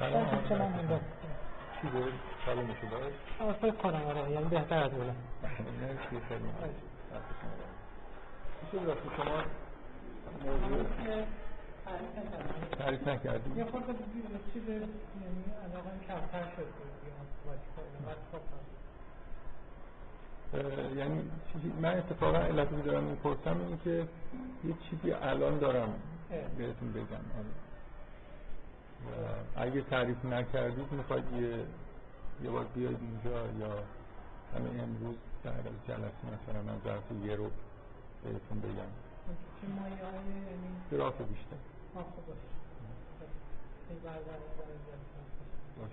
هم چی؟ فکر کنم آره. یعنی بهتر از اونه مرسی خیلی میشه وقتی شما موضوع تعریف نکردی؟ یه خورده چیز یعنی علاقه کمتر شد. یعنی من اتفاقا علتی دارم می‌پرسم اینه که یه چیزی الان دارم بهتون بگم. آره. اگه تعریف نکردید می‌خواید یه یه بار بیاید اینجا یا همین امروز در جلسه مثلا من ظرف یه رو بهتون بگم. گراف بیشتر. باش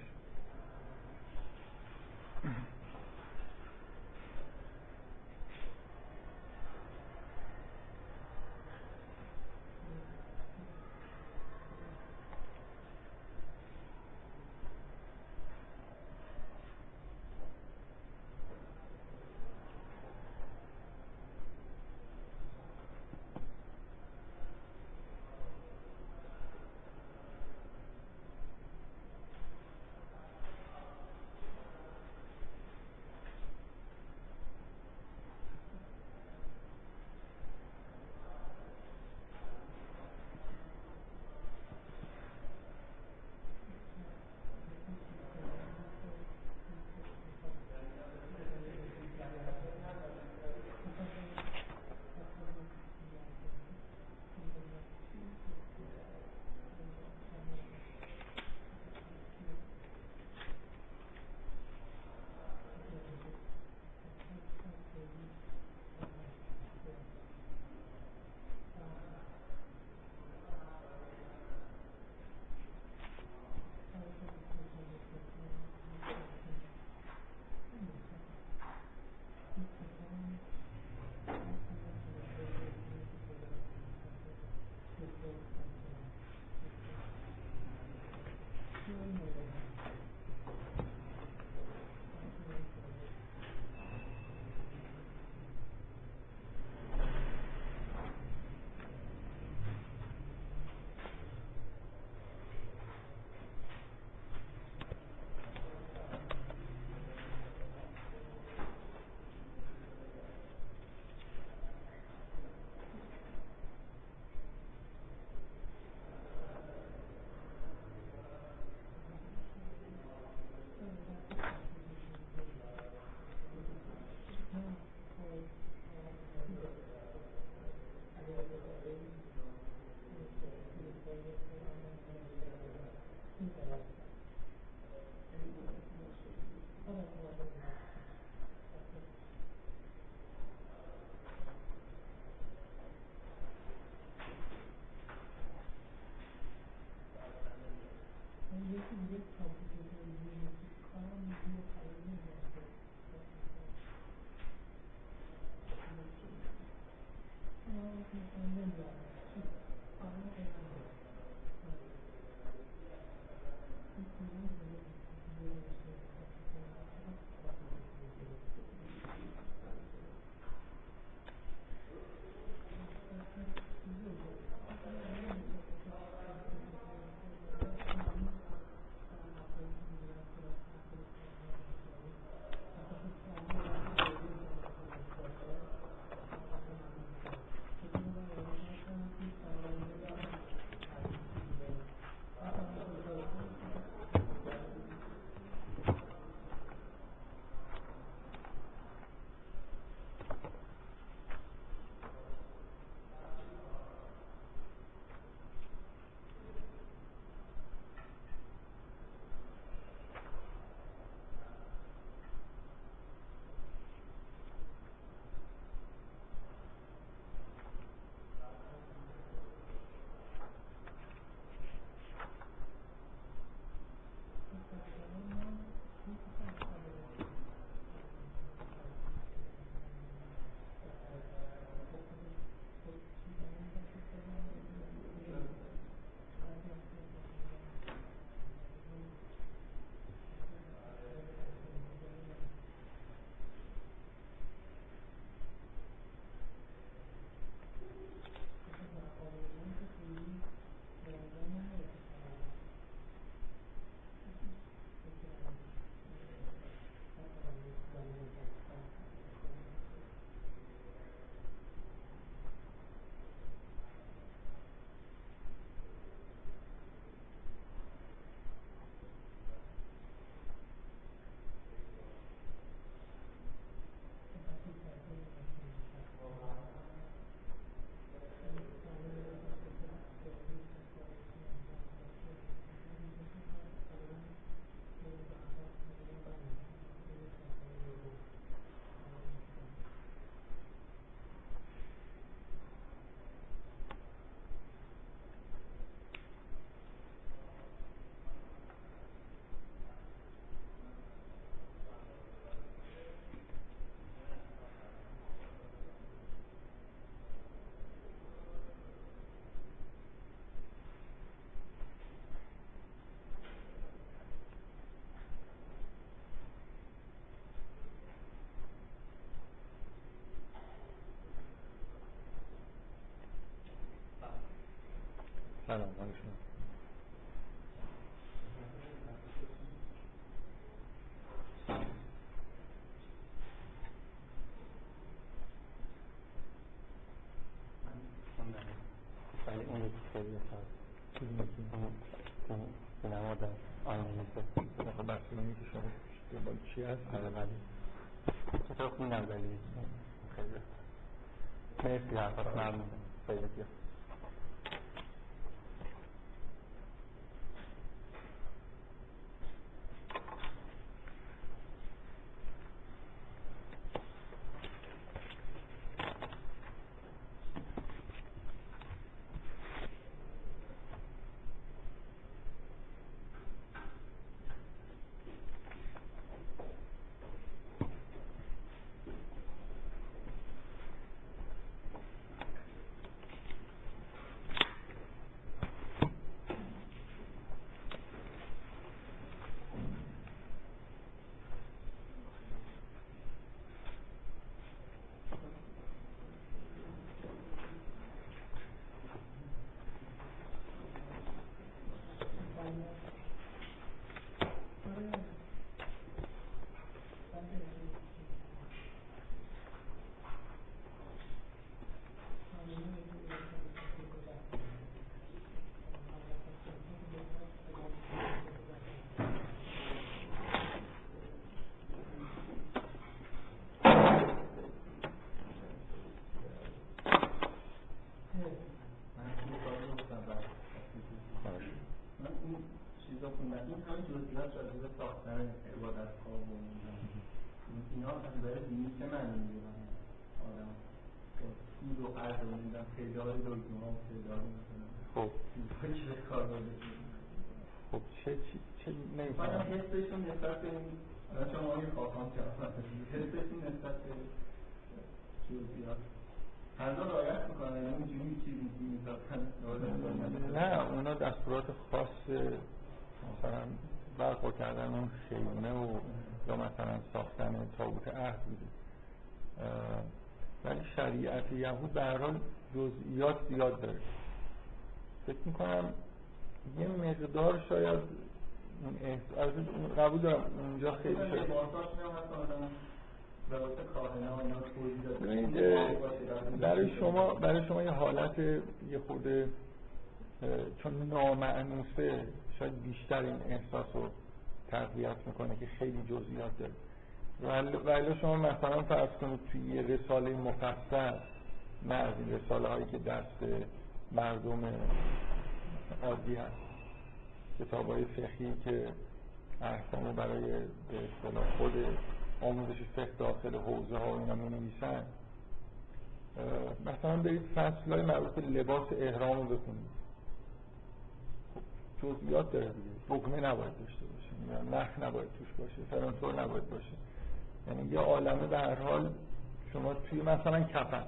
دنبال چی هست آره ولی چطور خوندم ولی خیلی مرسی حرفات ممنون خیلی زیاد من این چیزا خوندم این همه جزئیات راجع به ساختن عبادت ها و اینا از نظر دینی چه معنی می‌گیرن آدم سود و قرض و نمی‌دونم تعداد دکمه ها و تعداد خب. که به کار خب چه چی چه من نمی‌فهمم حسشون نسبت به الان شما یه خواهان کردن. حسشون نسبت به جزئیات یعنی نه اونا دستورات خاص مثلا برخور کردن اون خیمه و یا مثلا ساختن تابوت عهد بوده. ولی شریعت یهود به هر حال جزئیات زیاد داره. فکر می‌کنم یه مقدار شاید اون احس- البته اون قبول دارم اونجا خیلی شاید. برای شما برای شما یه حالت یه خورده اه، چون نامعنوسه شاید بیشتر این احساس رو تقویت می‌کنه که خیلی جزئیات داره. ولی شما مثلا فرض کنید توی یه رساله مفصل نه از این رساله هایی که دست مردم عادی هست. کتاب های فقهی که احکام برای به اصطلاح خود آموزش فقه داخل حوزه ها اینا می نویسن مثلا برید فصل های مربوط لباس احرام رو بخونید. جزئیات داره دیگه. دکمه نباید داشته باشه. نخ نباید توش باشه. فرانتور نباید باشه. یعنی یه عالمه به هر حال شما توی مثلا کفن.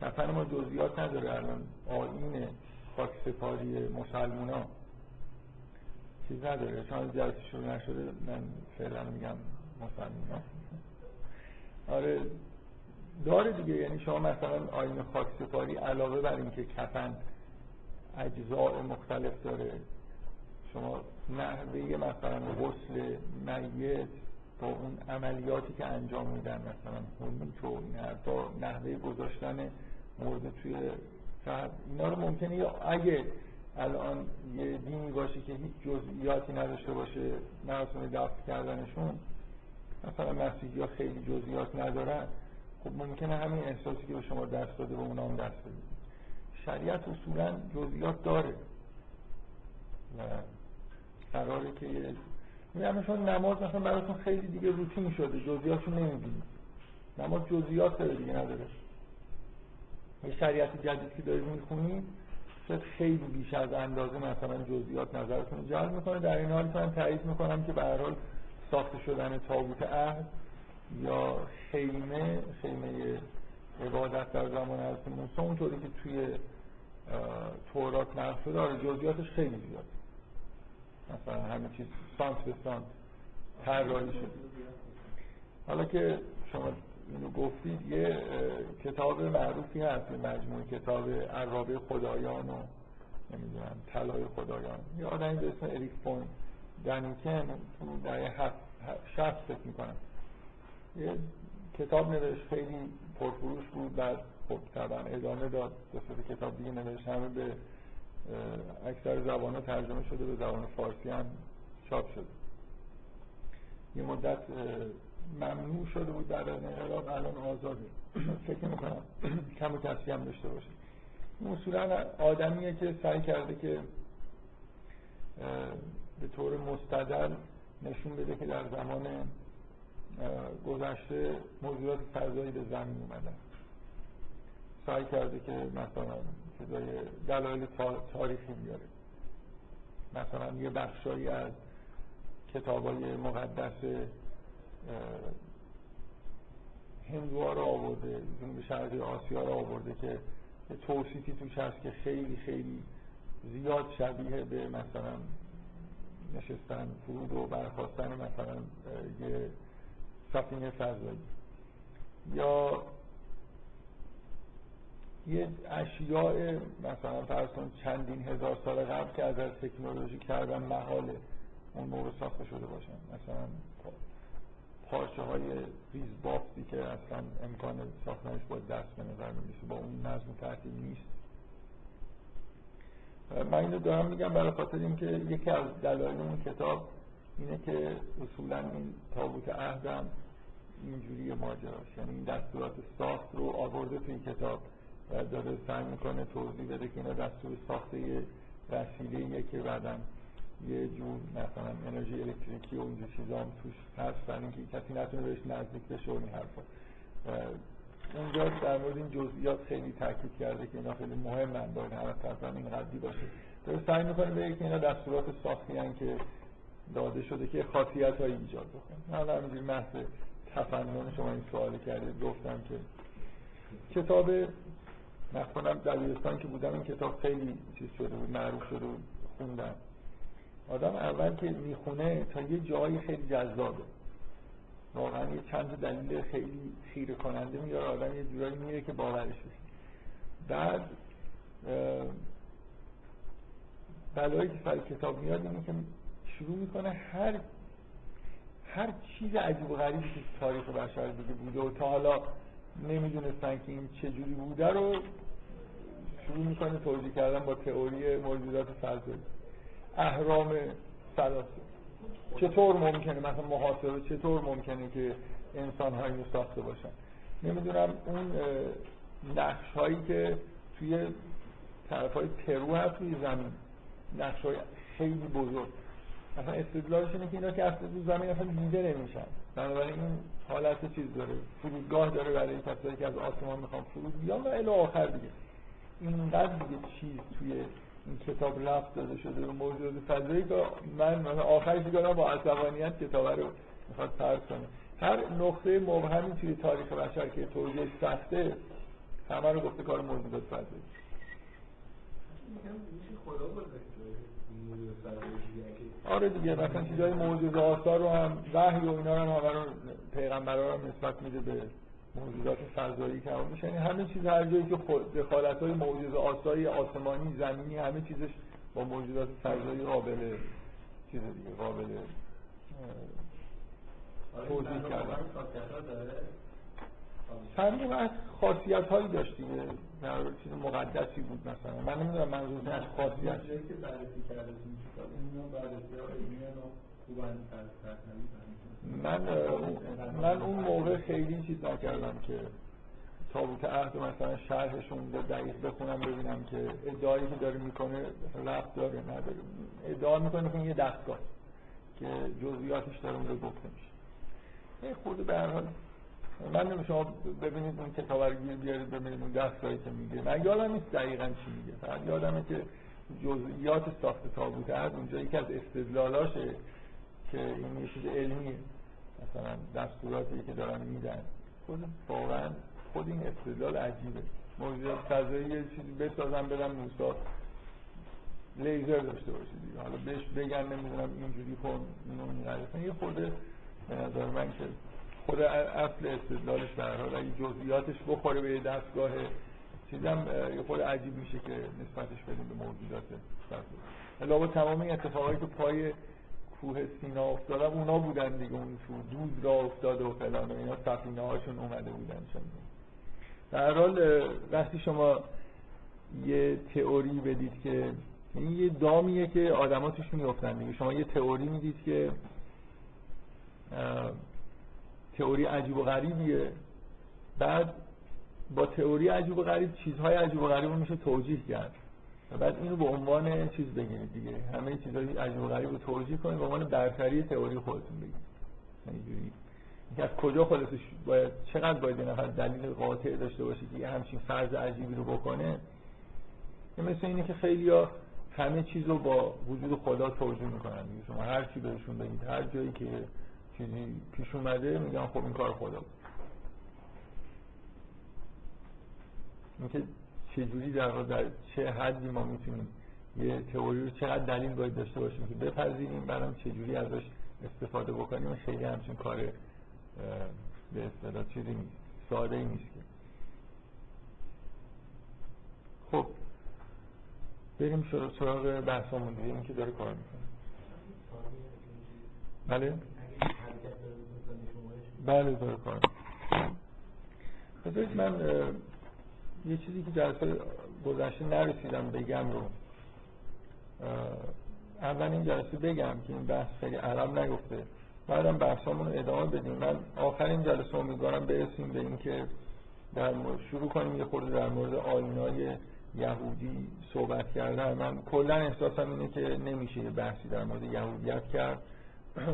کفن ما جزئیات نداره. الان آیین خاک سپاری مسلمونا چیز نداره. چون جلسه شروع نشده من فعلا میگم مسلمونا. آره داره دیگه. یعنی شما مثلا آین خاک سپاری علاوه بر اینکه کفن اجزاء مختلف داره. شما نحوه مثلا غسل میت با اون عملیاتی که انجام میدن مثلا هنوت و این حرفا نحوه گذاشتن مرده توی شهر اینا رو ممکنه اگه الان یه دینی باشه که هیچ جزئیاتی نداشته باشه مراسم دفن کردنشون مثلا مسیحی ها خیلی جزئیات ندارن خب ممکنه همین احساسی که به شما دست داده به اونا هم دست بده شریعت اصولا جزئیات داره. و قراره که یه میگم شما نماز مثلا براتون خیلی دیگه روتین شده جزئیاتشو نمی‌بینید نماز جزئیات داره دیگه نداره. یه شریعت جدید که دارید می‌خونید شاید خیلی بیش از اندازه مثلا جزئیات نظرتون رو جلب می‌کنه. در این حال من تایید می‌کنم که به هر حال ساخته شدن تابوت عهد یا خیمه خیمه عبادت در زمان حضرت موسی اونطوری که توی تورات نقل شده آره جزئیاتش خیلی زیاد. مثلا همه چیز سانت به سانت طراحی شده. حالا که شما اینو گفتید یه کتاب معروفی هست مجموعه کتاب عرابه خدایان و نمی‌دونم طلای خدایان. یه آدمی به اسم اریک فون دنیکن تو شخص فکر می‌کنم. یه کتاب نوشت خیلی پرفروش بود بعد خب طبعا ادامه داد. به کتاب دیگه نوشت همه به اکثر زبان ترجمه شده به زبان فارسی هم چاپ شده. یه مدت ممنوع شده بود بعد از انقلاب الان آزاده فکر می‌کنم کم و کسی هم داشته باشه. اصولا آدمیه که سعی کرده که به طور مستدل نشون بده که در زمان گذشته موجودات فضایی به زمین اومدن. سعی کرده که مثلا چیزای دلایل تاریخی میاره مثلا یه بخشایی از کتابای مقدس هندوها رو آورده به شرقی آسیا رو آورده که توصیفی توش هست که خیلی خیلی زیاد شبیه به مثلا نشستن فرود و برخواستن مثلا یه سفینه فضایی یا یه اشیاء مثلا فرض چندین هزار سال قبل که از تکنولوژی کردن محاله اون موقع ساخته شده باشن. مثلا پارچه های ریز بافتی که اصلا امکان ساختنش با دست به نظر با اون نظم نیست. من اینو دارم میگم برای خاطر اینکه یکی از دلایل اون کتاب اینه که اصولا این تابوت عهدم اینجوری ماجراش یعنی این دستورات ساخت رو آورده تو این کتاب. و داره سعی می‌کنه توضیح بده که اینا دستور ساخته یه وسیله که بعدم یه جور مثلا انرژی الکتریکی و اینجور چیزا هم توش هست برای اینکه کسی نتونه بهش نزدیک بشه و این حرفا. اونجا در مورد این جزئیات خیلی تاکید کرده که اینا خیلی مهمن باید هر طرف این قدی باشه. داره سعی می‌کنه بگه که اینا دستورات ساختی که داده شده که خاصیت هایی ایجاد بکنه. من همینجوری محض تفنن شما این سوال کرده گفتم که کتاب مثلا دبیرستان که بودم این کتاب خیلی چیز شده بود معروف شده بود خوندم. آدم اول که می‌خونه تا یه جایی خیلی جذابه. واقعا یه چند دلیل خیلی خیره کننده میاره آدم یه جورایی میره که باورش بشه. بعد بلایی که سر کتاب میاد اینه که شروع می‌کنه هر هر چیز عجیب و غریبی که تاریخ بشر دیگه بوده و تا حالا نمی‌دونستن که این چجوری بوده رو شروع می‌کنه توضیح کردن با تئوری موجودات فضایی اهرام سلاسه چطور ممکنه؟ مثلا محاسبه چطور ممکنه که انسان هایی ساخته باشن؟ نمی‌دونم اون نقش هایی که توی طرف های پرو هست توی زمین. نقش های خیلی بزرگ. مثلا استدلالش اینه که اینا که تو زمین اصلا دیده نمیشن. بنابراین این حالت چیز داره؟ فرودگاه داره برای کسایی که از آسمان می‌خوان فرود بیان و الی آخر دیگه. اینقدر دیگه چیز توی این کتاب رفت داده شده به موجود فضایی که من مثلا آخرش با عصبانیت کتاب رو می‌خواد پرس کنه. هر نقطه مبهمی توی تاریخ بشر که توجیهش سخته همه رو گفته کار موجودات فضایی. آره دیگه مثلا چیزای موجود آثار رو هم وحی و اینا رو هم همه رو پیغمبرا رو نسبت میده به موجودات فضایی که هم میشه یعنی همه چیز هر جایی که دخالت های موجود آسایی آسمانی زمینی همه چیزش با موجودات فضایی قابل چیز دیگه قابل توضیح کردن. صندوق از خاصیت هایی داشت دیگه. در چیز مقدسی بود مثلا. من نمی‌دونم منظور از خاصیت. که بررسی کرده بررسی ها من من اون موقع خیلی چیز نکردم که تابوت عهد مثلا شرحشون به دقیق بخونم ببینم که ادعایی که داره می‌کنه رفت داره نداره. ادعا می‌کنه که یه دستگاه که جزئیاتش داره اون رو گفته میشه. یه خود به هر حال من نمی شما ببینید اون کتاب رو بیارید ببینید اون دستگاهی که میگه. من یادم نیست دقیقا چی میگه. فقط یادمه که جزئیات ساخت تابوت عهد اونجا یکی از استدلالاشه که این یه چیز علمیه. مثلا دستوراتی که دارن میدن. خود واقعا خود این استدلال عجیبه. موجودات فضایی یه چیزی بسازن بدن موسا. لیزر داشته باشه دیگه. حالا بهش بگن نمی‌دونم اینجوری کن اینو این یه خود به نظر من که خود اصل استدلالش در حال اگه جزئیاتش بخوره به دستگاه چیزم یه خود عجیب میشه که نسبتش بدیم به موجودات. لابد تمام این اتفاقایی که پای کوه سینا افتادن اونا بودن دیگه اون تو دود را افتاده و فلان و اینا سفینه هاشون اومده بودن چون در حال وقتی شما یه تئوری بدید که این یه دامیه که آدما توش دیگه. شما یه تئوری می‌دید که تئوری عجیب و غریبیه. بعد با تئوری عجیب و غریب چیزهای عجیب و غریب رو میشه توجیه کرد. و بعد اینو به عنوان چیز بگیرید دیگه. همه چیزهای عجیب و غریب رو توجیه کنید به عنوان برتری تئوری خودتون بگیرید اینجوری. از کجا خلاصش باید چقدر باید یه نفر دلیل قاطع داشته باشه که همچین فرض عجیبی رو بکنه؟ مثل اینه که خیلی ها همه چیز رو با وجود خدا توجیه می‌کنن دیگه. شما هر چی بهشون بگید هر جایی که چیزی پیش اومده میگن خب این کار خدا بود. اینکه چجوری در در چه حدی ما می‌تونیم یه تئوری رو چقدر دلیل باید داشته باشیم که بپذیریم بعدم چجوری ازش استفاده بکنیم خیلی همچین کار به اصطلاح چیزی ساده ای نیست که. خب بریم سراغ بحثامون دیگه این که داره کار می‌کنه. بله؟ بله داره کار بذارید من یه چیزی که جلسه گذشته نرسیدم بگم رو. اول این جلسه بگم که این بحث خیلی عرب نگفته. بعدم بحثامون رو ادامه بدیم. من آخرین جلسه امیدوارم برسیم به اینکه در شروع کنیم یه خورده در مورد آینای یهودی صحبت کردن. من کلا احساسم اینه که نمیشه یه بحثی در مورد یهودیت کرد.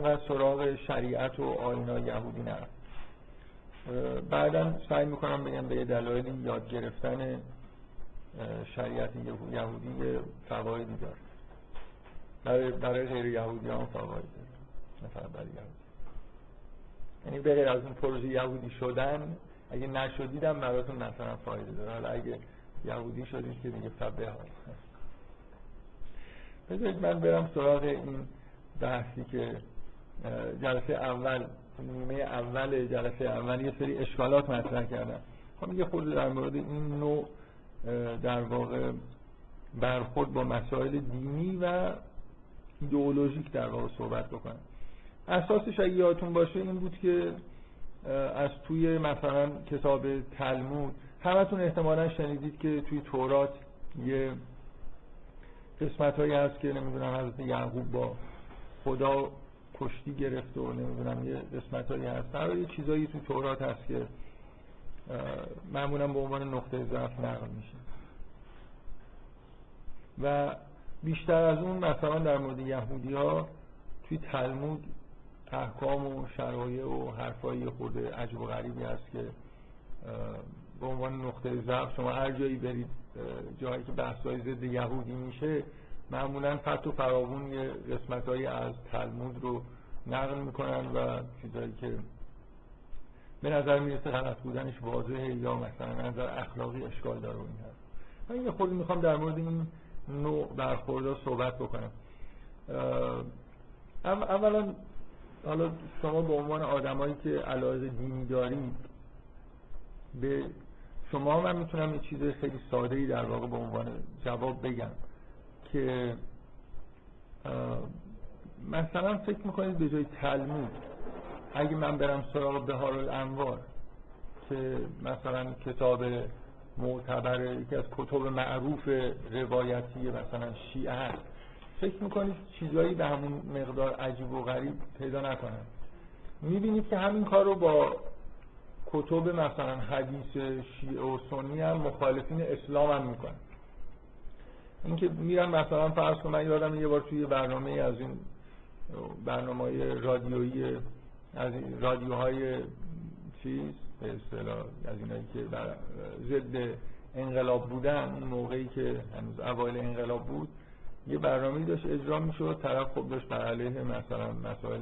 و سراغ شریعت و آینای یهودی نرفت. بعدا سعی می‌کنم بگم به دلایل یاد گرفتن شریعت یهودی فوایدی داره. برای, برای غیر یهودی هم فواید داره. برای یهودی. یعنی به غیر از اون پروژه یهودی شدن اگه نشدیدم براتون مثلا فایده داره. حالا اگه یهودی شدید که دیگه فبه ها بذارید من برم سراغ این بحثی که جلسه اول نیمه اول جلسه اول یه سری اشکالات مطرح کردم خب یه خود در مورد این نوع در واقع برخورد با مسائل دینی و ایدئولوژیک در واقع صحبت بکنم. اساسش اگه یادتون باشه این بود که از توی مثلا کتاب تلمود همتون احتمالا شنیدید که توی تورات یه قسمت هایی هست که نمی‌دونم حضرت یعقوب با خدا کشتی گرفت و نمی‌دونم یه قسمت هایی هست یه چیزایی توی تورات هست که معمولا به عنوان نقطه ضعف نقل میشه. و بیشتر از اون مثلا در مورد یهودی ها توی تلمود احکام و شرایع و حرفایی خورده عجب و غریبی هست که به عنوان نقطه ضعف شما هر جایی برید جایی که بحثای ضد یهودی میشه معمولا فت و فراغون یه قسمت از تلمود رو نقل می‌کنن و چیزایی که به نظر می‌رسه غلط بودنش واضحه یا مثلا نظر اخلاقی اشکال داره این هست من یه خودی می‌خوام در مورد این نوع برخوردها صحبت بکنم. اولا حالا شما به عنوان آدمایی که علاقه دینی دارید به شما من می‌تونم یه چیز خیلی ساده ای در واقع به عنوان جواب بگم. که مثلا فکر می‌کنید به جای تلمود اگه من برم سراغ بهار الانوار که مثلا کتاب معتبر یکی از کتب معروف روایتی مثلا شیعه هست فکر می‌کنید چیزایی به همون مقدار عجیب و غریب پیدا نکنن؟ می‌بینید که همین کار رو با کتب مثلا حدیث شیعه و سنی هم مخالفین اسلام هم می‌کنن. اینکه میرن مثلا فرض کنم من یادم یه بار توی برنامه از این برنامه های رادیویی از رادیوهای چیز به اصطلاح از اینایی که ضد انقلاب بودن اون موقعی که هنوز اوایل انقلاب بود یه برنامه داشت اجرا می‌شد طرف خب داشت بر علیه مثلا مسائل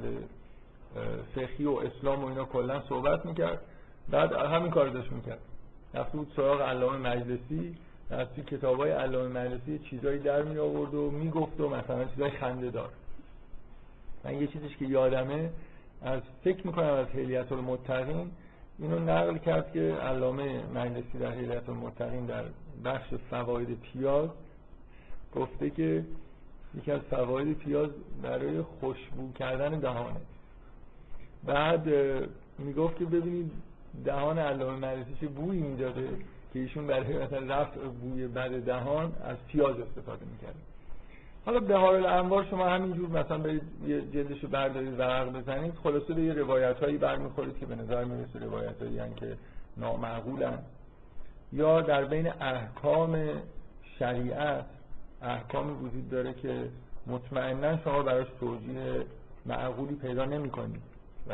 فقهی و اسلام و اینا کلا صحبت می‌کرد بعد همین کار داشت می‌کرد. رفته بود سراغ علامه مجلسی از توی کتاب های علامه مجلسی چیزایی در می آورد و می‌گفت و مثلا چیزای خنده دار. من یه چیزش که یادمه از فکر می‌کنم از حلیت المتقین اینو نقل کرد که علامه مجلسی در هیئت المتقین در بخش فواید پیاز گفته که یکی از فواید پیاز برای خوشبو کردن دهانه. بعد می‌گفت که ببینید دهان علامه مجلسی چه بویی می‌داده. که ایشون برای مثلا رفع بوی بد دهان از پیاز استفاده می‌کرد. حالا بهار الانوار شما همینجور مثلا برید یه جلدش رو بردارید ورق بزنید خلاصه به یه روایت هایی برمیخورید که به نظر می‌رسه روایت هایی که نامعقولن. یا در بین احکام شریعت احکامی وجود داره که مطمئنا شما براش توجیه معقولی پیدا نمی کنید و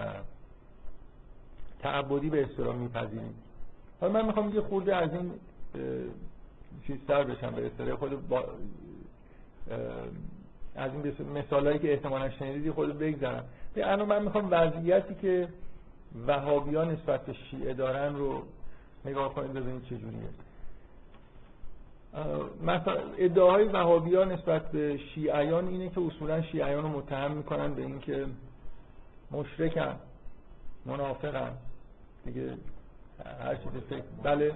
تعبدی به اصطلاح میپذیرید. حالا من می‌خوام یه خورده از این چیز سر بشم به اصطلاح خود با از این مثالهایی که احتمالا شنیدی خود بگذارم به الان من می‌خوام وضعیتی که وهابیان نسبت به شیعه دارن رو نگاه کنید ببینید چجوریه مثلا ادعاهای وهابیان نسبت به شیعیان اینه که اصولا شیعیان رو متهم می‌کنن به اینکه مشرکن منافقن. دیگه هر چیز فکر بله.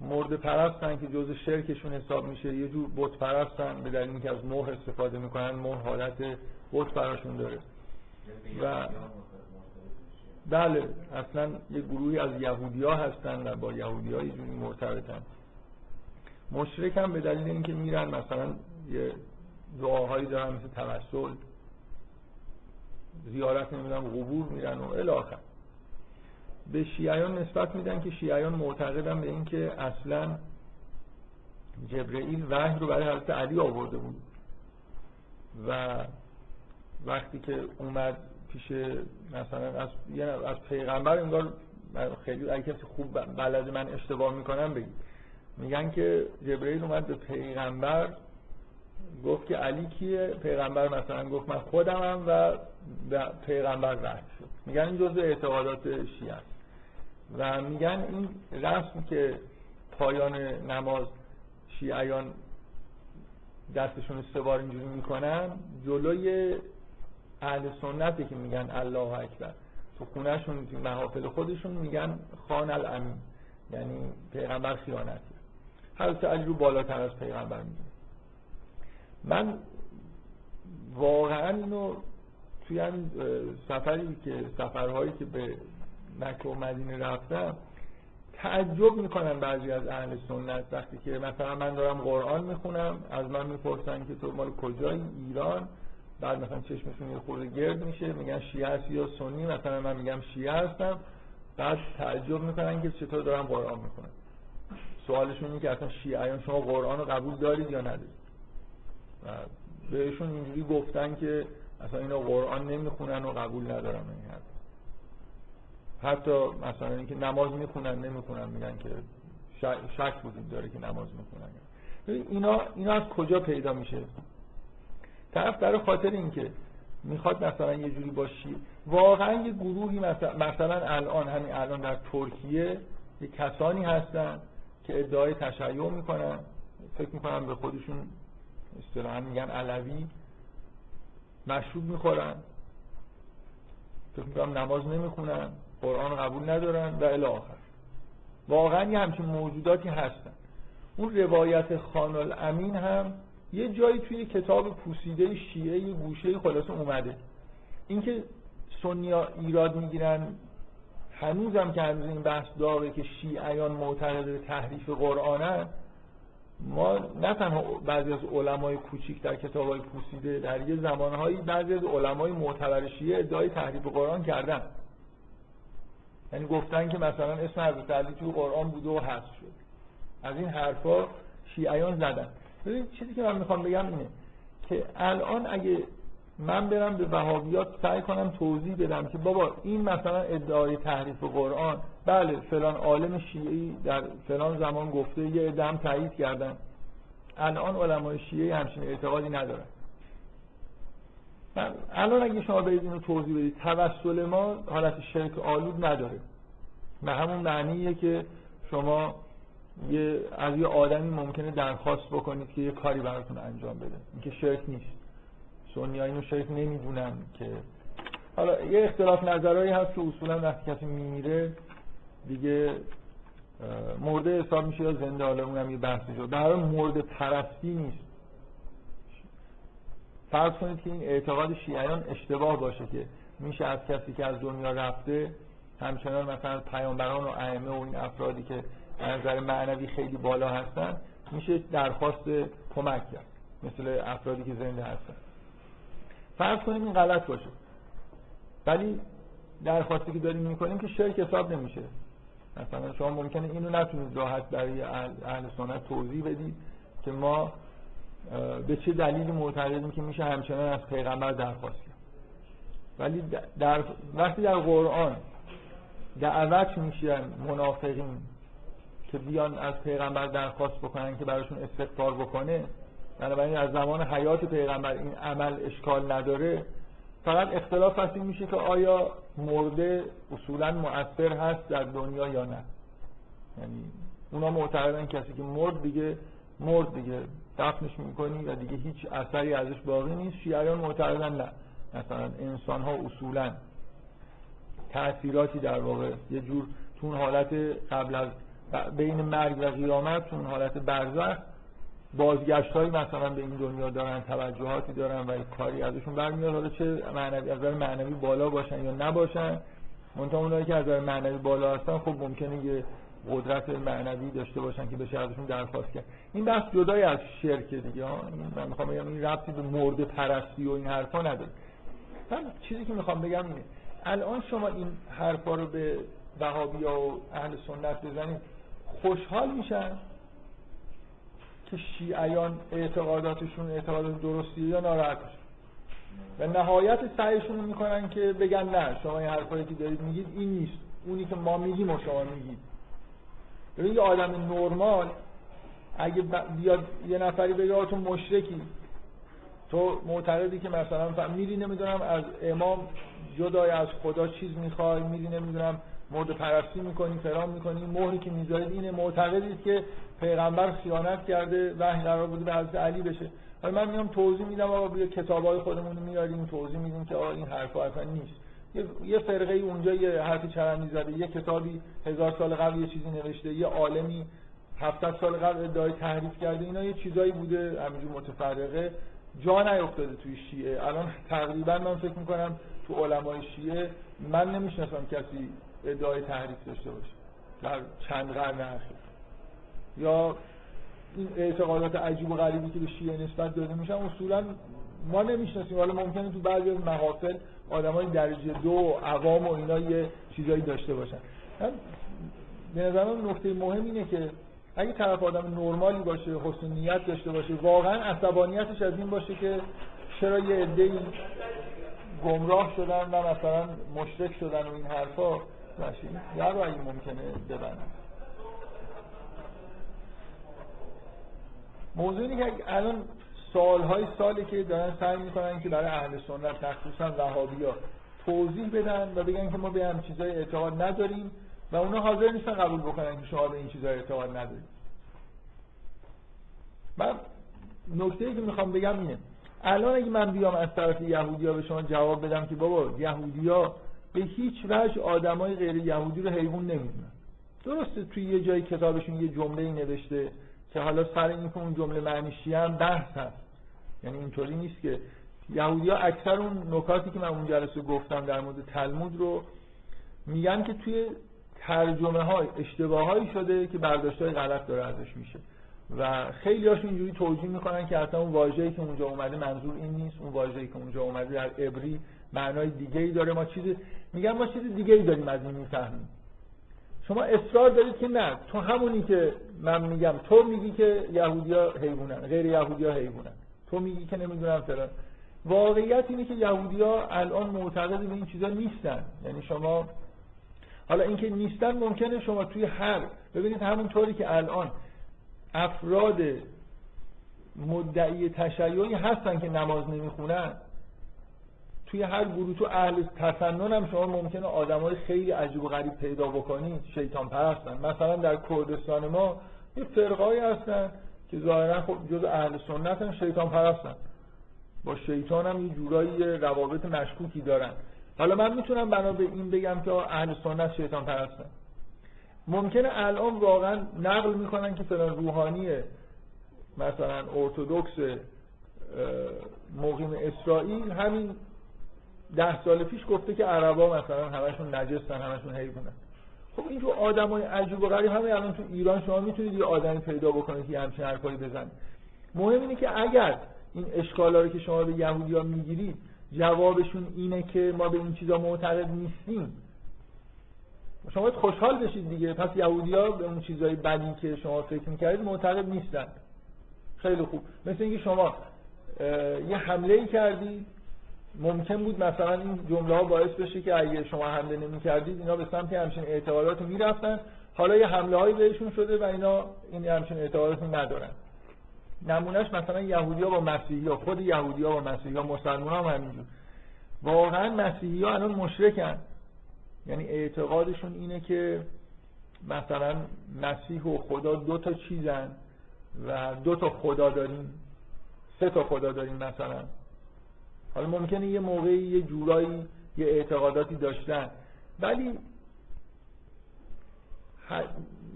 مرد پرستن که جز شرکشون حساب میشه. یه جور بت پرستن به دلیل اینکه از مهر استفاده می‌کنن مهر حالت بت براشون داره. و بله اصلا یه گروهی از یهودی ها هستن و با یهودی ها یه مرتبطن مشرک هم به دلیل اینکه میرن مثلا یه دعاهایی دارن مثل توسل زیارت نمی‌دونم قبور میرن و الاخر به شیعیان نسبت میدن که شیعیان معتقدن به اینکه اصلا جبرئیل وحی رو برای حضرت علی آورده بود. و وقتی که اومد پیش مثلا از از پیغمبر انگار خیلی اگه کسی خوب بلد من اشتباه می‌کنم بگید. میگن که جبرئیل اومد به پیغمبر گفت که علی کیه؟ پیغمبر مثلا گفت من خودمم و پیغمبر وحی شد. میگن این جزء اعتقادات شیعه و میگن این رسم که پایان نماز شیعیان دستشون سه بار اینجوری می‌کنن جلوی اهل سنته که میگن الله اکبر. تو خونهشون تو محافل خودشون میگن خان الامین یعنی پیغمبر خیانت. حضرت علی رو بالاتر از پیغمبر میگن. من واقعا اینو توی این سفری که سفرهایی که به مکه و مدینه رفتم تعجب می‌کنن بعضی از اهل سنت وقتی که مثلا من دارم قرآن می‌خونم از من می‌پرسن که تو مال کجایی؟ ایران. بعد مثلا چشمشون یه خورده گرد میشه میگن شیعه هستی یا سنی؟ مثلا من میگم شیعه هستم. بعد تعجب می‌کنن که چطور دارم قرآن می‌خونم سوالشون اینه که اصلا شیعیان شما قرآن رو قبول دارید یا ندارید؟ و بهشون اینجوری گفتن که اصلا اینا قرآن نمی‌خونن و قبول ندارن این حرف حتی مثلا اینکه نماز می‌خونن نمی‌خونن میگن که شک وجود داره که نماز می‌خونن. اینا اینا از کجا پیدا میشه؟ طرف در خاطر اینکه می‌خواد مثلا یه جوری باشی واقعا یه گروهی مثلا, مثلا الان همین الان در ترکیه یه کسانی هستن که ادعای تشیع می‌کنن. فکر می‌کنن به خودشون اصطلاحا میگن علوی. مشروب می‌خورن. فکر می‌کنم نماز نمی‌خونن. قرآن قبول ندارن و الی آخر. واقعا یه همچین موجوداتی هستن. اون روایت خان الامین هم یه جایی توی کتاب پوسیده شیعه یه گوشه خلاصه اومده. اینکه سنیا ایراد می‌گیرن هنوزم که هنوز این بحث داره که شیعیان معتقد به تحریف قرآنن ما نه تنها بعضی از علمای کوچیک در کتاب های پوسیده در یه زمانهایی بعضی از علمای معتبر شیعه ادعای تحریف قرآن کردن. یعنی گفتن که مثلا اسم حضرت علی تو قرآن بوده و حذف شد. از این حرفا شیعیان زدن. ببین چیزی که من می‌خوام بگم اینه که الان اگه من برم به وهابیات سعی کنم توضیح بدم که بابا این مثلا ادعای تحریف قرآن بله فلان عالم شیعی در فلان زمان گفته یه ادم تایید کردن. الان علمای شیعی همچین اعتقادی ندارن. الان اگه شما برید اینو توضیح بدید توسل ما حالت شرک آلود نداره. به همون معنیه که شما یه از یه آدمی ممکنه درخواست بکنید که یه کاری براتون انجام بده. اینکه شرک نیست. سنی اینو شرک نمی‌دونن که. حالا یه اختلاف نظرهایی هست که اصولا وقتی کسی میمیره دیگه مرده حساب میشه یا زنده حالا اونم یه بحثی شد در حال مرده پرستی نیست. فرض کنید که این اعتقاد شیعیان اشتباه باشه که میشه از کسی که از دنیا رفته همچنان مثلا پیامبران و ائمه و این افرادی که از نظر معنوی خیلی بالا هستن میشه درخواست کمک کرد مثل افرادی که زنده هستن. فرض کنیم این غلط باشه. ولی درخواستی که داریم می‌کنیم که شرک حساب نمیشه. مثلا شما ممکنه اینو نتونید راحت برای اهل سنت توضیح بدید که ما به چه دلیلی معتقدیم که میشه همچنان از پیغمبر درخواست کرد؟ ولی در وقتی در قرآن دعوت میشن منافقین که بیان از پیغمبر درخواست بکنن که براشون استغفار بکنه بنابراین از زمان حیات پیغمبر این عمل اشکال نداره فقط اختلاف هست میشه که آیا مرده اصولا مؤثر هست در دنیا یا نه؟ یعنی اونا معتقدن کسی که مرد دیگه مرد دیگه دفنش می‌کنی و دیگه هیچ اثری ازش باقی نیست. شیعیان معتقدن نه. مثلا انسان ها اصولا تأثیراتی در واقع یه جور تون حالت قبل از بین مرگ و قیامت تون حالت برزخ بازگشت هایی مثلا به این دنیا دارن توجهاتی دارن و کاری ازشون برمیاد حالا چه معنوی از معنوی بالا باشن یا نباشن منتها اونایی که از نظر معنوی بالا هستن خب ممکنه یه قدرت معنوی داشته باشن که بشه ازشون درخواست کرد. این بحث جدای از شرک دیگه من می‌خوام بگم این ربطی به مرد پرستی و این حرفا نداره. من چیزی که می‌خوام بگم اینه الان شما این حرفا رو به وهابی و اهل سنت بزنید خوشحال میشن که شیعیان اعتقاداتشون اعتقادات درستیه یا ناراحت و نهایت سعیشون می‌کنن که بگن نه شما این حرفایی که دارید میگید این نیست. اونی که ما میگیم و شما میگید. ببین یه آدم نرمال اگه بیاد یه نفری بگه تو مشرکی تو معتقدی که مثلا میری نمی‌دونم از امام جدای از خدا چیز می‌خوای میری نمی‌دونم مورد پرستی می‌کنی فرام می‌کنی مهری که می‌ذارید اینه معتقدید که پیغمبر خیانت کرده وحی قرار بوده به حضرت علی بشه. حالا من میام توضیح میدم آقا بیا کتابای خودمون میاریم توضیح میدیم که آقا این حرفا اصلا نیست. یه فرقه اونجا یه حرفی چرندی زده یه کتابی هزار سال قبل یه چیزی نوشته یه عالمی 700 سال قبل ادعای تحریف کرده اینا یه چیزایی بوده همینجور متفرقه. جا نیافتاده توی شیعه. الان تقریبا من فکر می‌کنم تو علمای شیعه من نمی‌شناسم کسی ادعای تحریف داشته باشه در چند قرن اخیر. یا این اعتقادات عجیب و غریبی که به شیعه نسبت داده میشن اصولا ما نمی‌شناسیم. حالا ممکنه تو بعضی از محافل آدمای درجه دو عوام و اینا یه چیزایی داشته باشن. به نظر من نکته مهم اینه که اگه طرف آدم نرمالی باشه حسن نیت داشته باشه واقعا عصبانیتش از این باشه که چرا یه عده گمراه شدن و مثلا مشرک شدن و این حرفا. باشه یا رو اگه ممکنه ببنن موضوع اینه که الان سالهای سالی که دارن سعی می‌کنن که برای اهل سنت مخصوصا وهابی ها توضیح بدن و بگن که ما به هم چیزای اعتقاد نداریم و اونا حاضر نیستن قبول بکنن که شما به این چیزای اعتقاد ندارید. من نکته که می‌خوام بگم اینه. الان اگه من بیام از طرف یهودیا به شما جواب بدم که بابا یهودیا به هیچ وجه آدمای غیر یهودی رو حیوان نمی‌دونن. درسته توی یه جای کتابشون یه جمله نوشته که حالا سر این که اون جمله معنیشی هم بحث هست. یعنی اینطوری نیست که یهودی ها اکثر اون نکاتی که من اون جلسه گفتم در مورد تلمود رو میگن که توی ترجمه های اشتباه هایی شده که برداشت های غلط داره ازش میشه. و خیلی هاشون اینجوری توجیه می‌کنن که اصلا اون واژه‌ای که اونجا اومده منظور این نیست. اون واژه‌ای که اونجا اومده در عبری معنای دیگه ای داره. ما چیز میگن ما چیز دیگه ای داریم از این می‌فهمیم. شما اصرار دارید که نه. تو همونی که من میگم تو میگی که یهودیا حیوانن غیر یهودیا حیوانن. تو میگی که نمی‌دونم فلان واقعیت اینه که یهودیا الان معتقد به این چیزا نیستن. یعنی شما حالا اینکه نیستن ممکنه شما توی هر ببینید همونطوری که الان افراد مدعی تشیعی هستن که نماز نمی‌خونن توی هر گروه تو اهل تسنن هم شما ممکنه آدمای خیلی عجیب و غریب پیدا بکنید شیطان پرستن. مثلا در کردستان ما یه فرقایی هستن. که ظاهرا خب جز اهل سنت هم شیطان پرستن. با شیطان هم یه جورایی روابط مشکوکی دارن. حالا من می‌تونم بنا به این بگم که اهل سنت شیطان پرستن. ممکنه الان واقعا نقل می‌کنن که فلان روحانی مثلا ارتودکس مقیم اسرائیل همین ده سال پیش گفته که عربا مثلا همشون نجستن همشون حیوانن. خب این جو آدمای عجیب و غریب همه الان تو ایران شما می‌تونید یه آدمی پیدا بکنید که همچین حرفایی بزنید مهم اینه که اگر این اشکالا رو که شما به یهودیا می‌گیرید جوابشون اینه که ما به این چیزا معتقد نیستیم. شما باید خوشحال بشید دیگه. پس یهودیا به اون چیزای بدی که شما فکر می‌کردید معتقد نیستن. خیلی خوب. مثل اینکه شما یه حمله ای کردید. ممکن بود مثلا این جمله ها باعث بشه که اگه شما حمله نمی کردید اینا به سمت همچین اعتقادات می‌رفتن. حالا یه حمله هایی بهشون شده و اینا این همچین اعتقادات ندارن. نمونهش مثلا یهودیا با مسیحی ها. خود یهودیا با مسیحی ها مسلمان هم همینجور. واقعا مسیحی ها الان مشرکن. یعنی اعتقادشون اینه که مثلا مسیح و خدا دو تا چیزن و دو تا خدا داریم. سه تا خدا داریم مثلا. حالا ممکنه یه موقعی یه جورایی یه اعتقاداتی داشتن. ولی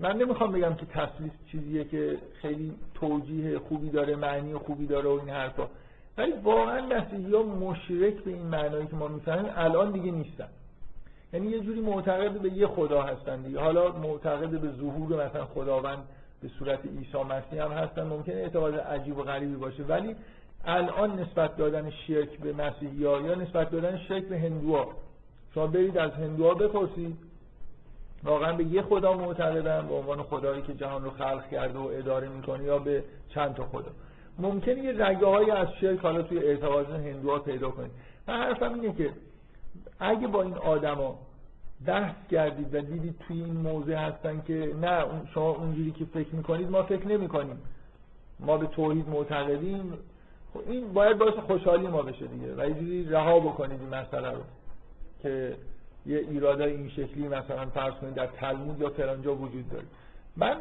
من نمی‌خوام بگم که تسلیس چیزیه که خیلی توجیه خوبی داره معنی خوبی داره و این حرفا. ولی واقعا مسیحی ها مشرک به این معنایی که ما می‌فهمیم الان دیگه نیستن. یعنی یه جوری معتقد به یه خدا هستن دیگه. حالا معتقد به ظهور مثلا خداوند به صورت عیسی مسیح هم هستن. ممکنه اعتقاد عجیب و غریبی باشه. ولی الان نسبت دادن شرک به مسیحی یا نسبت دادن شرک به هندوها؟ شما برید از هندوها بپرسید. واقعا به یه خدا معتقدن به عنوان خدایی که جهان رو خلق کرده و اداره می‌کنه یا به چند تا خدا. ممکنه یه رگه های از شرک حالا توی اعتقاد هندوها پیدا کنید. من حرفم اینه که اگه با این آدما بحث کردید و دیدید توی این موضع هستن که نه شما اونجوری که فکر می‌کنید ما فکر نمی‌کنیم. ما به توحید معتقدیم. خب این باید باعث خوشحالی ما بشه دیگه و یه رها بکنید این مسئله رو که یه ایرادای این شکلی مثلا فرض کنید در تلمود یا فرانجا وجود داره. من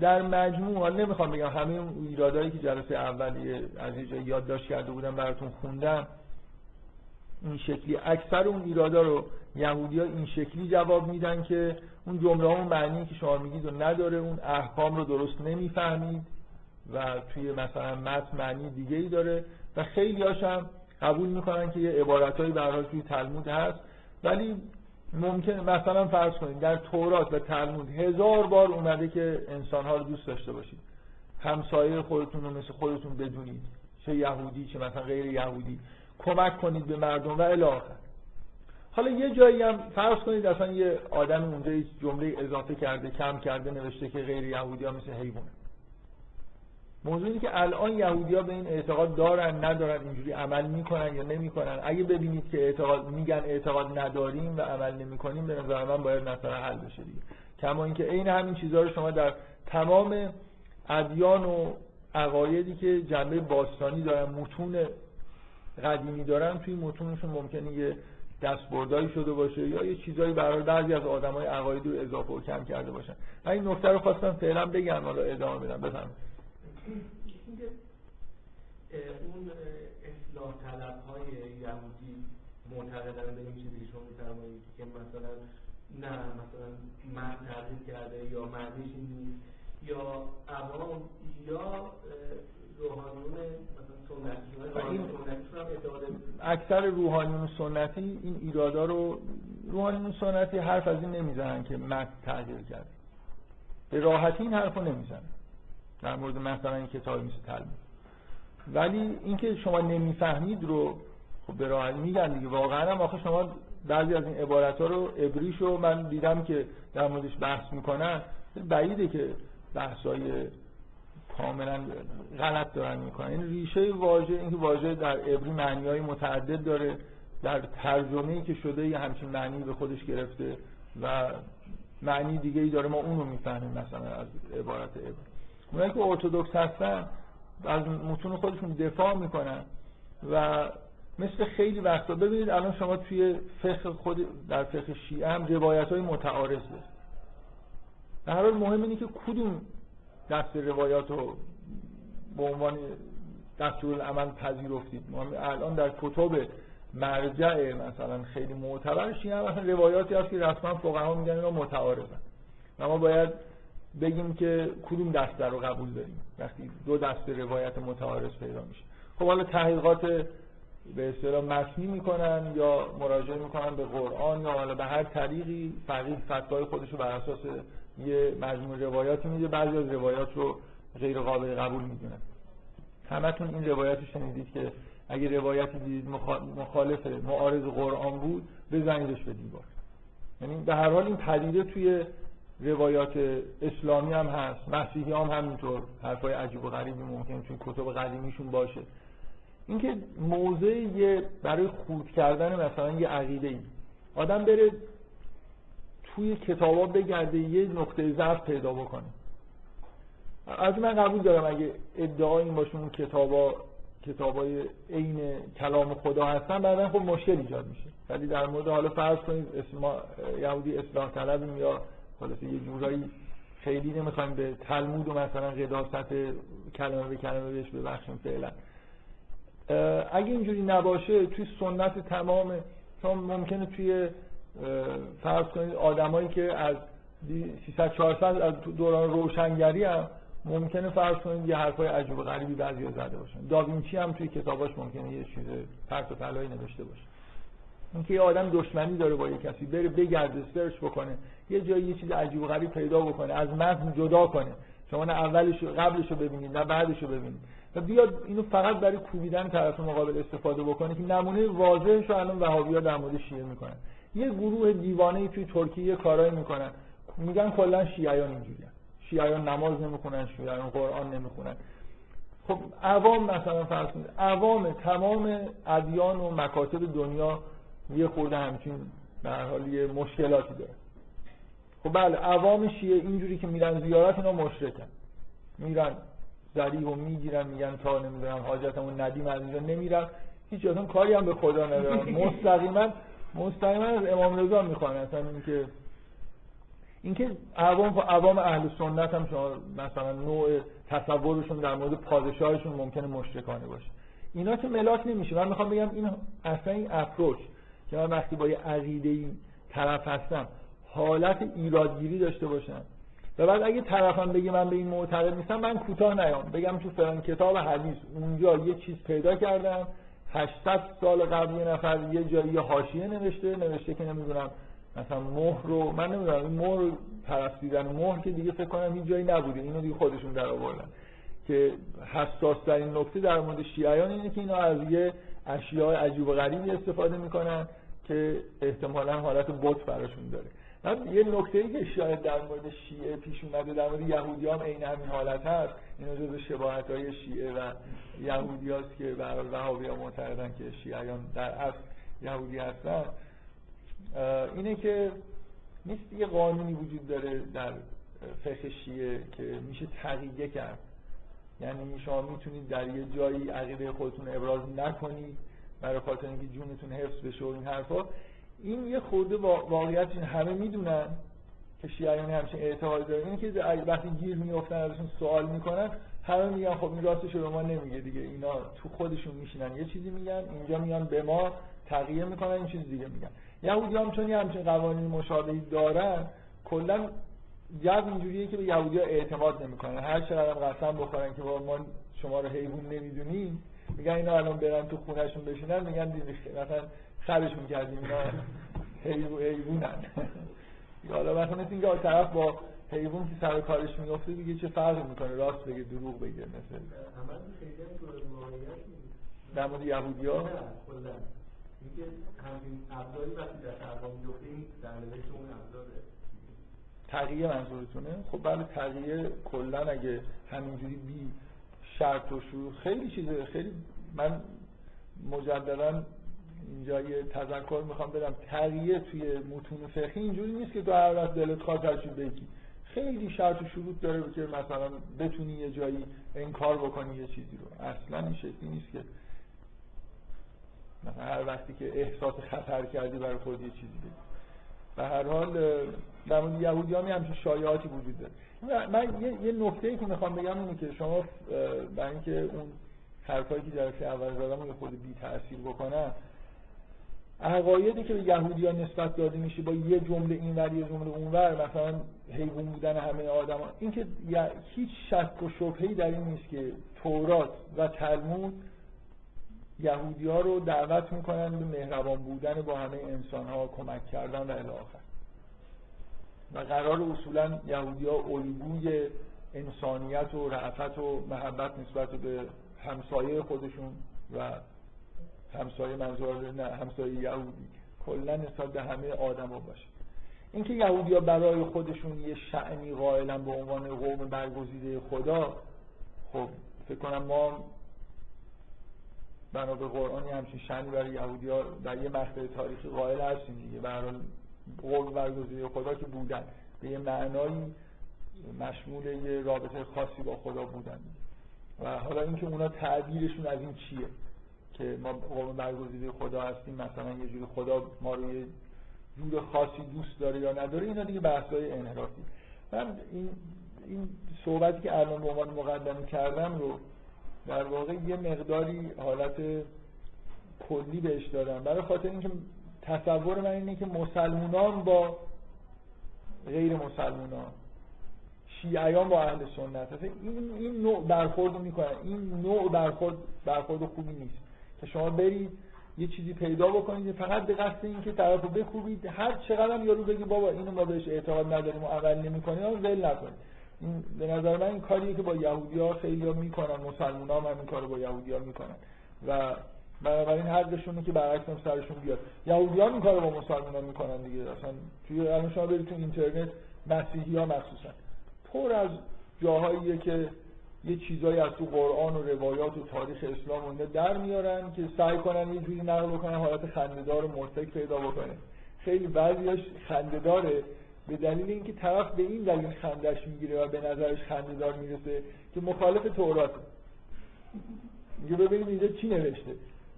در مجموع نمی‌خوام بگم همه اون ایرادایی که جلسه اولی از یه جایی یادداشت کرده بودم براتون خوندم این شکلی. اکثر اون ایرادا رو یهودی ها این شکلی جواب میدن که اون جمله ها معنی که شما میگید و نداره اون احکام رو درست نمی‌فهمید. و توی مثلا متن معنی دیگه ای داره و خیلی هم قبول می‌کنن که یه عبارتهایی به توی تلمود هست. ولی ممکن مثلا فرض کنید در تورات و تلمود هزار بار اومده که انسانها رو دوست داشته باشید. همسایه خودتون رو مثل خودتون بدونید. چه یهودی چه مثلا غیر یهودی. کمک کنید به مردم و الاخر حالا یه جایی هم فرض کنید اصلا یه آدم اونجا جمله اضافه کرده کم کرده نوشته که غیر یهودی ها مثل حیوانه موضوع اینه که الان یهودیا به این اعتقاد دارن ندارن اینجوری عمل می‌کنن یا نمی‌کنن. اگه ببینید که اعتقاد میگن اعتقاد نداریم و عمل نمی‌کنیم به نظر من باید مثلا حل بشه دیگه. کما اینکه عین همین چیزها رو شما در تمام ادیان و عقایدی که جنبه باستانی دارن متون قدیمی دارن توی متونشون ممکنه یه دستبردایی شده باشه یا یه چیزایی برای بعضی از آدمای عقایدی رو اضافه و کم کرده باشن. من این نکته رو خواستم فعلا بگم حالا ادامه بدم. بفرمایید اون اصلاح طلب های یهودی معتقدن به این چیزی که شما میفرمایید که مثلا نه مثلا مرد تغییر کرده یا معنیش نیست یا عوام یا روحانیون اکثر روحانیون سنتی این ایرادا رو روحانیون سنتی حرف از این نمی‌زنن که مرد تغییر کرده. به راحتی این حرف رو نمی‌زنن. در مورد مثلا این کتاب مثل تلمود ولی اینکه شما نمی‌فهمید رو خب به راحتی میگن دیگه. واقعا هم آخه شما بعضی از این عبارت ها رو ابریشو من دیدم که در موردش بحث می‌کنن. بعیده که بحثای کاملا غلط دارن می‌کنن. این ریشه واژه اینکه واژه در عبری معنی های متعدد داره. در ترجمه که شده یه همچین معنی به خودش گرفته و معنی دیگه ای داره. ما اونو می‌فهمیم مثلا از عبارت عبری. اونایی که ارتودکس هستن از متون خودشون دفاع می‌کنن و مثل خیلی وقتا ببینید الان شما توی فقه خود در فقه شیعه هم روایت های متعارض در حال مهم اینه که کدوم دست روایات رو به عنوان دستور العمل پذیرفتید. ما الان در کتب مرجع مثلا خیلی معتبرش اینه مثلا روایاتی هست که رسما فقها میگن اینا متعارضن. و ما باید بگیم که کدوم دسته رو قبول داریم. وقتی دو دسته روایت متعارض پیدا میشه. خب حالا تحقیقات به اصطلاح متنی می‌کنن یا مراجعه می‌کنن به قرآن یا حالا به هر طریقی فقیه فتوای خودش رو بر اساس یه مجموع روایاتی میده. بعضی از روایات رو غیر قابل قبول می‌دونن. همتون این روایت شنیدید که اگه روایتی دیدید مخالف معارض قرآن بود بزنیدش به دیوار. یعنی به هر حال این پدیده توی روایات اسلامی هم هست مسیحی هم همینطور حرفای عجیب و غریبی ممکن چون کتب قدیمیشون باشه. اینکه موضع برای خود کردن مثلا یه عقیده ای آدم بره توی کتابا بگرده یه نقطه ضعف پیدا بکنه. از من قبول دارم اگه ادعا این باشه اون کتابا کتابای عین کلام خدا هستن بعدا خب مشکل ایجاد میشه. ولی در مورد حالا فرض کنید اسما یهودی اصلاح طلبیم یا خلاصه یه جورایی خیلی نمی‌خوایم به تلمود و مثلا قداست کلمه به کلمه بهش ببخشیم فعلا. اگه اینجوری نباشه توی سنت تمام چون ممکنه توی فرض کنید آدمایی که از 300 400 از دوران روشنگری هم ممکنه فرض کنید یه حرفای عجیب و غریبی بعضی زده باشن. داوینچی هم توی کتاباش ممکنه یه چیز پرت و پلایی نوشته باشه. اینکه یه آدم دشمنی داره با یه کسی بره بگرده سرچ بکنه. یه جایی یه چیز عجیب و غریب پیدا بکنه از متن جدا کنه. شما نه اولش قبلش رو ببینید نه بعدش رو ببینید. و بیاد اینو فقط برای کوبیدن طرف مقابل استفاده بکنه که نمونه واضحش رو الان وهابی‌ها در مورد شیعه می‌کنن. یه گروه دیوانه توی ترکیه یه کارایی می‌کنن. میگن کلا شیعیان اینجوریه. شیعیان نماز نمی‌خونن شیعیان قرآن نمی‌خونن. خب عوام مثلا فرض کنید عوام تمام ادیان و مکاتب دنیا یه خورده همچین به حال یه مشکلاتی داره. خب بله عوام شیعه اینجوری که میرن زیارت اینا مشرکن. میرن ذریع و می‌گیرن میگن تا نمی‌دونم حاجتمون ندیم از اینجا نمیرن. هیچ اصلا کاری هم به خدا ندارن. مستقیما مستقیما از امام رضا می‌خوان. اصلا اینکه اینکه عوام عوام اهل سنت هم شما مثلا نوع تصورشون در مورد پادشاهشون ممکنه مشرکانه باشه. اینا که ملاک نمیشه. من می‌خوام بگم این اصلا این اپروچ که من وقتی با یه عقیده ای طرف هستم حالت ایرادگیری داشته باشم و بعد اگه طرفم بگه من به این معتقد نیستم من کوتاه نیام. بگم تو فلان کتاب حدیث. اونجا یه چیز پیدا کردم. 800 سال قبل یه نفر یه جایی حاشیه نوشته نوشته که نمی‌دونم مثلا مهر رو من نمی‌دونم این مهر پرستیدن مهر که دیگه فکر کنم هیچ جایی نبوده. اینو دیگه خودشون در آوردن که حساس ترین نکته در مورد شیعیان اینه که اینا از یه اشیاء عجیب و غریبی استفاده می‌کنن که احتمالا حالت بت براشون داره. یه نکته ای که شاید در مورد شیعه پیش اومده در مورد یهودی هم عین همین حالت هست. اینا جز شباهت های شیعه و یهودی هست که برای وهابی ها معتقدن که شیعیان در اصل یهودی هستن. اینه که نیست یه قانونی وجود داره در فقه شیعه که میشه تقییه کرد. یعنی شما می‌تونید در یه جایی عقیده خودتون ابراز نکنید برای خاطر اینکه جونتون حفظ بشه و این حرفا. این یه خورده واقعیت این همه می‌دونن که شیعیان همچین اعتقاد دارن. اینه که وقتی گیر میافتن ازشون سوال می‌کنن همه میگن خب این راستش رو ما نمیگه دیگه. اینا تو خودشون میشینن. یه چیزی میگن اینجا میان به ما تغییر می‌کنن این چیز دیگه میگن. یهودی هم چون همچین قوانین مشابهی دارن. کلا جو اینجوریه که به یهودی ها اعتماد نمی‌کنن. هر چقدر قسم بخورن که ما شما رو حیوان نمی‌دونیم میگن اینا الان برن تو خونهشون بشینن میگن مثلا خرشون کردیم. اینا حیوانن. حالا مثلا مثل اینکه طرف با حیوان که سر کارش میفته دیگه چه فرقی می‌کنه؟ راست بگه دروغ بگه مثل. در مورد یهودی ها اینکه همین ابزاری وقتی در ارقام میفته این در اون ابزاره. تغییر منظورتونه؟ خب بله تغییر کلا اگه همینجوری بی شرط و شروع خیلی چیزه خیلی من مجددا اینجا یه تذکر می‌خوام بدم. تغییر توی متون فقهی اینجوری نیست که تو هر وقت دلت خواست هرچی بگی. خیلی شرط و شروط داره که مثلا بتونی یه جایی انکار بکنی یه چیزی رو. اصلا این شکلی نیست که مثلا هر وقتی که احساس خطر کردی برای خود یه چیزی بگی. به هر حال در مورد یهودی هم همچین شایعاتی وجود داره. من یه, یه نکته ای که می‌خوام بگم اینه که شما برای اینکه اون حرفایی که جلسه اول زدم یه خود بی تاثیر بکنن عقایدی که به یهودی ها نسبت داده میشه با یه جمله این ور یه جمله اونور مثلا حیوان بودن همه آدم ها. این که هیچ شک و شبهی در این نیست که تورات و تلمود یهودی ها رو دعوت می‌کنن به مهربان بودن با همه انسان ها کمک کردن و الی و قرار اصولا یهودی ها الگوی انسانیت و رعفت و محبت نسبت به همسایه خودشون و همسایه منظور نه همسایه یهودی. کلا نسبت به همه آدما باشه. اینکه یهودی ها برای خودشون یه شعنی قائلا به عنوان قوم برگزیده خدا خب فکر کنم ما بنا به قرآن همچین شعنی برای یهودی ها در یه مقطع تاریخی قائل هستیم دیگه. برای قوم برگزیده خدا که بودن. به یه معنایی مشمول یه رابطه خاصی با خدا بودن. و حالا اینکه اونا تعبیرشون از این چیه؟ که ما قوم برگزیده خدا هستیم مثلا یه جوری خدا ما رو یه جور خاصی دوست داره یا نداره اینا دیگه بحث‌های انحرافی. من این این صحبتی که الان به عنوان مقدمه کردم رو در واقع یه مقداری حالت کلی بهش دادم. برای خاطر اینکه تصور من اینه که مسلمونان با غیر مسلمونان شیعیان با اهل سنت این این نوع برخورد می‌کنن. این نوع برخورد برخورد خوبی نیست. که شما برید یه چیزی پیدا بکنید فقط به قصد اینکه طرف رو بکوبید هر چقدر هم یارو بگی بابا اینو ما بهش اعتقاد نداریم و عمل نمی‌کنیم اون ول نکنید. به نظر من این کاریه که با یهودی ها خیلی ها می‌کنن مسلمان ها هم این کارو با یهودی ها می‌کنن. و بنابراین حقشونه که برعکس هم سرشون بیاد. یهودی ها این کارو با مسلمان ها می‌کنن دیگه. اصلا توی الان شما برید تو اینترنت مسیحی ها مخصوصا. پر از جاهاییه که یه چیزایی از تو قرآن و روایات و تاریخ اسلام و در میارن که سعی کنن یه جوری نقل بکنن حالت خندهدار و مرتک پیدا بکنه. خیلی بعضیاش خندهداره به دلیل اینکه طرف به این دلیل خندش می‌گیره و به نظرش خندهدار می‌رسه که مخالف توراته میگه ببینید اینجا چی نوشته.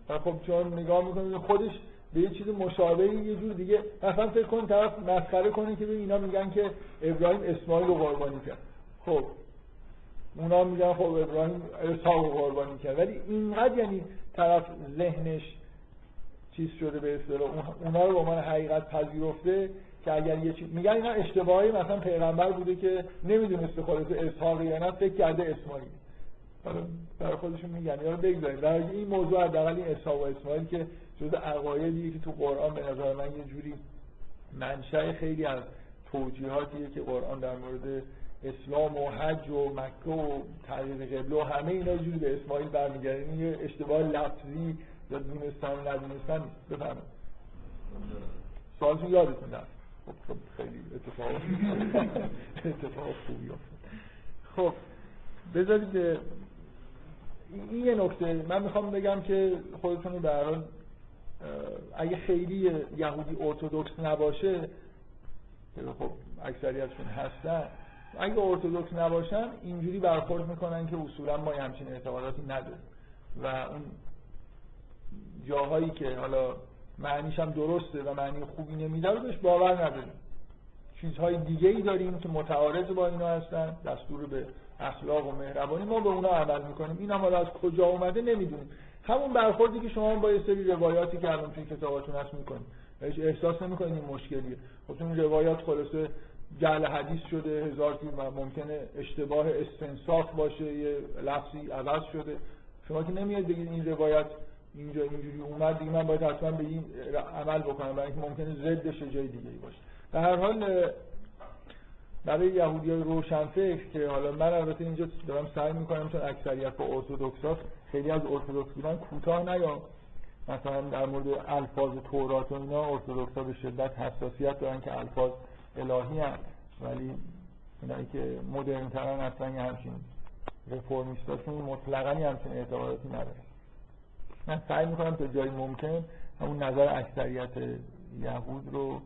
و خب چون نگاه می‌کنه خودش به یه چیز مشابهی یه جور دیگه. مثلا فکر کن طرف مسخره کنه که اینا میگن که ابراهیم اسماعیل رو قربانی کرد. خب اونا میگن خب ابراهیم اسحاق قربانی کرد. ولی اینقدر یعنی طرف ذهنش چیز شده به اصطلاح. اونا رو به عنوان حقیقت پذیرفته که اگر یه چیز میگن اینا اشتباهی مثلا پیغمبر بوده که نمی‌دونسته خودش اسحاق یا نه فکر کرده اسماعیل. برای خودشون میگن. یا بگذارید. در این موضوع حداقل این اسحاق و اسماعیل که جز عقایدی که تو قرآن به نظر من یه جوری منشأ خیلی از توجیهاتیه که قرآن در مورد اسلام و حج و مکه و تغییر قبله و همه اینا جوری به اسماعیل برمیگرده این یه اشتباه لفظی یا دونستان و ندونستان بفهمید. سوالتون یادتون رفت. خب خب خیلی اتفاق اتفاق خوبی افتاد. خب بذارید این یه نکته. من می‌خوام بگم که خودتون در حال اگه خیلی یهودی ارتودکس نباشه که خب اکثریتشون هستن اگه ارتودکس نباشن اینجوری برخورد می‌کنن که اصولا ما همچین اعتقاداتی نداریم. و اون جاهایی که حالا معنیش هم درسته و معنی خوبی نمیده رو بهش باور نداریم. چیزهای دیگه ای داریم که متعارض با اینا هستن دستور به اخلاق و مهربانی. ما به اونا عمل می‌کنیم. این هم از کجا اومده نمی‌دونیم. همون برخوردی که شما با یه سری روایاتی که الان توی کتاباتون هست می‌کنیم. هیچ احساس نمی‌کنید این مشکلیه. خب اون روایات خلاصه جعل حدیث شده هزار تیم و ممکنه اشتباه استنساخ باشه یه لفظی عوض شده. شما که نمیاد بگید این روایت اینجا اینجوری اومد دیگه من باید حتما به این عمل بکنم برای اینکه ممکنه ضدش جای دیگه باشه. به هر حال برای یهودی های روشنفکر که حالا من البته اینجا دارم سعی می‌کنم چون اکثریت با ارتودکس خیلی از ارتودکس بودن کوتاه نیام. مثلا در مورد الفاظ تورات و اینا ارتودکس به شدت حساسیت دارن که الفاظ الهی هم. ولی اینایی که مدرن ترن اصلا یه همچین رفورمیستاشون مطلقا همچین اعتقاداتی نداره. من سعی می‌کنم تا جایی ممکن همون نظر اکثریت یهود رو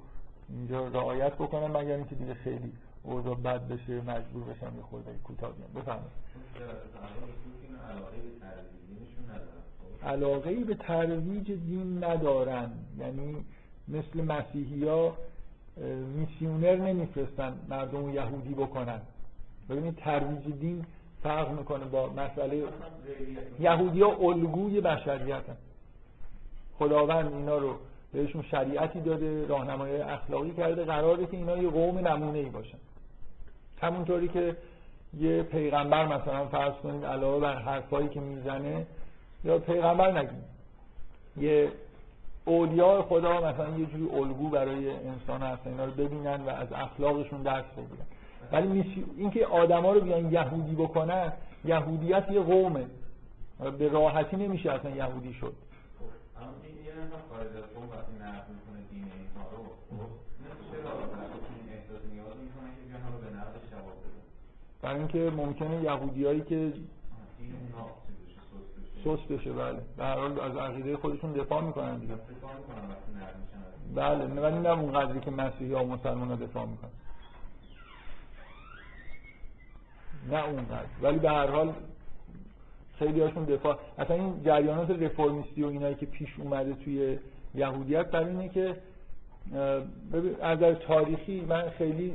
اینجا رعایت بکنم مگر اینکه دیگه خیلی اوضاع بد بشه مجبور بشم یه خورده کوتاه بیام. بفهمم علاقه به ترویج دین ندارن. یعنی مثل مسیحی ها میسیونر نمیفرستن مردم یهودی بکنن ببینید ترویج دین فرق می‌کنه با مسئله یهودی ها الگوی بشریت هن. خداوند اینا رو بهشون شریعتی داده راهنمایی اخلاقی کرده قراره که اینا یه قوم نمونه ای باشن همونطوری که یه پیغمبر مثلا فرض کنید علاوه بر حرفایی که می‌زنه یا پیغمبر نگیم یه اولیاء خدا مثلا یه جوری الگو برای انسان هستن اینا رو ببینن و از اخلاقشون درس بگیرن. ولی اینکه آدما رو بیان یهودی بکنن یهودیت یه قومه. به راحتی نمیشه اصلا یهودی شد. برای اینکه ممکنه یهودیایی که دین اونها چیز بشه، سست بشه. بله. به هر حال از عقیده خودشون دفاع می‌کنن دیگه. بله ولی نه اون قدری که مسیحی و مسلمان ها دفاع می‌کنن. نه اون قدر ولی به هر حال خیلی هاشون دفاع. اصلا این جریانات رفرمیستی و اینایی که پیش اومده توی یهودیت برای اینه که از نظر تاریخی من خیلی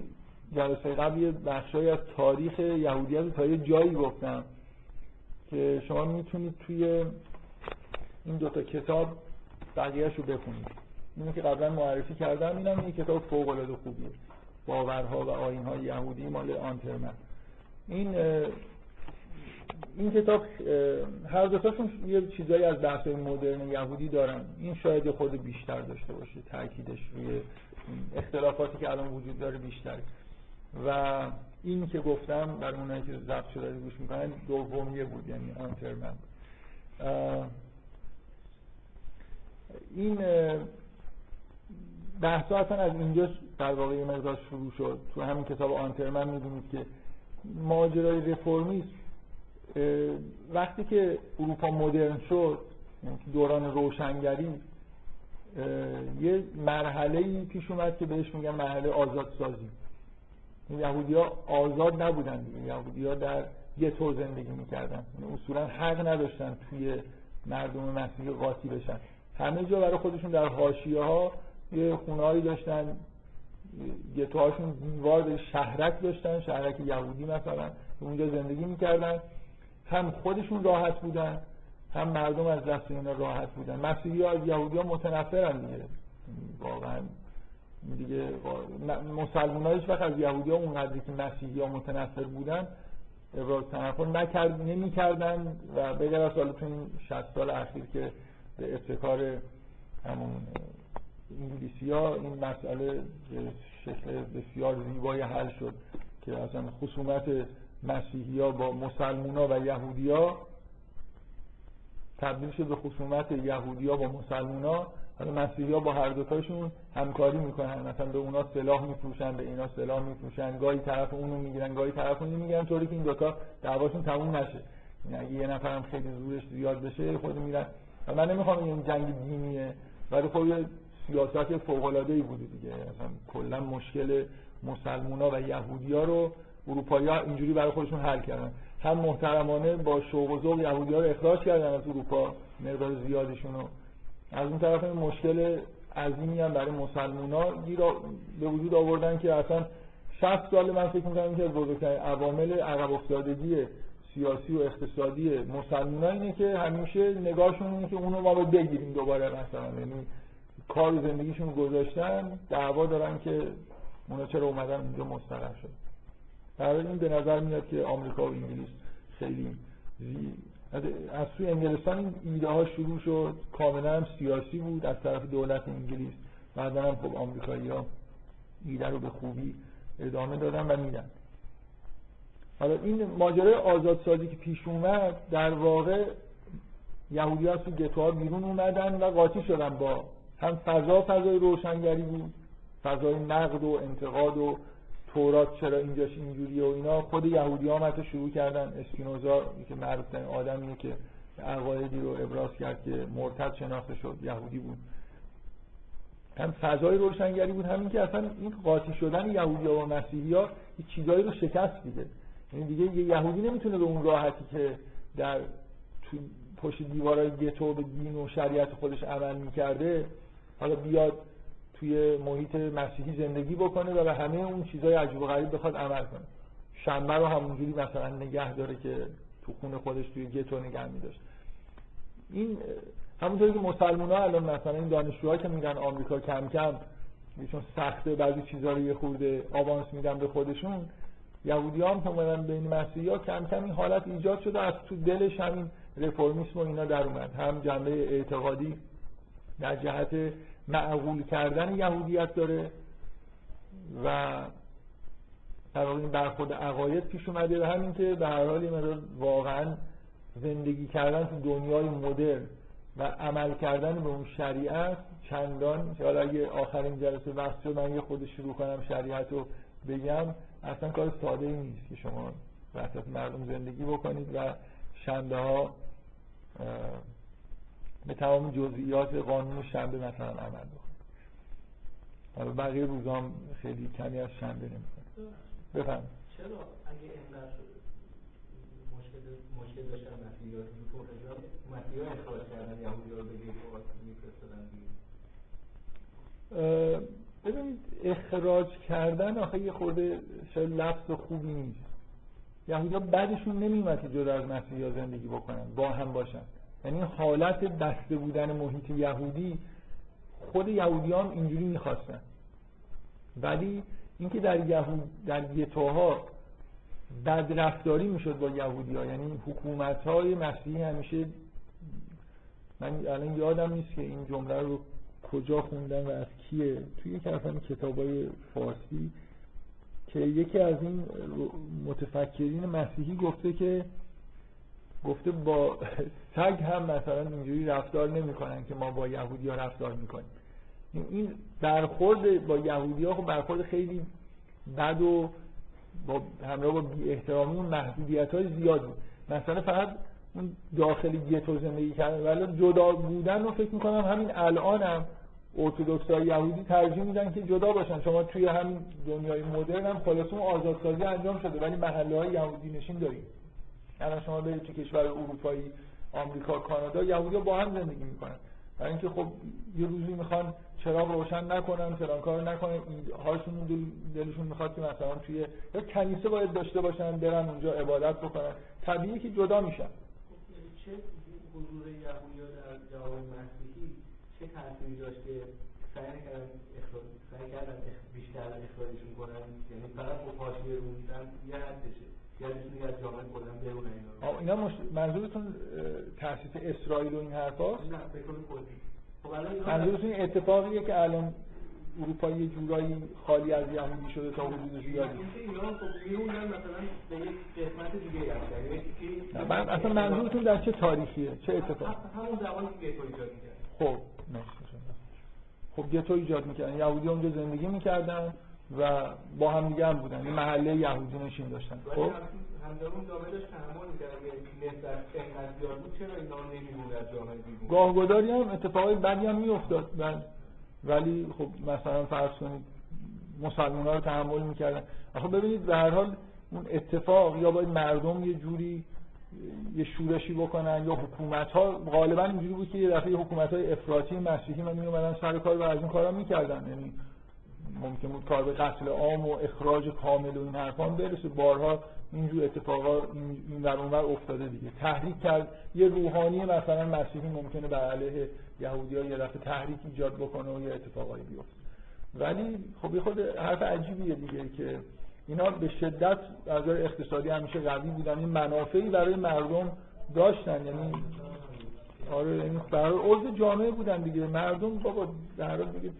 جلسه قبل یه بخشایی از تاریخ یهودیت تا یه جایی گفتم. که شما می‌تونید توی این دوتا کتاب بقیهش رو بخونید. اینو که قبلا معرفی کردم اینم یه کتاب فوق العاده خوبیه. باورها و آیین‌های یهودی مال آنترمن. این این کتاب هر دوتاشون یه چیزایی از بحث مدرن یهودی دارن. این شاید خود بیشتر داشته باشه تاکیدش روی این اختلافاتی که الان وجود داره بیشتره و این که گفتم بر اونایی که ضبط شده گوش می‌کنن دومیه بود یعنی آنترمن این بحثا اصلا از اینجا در واقع مقدار شروع شد. تو همین کتاب آنترمن می‌دونید که ماجرای رفرمیسم اه، وقتی که اروپا مدرن شد یعنی دوران روشنگری یه مرحله پیش اومد که بهش میگن مرحله آزادسازی. یهودی ها آزاد نبودن دیگه. یهودی ها در گتو زندگی می‌کردن. یعنی اصولا حق نداشتن توی مردم مسیحی قاطی بشن. همه جا برای خودشون در حاشیه ها یه خونهایی داشتن گتو هاشون دیوار به شهرک داشتن شهرک یهودی مثلا. اونجا زندگی می‌کردن. هم خودشون راحت بودن هم مردم از دست اینا راحت بودن. مسیحی ها از یهودی ها متنفرن دیگه. واقعا دیگه مسلمان ها هیچ وقت از یهودی ها اونقدری که مسیحی ها متنفر بودن ابراز تنفر نکرد نمی کردن و بگر از حالا تو این 60 سال اخیر که به ابتکار همون انگلیسی ها این مسئله به شکل بسیار زیبای حل شد که اصلا خصومت مسیحی ها با مسلمان ها و یهودی ها تبدیل شد به خصومت یهودی ها با مسلمان ها حالا مسیحی با هر دوتاشون همکاری می‌کنن. مثلا به اونا سلاح میفروشن به اینا سلاح میفروشن. گاهی طرف اونو می‌گیرن گاهی طرف اونو می‌گیرن طوری که این دوتا دعواشون تموم نشه. یعنی اگه یه نفرم خیلی زورش زیاد بشه خود میرن. و من نمی‌خوام این جنگ دینیه ولی خب یه سیاست فوق العاده ای بوده دیگه. مثلا کلا مشکل مسلمونا و یهودیا رو اروپایی ها اینجوری برای خودشون حل کردن. هم محترمانه با شوق و ذوق یهودی ها رو اخراج کردن از اروپا مقدار زیادشون رو. از اون طرف این مشکل عظیمی هم برای مسلمان ها به وجود آوردن که اصلا 60 سال من فکر می‌کنم که بزرگترین عوامل عقب افتادگی سیاسی و اقتصادی مسلمان اینه که همیشه نگاهشون اینه که اونو ما باید بگیریم دوباره مثلا یعنی کار زندگیشون گذاشتن دعوا دارن که اونا چرا اومدن اینجا مستقر شد در این به نظر میاد که آمریکا و انگلیس خیلی. از سوی انگلستان این ایده ها شروع شد. کاملا هم سیاسی بود از طرف دولت انگلیس. بعدا هم خب آمریکایی ها ایده رو به خوبی ادامه دادن و میدن. حالا این ماجرای آزادسازی که پیش اومد در واقع یهودی ها تو گتوها بیرون اومدن و قاطی شدن با هم فضا فضای روشنگری بود. فضای نقد و انتقاد و تورات چرا اینجاش اینجوریه و اینا. خود یهودی ها حتی شروع کردن. اسپینوزا که معروف ترین آدمیه که عقایدی رو ابراز کرد که مرتد شناخته شد یهودی بود. هم فضای روشنگری بود همین که اصلا این قاطی شدن یهودی ها و مسیحی ها چیزایی رو شکست دیده. یعنی دیگه یه یهودی نمی‌تونه به اون راحتی که در تو پشت دیوارای گتو به دین و شریعت خودش عمل می‌کرده حالا بیاد توی محیط مسیحی زندگی بکنه و به همه اون چیزای عجیب و غریب بخواد عمل کنه. شنبه رو همونجوری مثلا نگه داره که تو خونه خودش توی گتو نگه میداشت. این همونطوری که مسلمان ها الان مثلا این دانشجوها که میرن آمریکا کم کم چون سخته بعضی چیزها رو یه خورده آوانس میدن به خودشون یهودی هم که اومدن بین مسیحی ها کم کم این حالت ایجاد شده از تو دلش همین رفرمیسم و اینا در اومد. هم جنبه اعتقادی در جهت معقول کردن یهودیت داره و در این برخورد عقاید پیش اومده و همین که به هر حال واقعا زندگی کردن تو دنیای مدرن و عمل کردن به اون شریعت چندان حالا اگه آخرین جلسه وقت شد من یه خود شروع کنم شریعت رو بگم اصلا کار ساده ای نیست که شما وسط مردم زندگی بکنید و شنبه ها به تمام جزئیات قانون شنبه مثلا عمل بکنید حالا بقیه روزام خیلی کمی از شنبه نمی‌کنه بفهم چرا اگه اینقدر مشکل مشکل داشتن مسیحیات تو مسیحا اخراج کردن یهودی رو ببینید اخراج کردن آخه یه خورده شاید لفظ خوبی نیست. یهودی بعدشون نمیومد که جدا از مسیحی زندگی بکنن با هم باشن. یعنی حالت بسته بودن محیط یهودی خود یهودی هم اینجوری می‌خواستن. ولی اینکه در یهود در گتوها بد رفتاری می‌شد با یهودی ها یعنی حکومت های مسیحی همیشه من الان یادم نیست که این جمله رو کجا خوندم و از کیه. توی یک از کتاب های فارسی که یکی از این متفکرین مسیحی گفته که گفته با سگ هم مثلا اینجوری رفتار نمی‌کنن که ما با یهودی ها رفتار می‌کنیم. این برخورد با یهودی ها خب برخورد خیلی بد و با همراه با بی احترامی و محدودیت های زیاد بود. مثلا فقط اون داخل گتو زندگی کردن. ولی جدا بودن رو فکر می‌کنم همین الان هم ارتودکس یهودی ترجیح میدن که جدا باشن. شما توی همین دنیای مدرن هم خلاص اون آزادسازی انجام شده ولی محله های یهودی نشین داریم. الان شما برید تو کشور اروپایی آمریکا کانادا یهودی با هم زندگی می‌کنن. برای اینکه خب یه روزی می‌خوان چراغ روشن نکنن فلان کار نکنن هاشون دل دلشون می‌خواد که مثلا توی یا کنیسه باید داشته باشن برن اونجا عبادت بکنن. طبیعیه که جدا میشن. چه حضور یهودی در جامعه مسیحی چه تأثیری داشت که سعی کردن بیشتر اخراجشون کنن؟ یعنی فقط با پاشیه روندن یه حدشه. یعنی از جامعه کلا برونه اینا؟ اینا مش... منظورتون تأسیس اسرائیل و این حرفا؟ نه به طور کلی. منظورتون این اتفاقیه که الان اروپا یه جورایی خالی از یهودی شده تا حدود زیادی اینا خب میموندن مثلا به یک قسمت دیگه هستن من اصلا منظورتون در چه تاریخیه؟ چه اتفاقی؟ همون زمانی که خب خب گتو ایجاد می‌کردن. یهودی اونجا زندگی می‌کردن. و با هم دیگه هم بودن. یه محله یهودی نشین داشتن. خب؟ بیرون؟ گاهگداری هم اتفاقای بدی هم میافتاد. ولی خب مثلا فرض کنید مسلمان ها رو تحمل می‌کردن. آخه ببینید به هر حال اون اتفاق یا باید مردم یه جوری یه شورشی بکنن یا حکومت ها غالبا اینجوری بود که یه دفعه حکومت های افراطی مسیحی من میومدن سر کار و از این کارا می‌کردن. یعنی ممکن بود کار به قتل عام و اخراج کامل و این حرفان برسه. بارها اینجور اتفاقا این در اونور افتاده دیگه. تحریک کرد. یه روحانی مثلا مسیحی ممکنه بر علیه یهودی ها یه دفعه تحریک ایجاد بکنه و یه اتفاقایی بیفته. ولی خب خود حرف عجیبیه دیگه که اینا به شدت از اقتصادی همیشه قوی بودن. این منافعی برای مردم داشتن. یعنی آره یعنی برای عضو جامعه بودن دیگه. مردم بابا در دیگه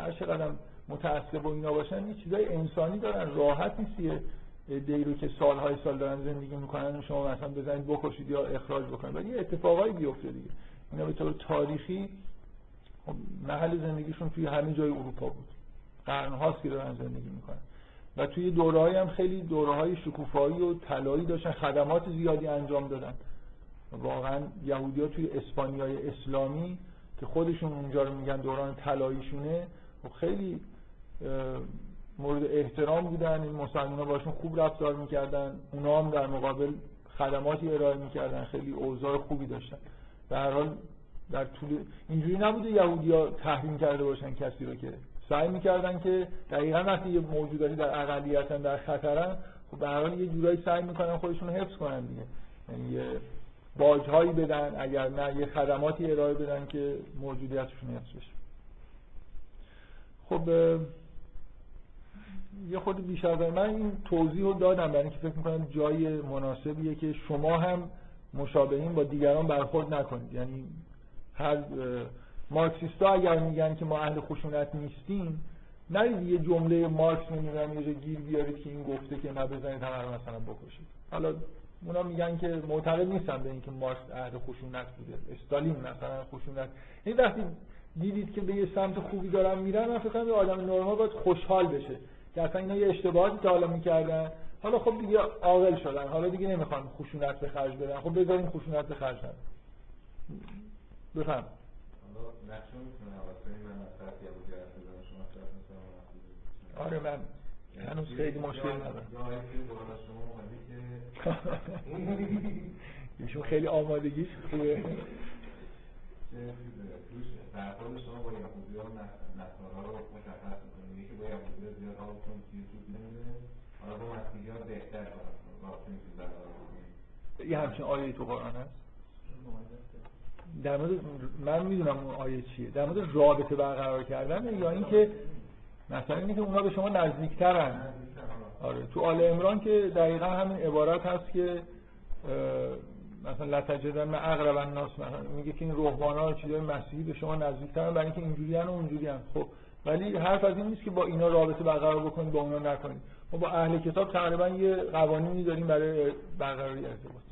هر چقدر متعصب و اینا باشن یه چیزای انسانی دارن راحت نیست دی رو که سالهای سال دارن زندگی می‌کنن شما مثلا بزنید بکشید یا اخراج بکنید. ولی اتفاقایی بیفته دیگه. اینا به طور تاریخی خب محل زندگیشون توی همه جای اروپا بود. قرنهاست که دارن زندگی می‌کنن. و توی دوره هم خیلی دوره های شکوفایی و طلایی داشتن خدمات زیادی انجام دادن. واقعا یهودی توی اسپانیای اسلامی که خودشون اونجا رو میگن دوران طلاییشونه خب خیلی مورد احترام بودن این مسلمان ها باشون خوب رفتار می‌کردن اونا هم در مقابل خدماتی ارائه می‌کردن خیلی اوضاع خوبی داشتن. هر حال در طول اینجوری نبوده یهودی ها تحریم کرده باشن کسی رو که سعی می‌کردن که دقیقا وقتی یه موجوداتی در اقلیتن در خطرن خب به هر حال یه جورایی سعی می‌کنن خودشون حفظ کنن دیگه. یعنی یه باجهایی بدن اگر نه یه خدماتی ارائه بدن که موجودیتشون حفظ بشه. خب یه خود بیشتر من این توضیح رو دادم. برای اینکه فکر می‌کنم جای مناسبیه که شما هم مشابهین با دیگران برخورد نکنید. یعنی هر مارکسیستا اگر میگن که ما اهل خشونت نیستیم نرید یه جمله مارکس نمی‌دونم یه گیر بیارید که این گفته که نبزنید همه مثلا بکشید. حالا اونا میگن که معتقد نیستن به اینکه مارکس اهل خشونت بوده. استالین مثلا خشونت. این وقتی دیدید که به یه سمت خوبی دارن میرن من فکر یه آدم نرمال باید خوشحال بشه. که اصلا اینا یه اشتباهاتی تا حالا می‌کردن. حالا خب دیگه عاقل شدن. حالا دیگه نمی‌خوان خشونت به خرج بدن. خب بذاریم خشونت به خرج بدن بفهم آره من هنوز خیلی مشکل ندارم. ایشون خیلی آمادگیش خوبه. برخورد شما با یهودی ها نصارا رو مشخص می‌کنه یکی با یهودی ها زیاد کن چیز سود نمیده حالا با مسیحی ها بهتر رابطه می‌تونی برقرار یه همچین آیه تو قرآن هست؟ در مورد من می‌دونم اون آیه چیه. در مورد رابطه برقرار کردن یا اینکه مثلا اینه که اونا به شما نزدیکترن. آره. تو آل عمران که دقیقا همین عبارت هست که مثلا لتجدن اقرب الناس مثلا. میگه که این روحانا چیزای مسیحی به شما نزدیکترن برای اینکه اینجوری و اونجوری خب ولی حرف از این نیست که با اینا رابطه برقرار بکنید با اونا نکنید. ما با اهل کتاب تقریبا یه قوانینی داریم برای برقراری ارتباط.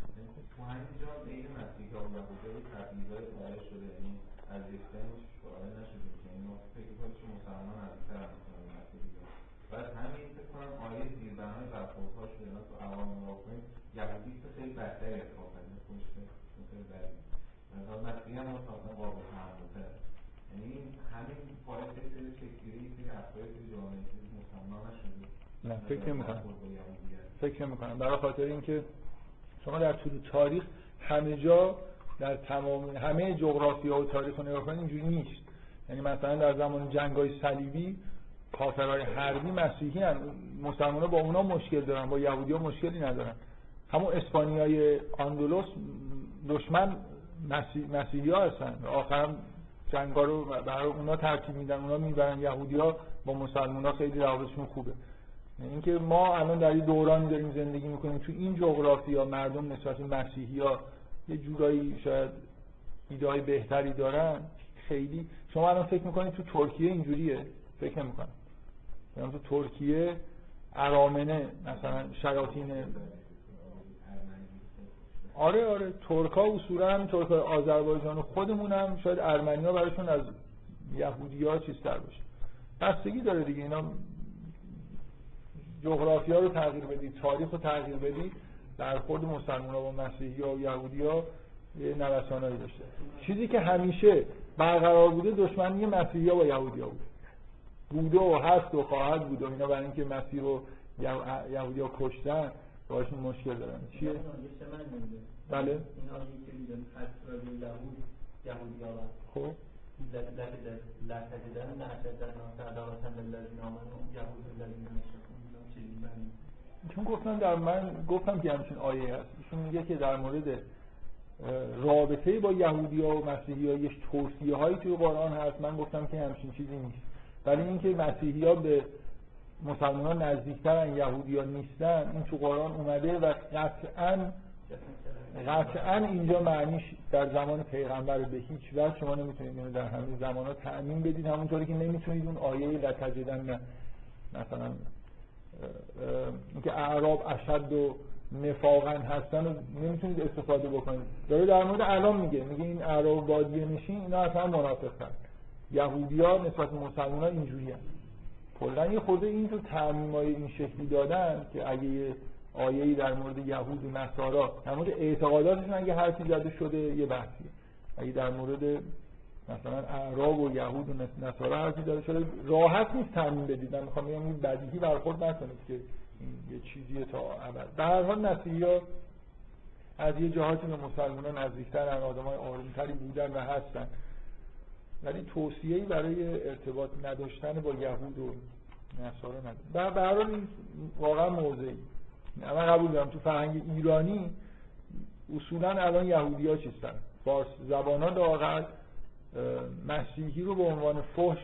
بعد همین فکر کنم آیه زیربنای برخوردها شده تو کنیم یهودی خیلی بدتری اتفاق پذیر خوشته خیلی بدی مثلا مسیحی هم مثلا قابل تحمل‌تر. یعنی همین باعث شده شکلگیری که افراد توی جامعه مسلمان نشده. نه فکر نمی‌کنم. فکر نمی‌کنم. برای خاطر اینکه شما در طول تاریخ همه جا در تمام همه جغرافیا و تاریخ رو نگاه کنید اینجوری نیست. یعنی مثلا در زمان جنگ‌های صلیبی کافرهای حربی مسیحی هم مسلمان با اونا مشکل دارن با یهودی ها مشکلی ندارن. همون اسپانیای آندولوس دشمن مسیحی ها هستن. آخرم جنگا رو برای اونا ترتیب میدن اونا می‌برن. یهودی ها با مسلمان ها خیلی روابطشون خوبه. اینکه ما الان در یه دورانی داریم زندگی می‌کنیم تو این جغرافیا مردم نسبت مسیحی ها یه جورایی شاید ایده بهتری دارن خیلی. شما الان فکر می‌کنید تو ترکیه اینجوریه؟ فکر نمی‌کنم. تو ترکیه ارامنه مثلا شیاطین آره آره ترکا اصولا هم ترکای آذربایجان خودمون هم شاید ارمنیا براشون از یهودی ها چیزتر باشه. بستگی داره دیگه اینا جغرافیا رو تغییر بدید تاریخ رو تغییر بدید برخورد مسلمان ها با مسیحی ها و یهودی ها یه نوسانایی داشته. چیزی که همیشه برقرار بوده دشمنی مسیحی ها با یهودی ها بوده بوده و هست و خواهد بود و اینا برای اینکه مسیح رو یهودی ها کشتن باشون مشکل دارن. چیه؟ بله. خب. چون گفتم در من گفتم که همچین آیه هست. ایشون میگه که در مورد رابطه با یهودی ها و مسیحی ها یه توصیه هایی توی قرآن هست. من گفتم که همچین چیزی نیست. ولی اینکه مسیحی ها به مسلمان ها نزدیکترن یهودی ها نیستن این تو قرآن اومده و قطعا قطعا اینجا معنیش در زمان پیغمبر به هیچ وجه شما نمی‌تونید در همین زمان ها تأمین بدید همونطوری که نمی‌تونید اون آیه لتجدن مثلا اینکه اعراب اشد و نفاقا هستن و نمی‌تونید استفاده بکنید. داره در مورد الان میگه. میگه این اعراب بادیه نشین اینا اصلا منافقن یهودی ها نسبت به مسلمان ها اینجوری هست کلا یه خورده اینجور تعمیم های این شکلی دادن که اگه یه آیه‌ای در مورد یهود و نصارا در مورد اعتقاداتشون اگه حرفی زده شده یه بحثیه. اگه در مورد مثلا اعراب و یهود و نصارا حرفی زده شده راحت نیست تعمیم بدید. من می‌خوام بگم این بدیهی برخورد نکنید که این یه چیزیه تا ابد. در هر حال مسیحی‌ها از یه جهاتی به مسلمانان نزدیکترن آدمای آرومتری بودن و هستن. ولی توصیه‌ای برای ارتباط نداشتن با یهود و نصارا نداره به هر این واقعا موضعی. من قبول دارم تو فرهنگ ایرانی اصولا الان یهودی ها چیستن؟ فارس زبان ها لاقل مسیحی رو به عنوان فحش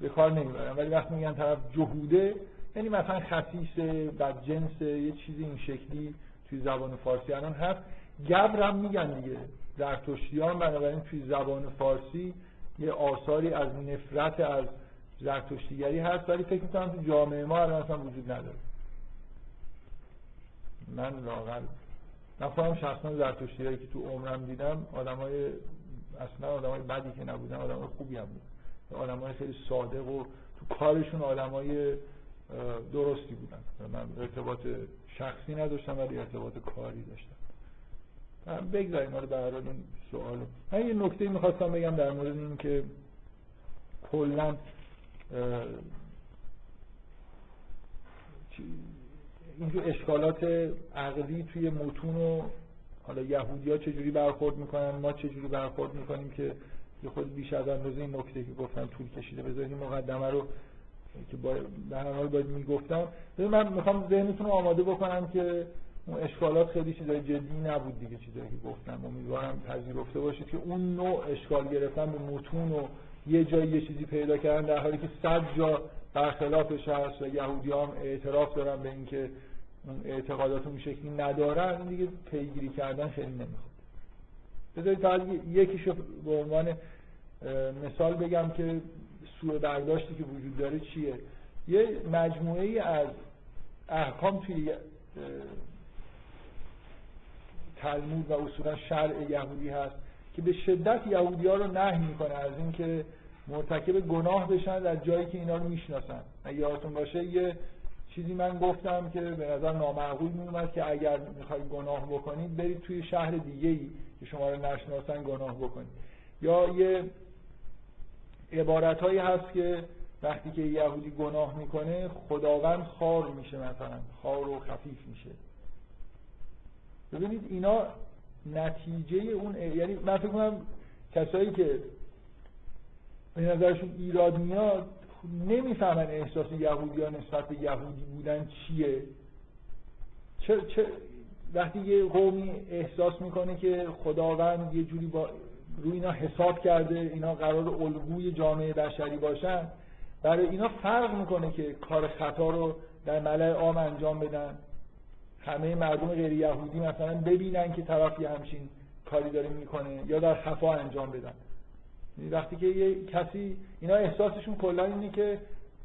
به کار نمی‌برن. ولی وقتی میگن طرف جهوده یعنی مثلا خصیصه بد جنس یه چیزی این شکلی توی زبان فارسی الان هست. گبر هم میگن دیگه. زرتشتیان بنابراین توی زبان فارسی یه آثاری از نفرت از زرتشتیگری هست ولی فکر می‌کنم تو جامعه ما الان اصلا وجود نداره. من لاغل من خودم شخصا زرتشتیگری که تو عمرم دیدم آدمای اصلا آدمای بدی که نبودن آدمای خوبی هم بودن آدمای خیلی صادق و تو کارشون آدمای درستی بودن. من ارتباط شخصی نداشتم ولی ارتباط کاری داشتم. بگذاریم حالا به هر این سوال. من یه نکته می‌خواستم بگم در مورد این که کلا اینجور اشکالات عقلی توی متون و حالا ها چجوری برخورد می‌کنن ما چجوری برخورد می‌کنیم که یه خود بیش از اندازه این نکته که گفتم طول کشیده بذاریم مقدمه رو که به هر حال باید می‌گفتم. من می‌خوام ذهنتون رو آماده بکنم که اون اشکالات خیلی چیزای جدی نبود دیگه چیزایی که گفتم. امیدوارم پذیرفته باشید که اون نوع اشکال گرفتن به متون و یه جایی یه چیزی پیدا کردن در حالی که صد جا برخلافش هست و یهودی هم اعتراف دارن به اینکه اون اعتقادات اون شکلی ندارن این دیگه پیگیری کردن خیلی نمی‌خواد. بذارید فقط یکیشو به عنوان مثال بگم که سوء برداشتی که وجود داره چیه. یه مجموعه ای از احکام توی تلمود و اصولا شرع یهودی هست که به شدت یهودی ها رو نهی می‌کنه از اینکه مرتکب گناه بشن در جایی که اینا رو می‌شناسن. اگه یادتون باشه یه چیزی من گفتم که به نظر نامعقول میومد که اگر می‌خواید گناه بکنید برید توی شهر دیگه ای که شما رو نشناسن گناه بکنید. یا یه عبارت هایی هست که وقتی که یهودی گناه می‌کنه خداوند خار میشه مثلا خار و خفیف میشه. ببینید اینا نتیجه اون یعنی من فکر کنم کسایی که به نظرشون ایراد میاد نمی‌فهمن احساس یهودی ها نسبت به یهودی بودن چیه. چه, چه وقتی یه قومی احساس می‌کنه که خداوند یه جوری با روی اینا حساب کرده اینا قرار الگوی جامعه بشری باشن برای اینا فرق می‌کنه که کار خطا رو در ملع عام انجام بدن. همه مردم غیر یهودی مثلا ببینن که طرف یه همچین کاری داره می‌کنه یا در خفا انجام بدن. یعنی وقتی که یه کسی اینا احساسشون کلا اینه که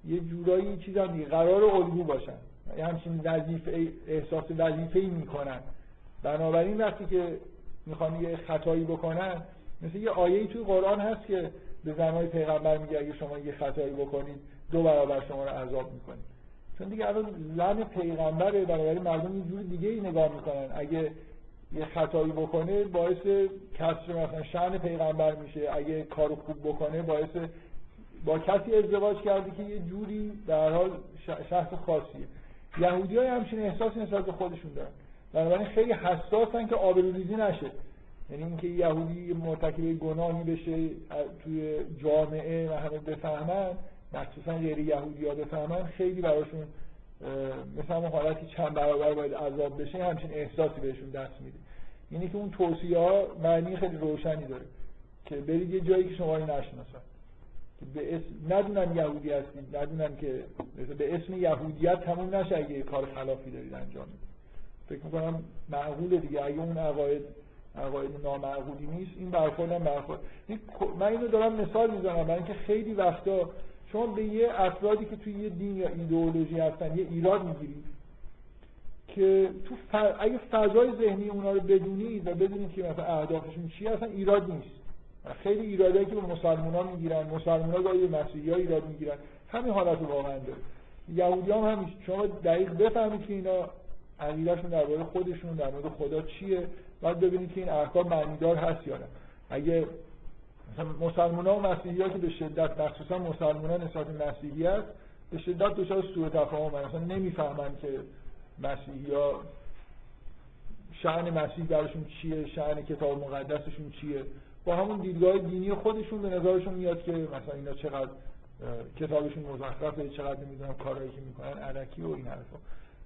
یه جورایی چیز هم دیگه قرار الگو باشن. یه همچین وظیفه احساس وظیفه ای می‌کنن. بنابراین وقتی که می‌خوان یه خطایی بکنن مثل یه آیه توی قرآن هست که به زنهای پیغمبر میگه اگه شما یه خطایی بکنید دو برابر شما رو عذاب می‌کنید چون دیگه الان زن پیغمبره بنابراین مردم یه جور دیگه ای نگاه می‌کنن. اگه یه خطایی بکنه باعث کسر مثلا شأن پیغمبر میشه. اگه کارو خوب بکنه باعث با کسی ازدواج کرده که یه جوری در حال شخص خاصیه. یهودی های همچین احساسی نسبت به خودشون دارن. بنابراین خیلی حساسن که آبروریزی نشه. یعنی اینکه یهودی مرتکب گناهی بشه توی جامعه و همه بفهمن مخصوصا غیر یهودی ها بفهمن خیلی براشون مثلا حالتی چند برابر باید عذاب بشه همچین احساسی بهشون دست میده. یعنی که اون توصیه ها معنی خیلی روشنی داره که برید یه جایی که شما رو نشناسن. به اسم ندونن یهودی هستید ندونن که به اسم یهودیت تموم نشه اگه کار خلافی دارید انجام می‌دید. فکر می‌کنم معقوله دیگه. اگه اون عقاید عقاید نامعقولی نیست این برخورد هم برخورد. من اینو دارم مثال می‌زنم برای اینکه خیلی وقتا شما به یه افرادی که توی یه دین یا ایدئولوژی هستن یه ایراد می‌گیرید که تو ف... اگه فضای ذهنی اونا رو بدونید و بدونید که مثلا اهدافشون چی اصلا ایراد نیست. خیلی ایرادایی که به مسلمان ها می‌گیرن مسلمان ها گاهی مسیحی ها ایراد می‌گیرن. همین حالت واقعا داره. یهودی هم همیشه شما دقیق بفهمید که اینا عقیدهشون درباره خودشون در مورد خدا چیه بعد ببینید که این احکام معنیدار هست یا نه. اگه مسلمان ها و مسیحی که به شدت مخصوصا مسلمان ها نسبت مسیحیت به شدت دچار سوء تفاهم مثلا نمی‌فهمن که مسیحی ها شعن مسیح براشون چیه شعن کتاب مقدسشون چیه. با همون دیدگاه دینی خودشون به نظرشون میاد که مثلا اینا چقدر کتابشون مزخرفه چقدر نمی‌دونم کارهایی که می‌کنن علکی و این حرفا.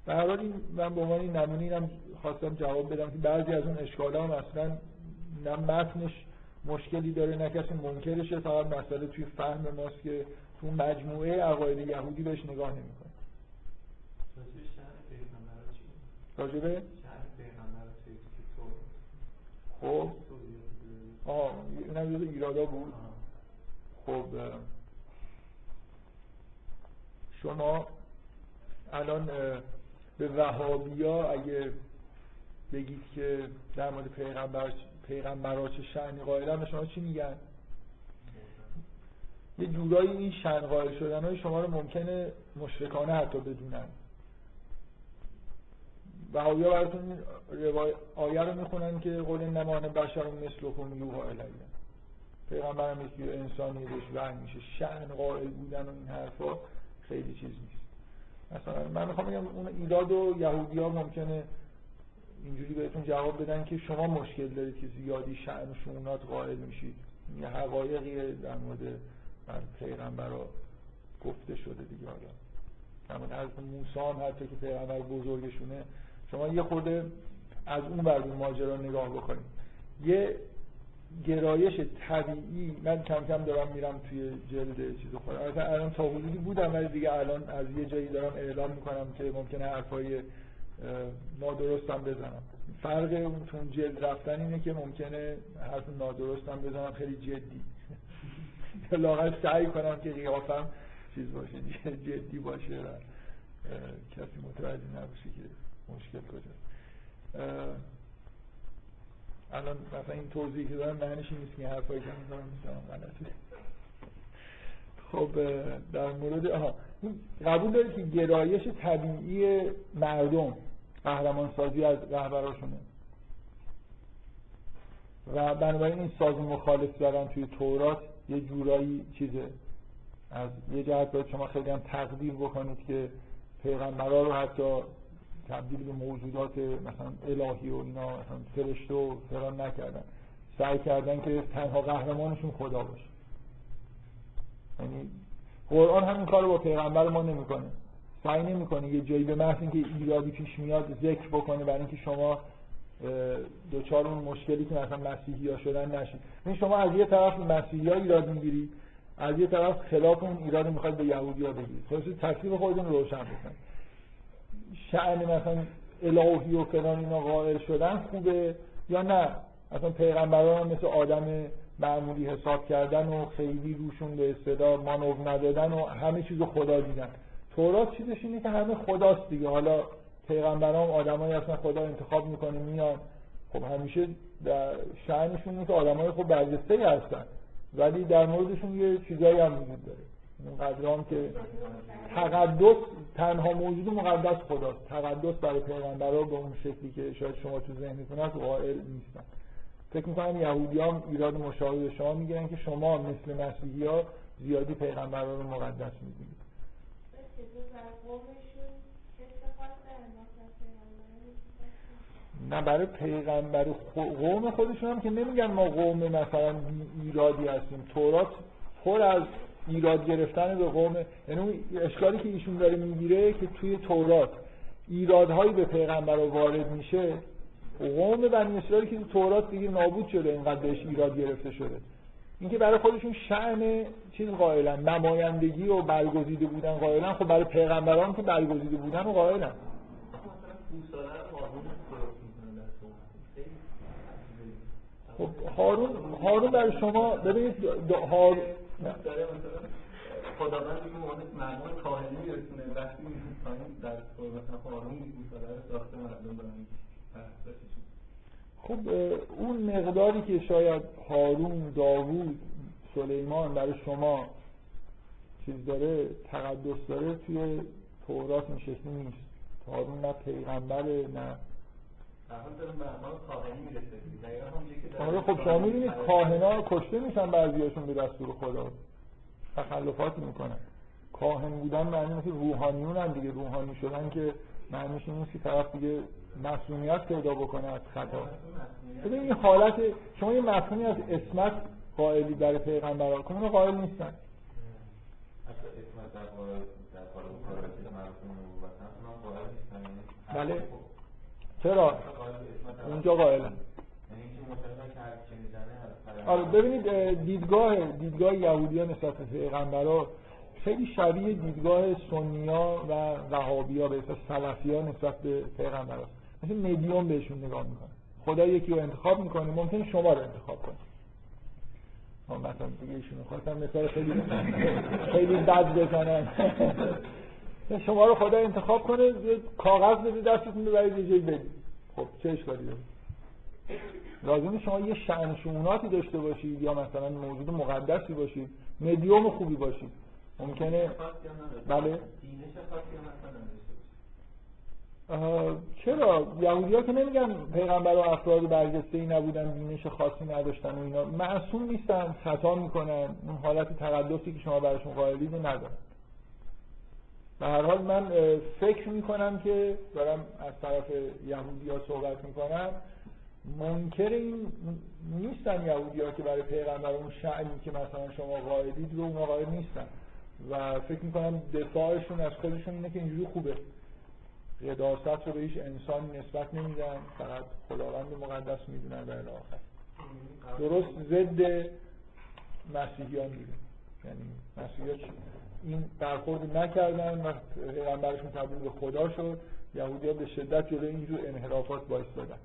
به هر حال من به عنوان این نمونه اینم خواستم جواب بدم که بعضی از اون اشکال هم اصلا نه متنش مشکلی داره نه کسی منکرشه فقط مسئله توی فهم ماست که تو مجموعه عقاید یهودی بهش نگاه نمی‌کنه؟ راجبه خب. توضیح آه اینم جز ایرادا بود. خب شما الان به وهابیا اگه بگید که در مورد پیغمبر پیغمبرها چه شأنی قائلن به شما چی میگن؟ یه جورایی این شأن قائل شدن های شما رو ممکنه مشرکانه حتی بدونن. وهابیا براتون این روای... آیه رو می‌خونن که قول نمان بشر مثلکم یوها الیه پیغمبر هم یکی انسانی بهش وحی میشه. شأن قائل بودن و این حرفا خیلی چیز نیست. مثلا من می‌خوام بگم اون ایراد و یهودی ها ممکنه اینجوری بهتون جواب بدن که شما مشکل دارید که زیادی شأن و شؤونات قائل میشید. یه حقایقی در مورد بر پیغمبر گفته شده دیگه حالا. در مورد حضرت موسی هم حتی که پیغمبر بزرگشونه. شما یه خورده از اون بر ماجرا نگاه بکنید. یه گرایش طبیعی من کم کم دارم میرم توی جلد چیز خودم الان تا حدودی بودم ولی دیگه الان از یه جایی دارم اعلام می‌کنم که ممکنه حرفای نادرستم بزنم. فرق اون جلد رفتن اینه که ممکنه حرف نادرستم بزنم خیلی جدی. لاغر سعی کنم که قیافم چیز باشه جدی باشه و کسی متوجه نباشه که مشکل کجاست. الان مثلا این توضیحی که دارم معنیش این نیست که حرفایی که می‌زنم می‌زنم غلطه. خب در مورد آها قبول دارید که گرایش طبیعی مردم قهرمان سازی از رهبراشونه و بنابراین این ساز مخالف دارن توی تورات یه جورایی چیزه. از یه جهت باید شما خیلی هم تقدیر بکنید که پیغمبرا رو حتی تبدیل به موجودات مثلا الهی و اینا مثلا فرشته و فلان نکردن. سعی کردن که تنها قهرمانشون خدا باشه. یعنی قرآن همین کار رو با پیغمبر ما نمی‌کنه. سعی نمی‌کنه یه جایی به محض اینکه ایرادی پیش میاد ذکر بکنه برای اینکه شما اه، دچار اون مشکلی که مثلا مسیحی ها شدن نشید این شما از یه طرف مسیحی ها ایراد می‌گیرید از یه طرف خلاف اون ایراد می‌خواید به یهودی ها بگیرید خلاص تکلیف خودتون رو روشن بکنید. شأن مثلا الهی و فلان اینا قائل شدن خوبه یا نه؟ اصلا پیغمبران مثل آدم معمولی حساب کردن و خیلی روشون به اصطلاح مانور ندادن و همه چیز رو خدا دیدن. تورات چیزش اینه که همه خداست دیگه. حالا پیغمبران آدمایی اصلا خدا انتخاب می‌کنه میان. خب همیشه در شأنشون اینه که آدمای خب برجسته هستن. ولی در موردشون یه چیزایی هم وجود داره. قدر هم که تقدس تنها موجود مقدس خداست. تقدس برای پیغمبرها به اون شکلی که شاید شما تو ذهنتون هست قائل نیستن. فکر می‌کنم یهودی هم ایراد مشابه به شما می‌گیرن که شما مثل مسیحی ها زیادی پیغمبرها رو مقدس می‌دونید نه برای پیغمبر قوم خودشون هم که نمیگن ما قوم مثلا ایرادی هستیم. تورات پر از ایراد گرفتن به قوم یعنی اون اشکالی که ایشون داره می‌گیره که توی تورات ایرادهایی به پیغمبر وارد میشه قوم بنی اسرائیل که تو تورات دیگه نابود شده اینقدر بهش ایراد گرفته شده. اینکه برای خودشون شأن چیز قائلن نمایندگی و برگزیده بودن قائلن خب برای پیغمبران که برگزیده بودن و قائلن. خب هارون هارون برای شما ببینید د- هار نه. داره مثلا خداوند میگه مهندس مردم کاهنی میرسونه وقتی در مثلا هارون گوساله رو ساخته مردم پرستششون. خب اون مقداری که شاید هارون داوود سلیمان برای شما چیز داره تقدس داره توی تورات این شکلی نیست. هارون نه پیغمبره نه آره خب شما می‌بینید کاهنا کشته میشن بعضیاشون به دستور خدا. تخلفاتی می‌کنن. کاهن بودن معنی که روحانیون هم دیگه. روحانی شدن که معنیش این نیست که طرف دیگه مسئولیت پیدا بکنه از خطا. ببین این حالت شما یه مفهومی از اسمت قائلی برای پیغمبران کنون قائل نیستن. قائل یعنی بله. خب، چرا؟ قائل اونجا قائلن. یعنی آره ببینید اه، دیدگاه دیدگاه یهودیان نسبت به پیغمبرا خیلی شبیه دیدگاه سنیا و وهابیا به اصطلاح سلفیا نسبت به پیغمبراست مثل مدیوم بهشون نگاه می‌کنه خدا یکی رو انتخاب می‌کنه ممکن شما رو انتخاب کنه. مثلا دیگه ایشون خواستم مثال خیلی خیلی بد بزنم. شما رو خدا انتخاب کنه یه کاغذ بده دستتون ببرید یه جایی بدید خب چه اشکالی داره؟ لازمه شما یه شأن شؤوناتی داشته باشید یا مثلا موجود مقدسی باشید مدیوم خوبی باشید. ممکنه. بله. چرا؟ یهودی ها که نمیگن پیغمبر و افراد برجسته ای نبودن دینش خاصی نداشتن و اینا. معصوم نیستن خطا می‌کنن. اون حالت تقدسی که شما براشون قائلید ندارن. به هر حال من فکر می‌کنم که دارم از طرف یهودی ها صحبت می‌کنم. منکر این نیستن یهودی ها که برای پیغمبر اون شعنی که مثلا شما قائلید رو اونا قائل نیستن. و فکر می‌کنم دفاعشون از خودشون اینه که اینجوری خوبه. قداست رو به هیچ انسانی نسبت نمیدن فقط خداوند مقدس می‌دونن الی آخر. درست ضد مسیحیان بوده. یعنی مسیحیان این برخورد نکردن و پیغمبرشون تبدیل به خدا شد. یهودی به شدت جلوی اینجور انحرافات باعث دادن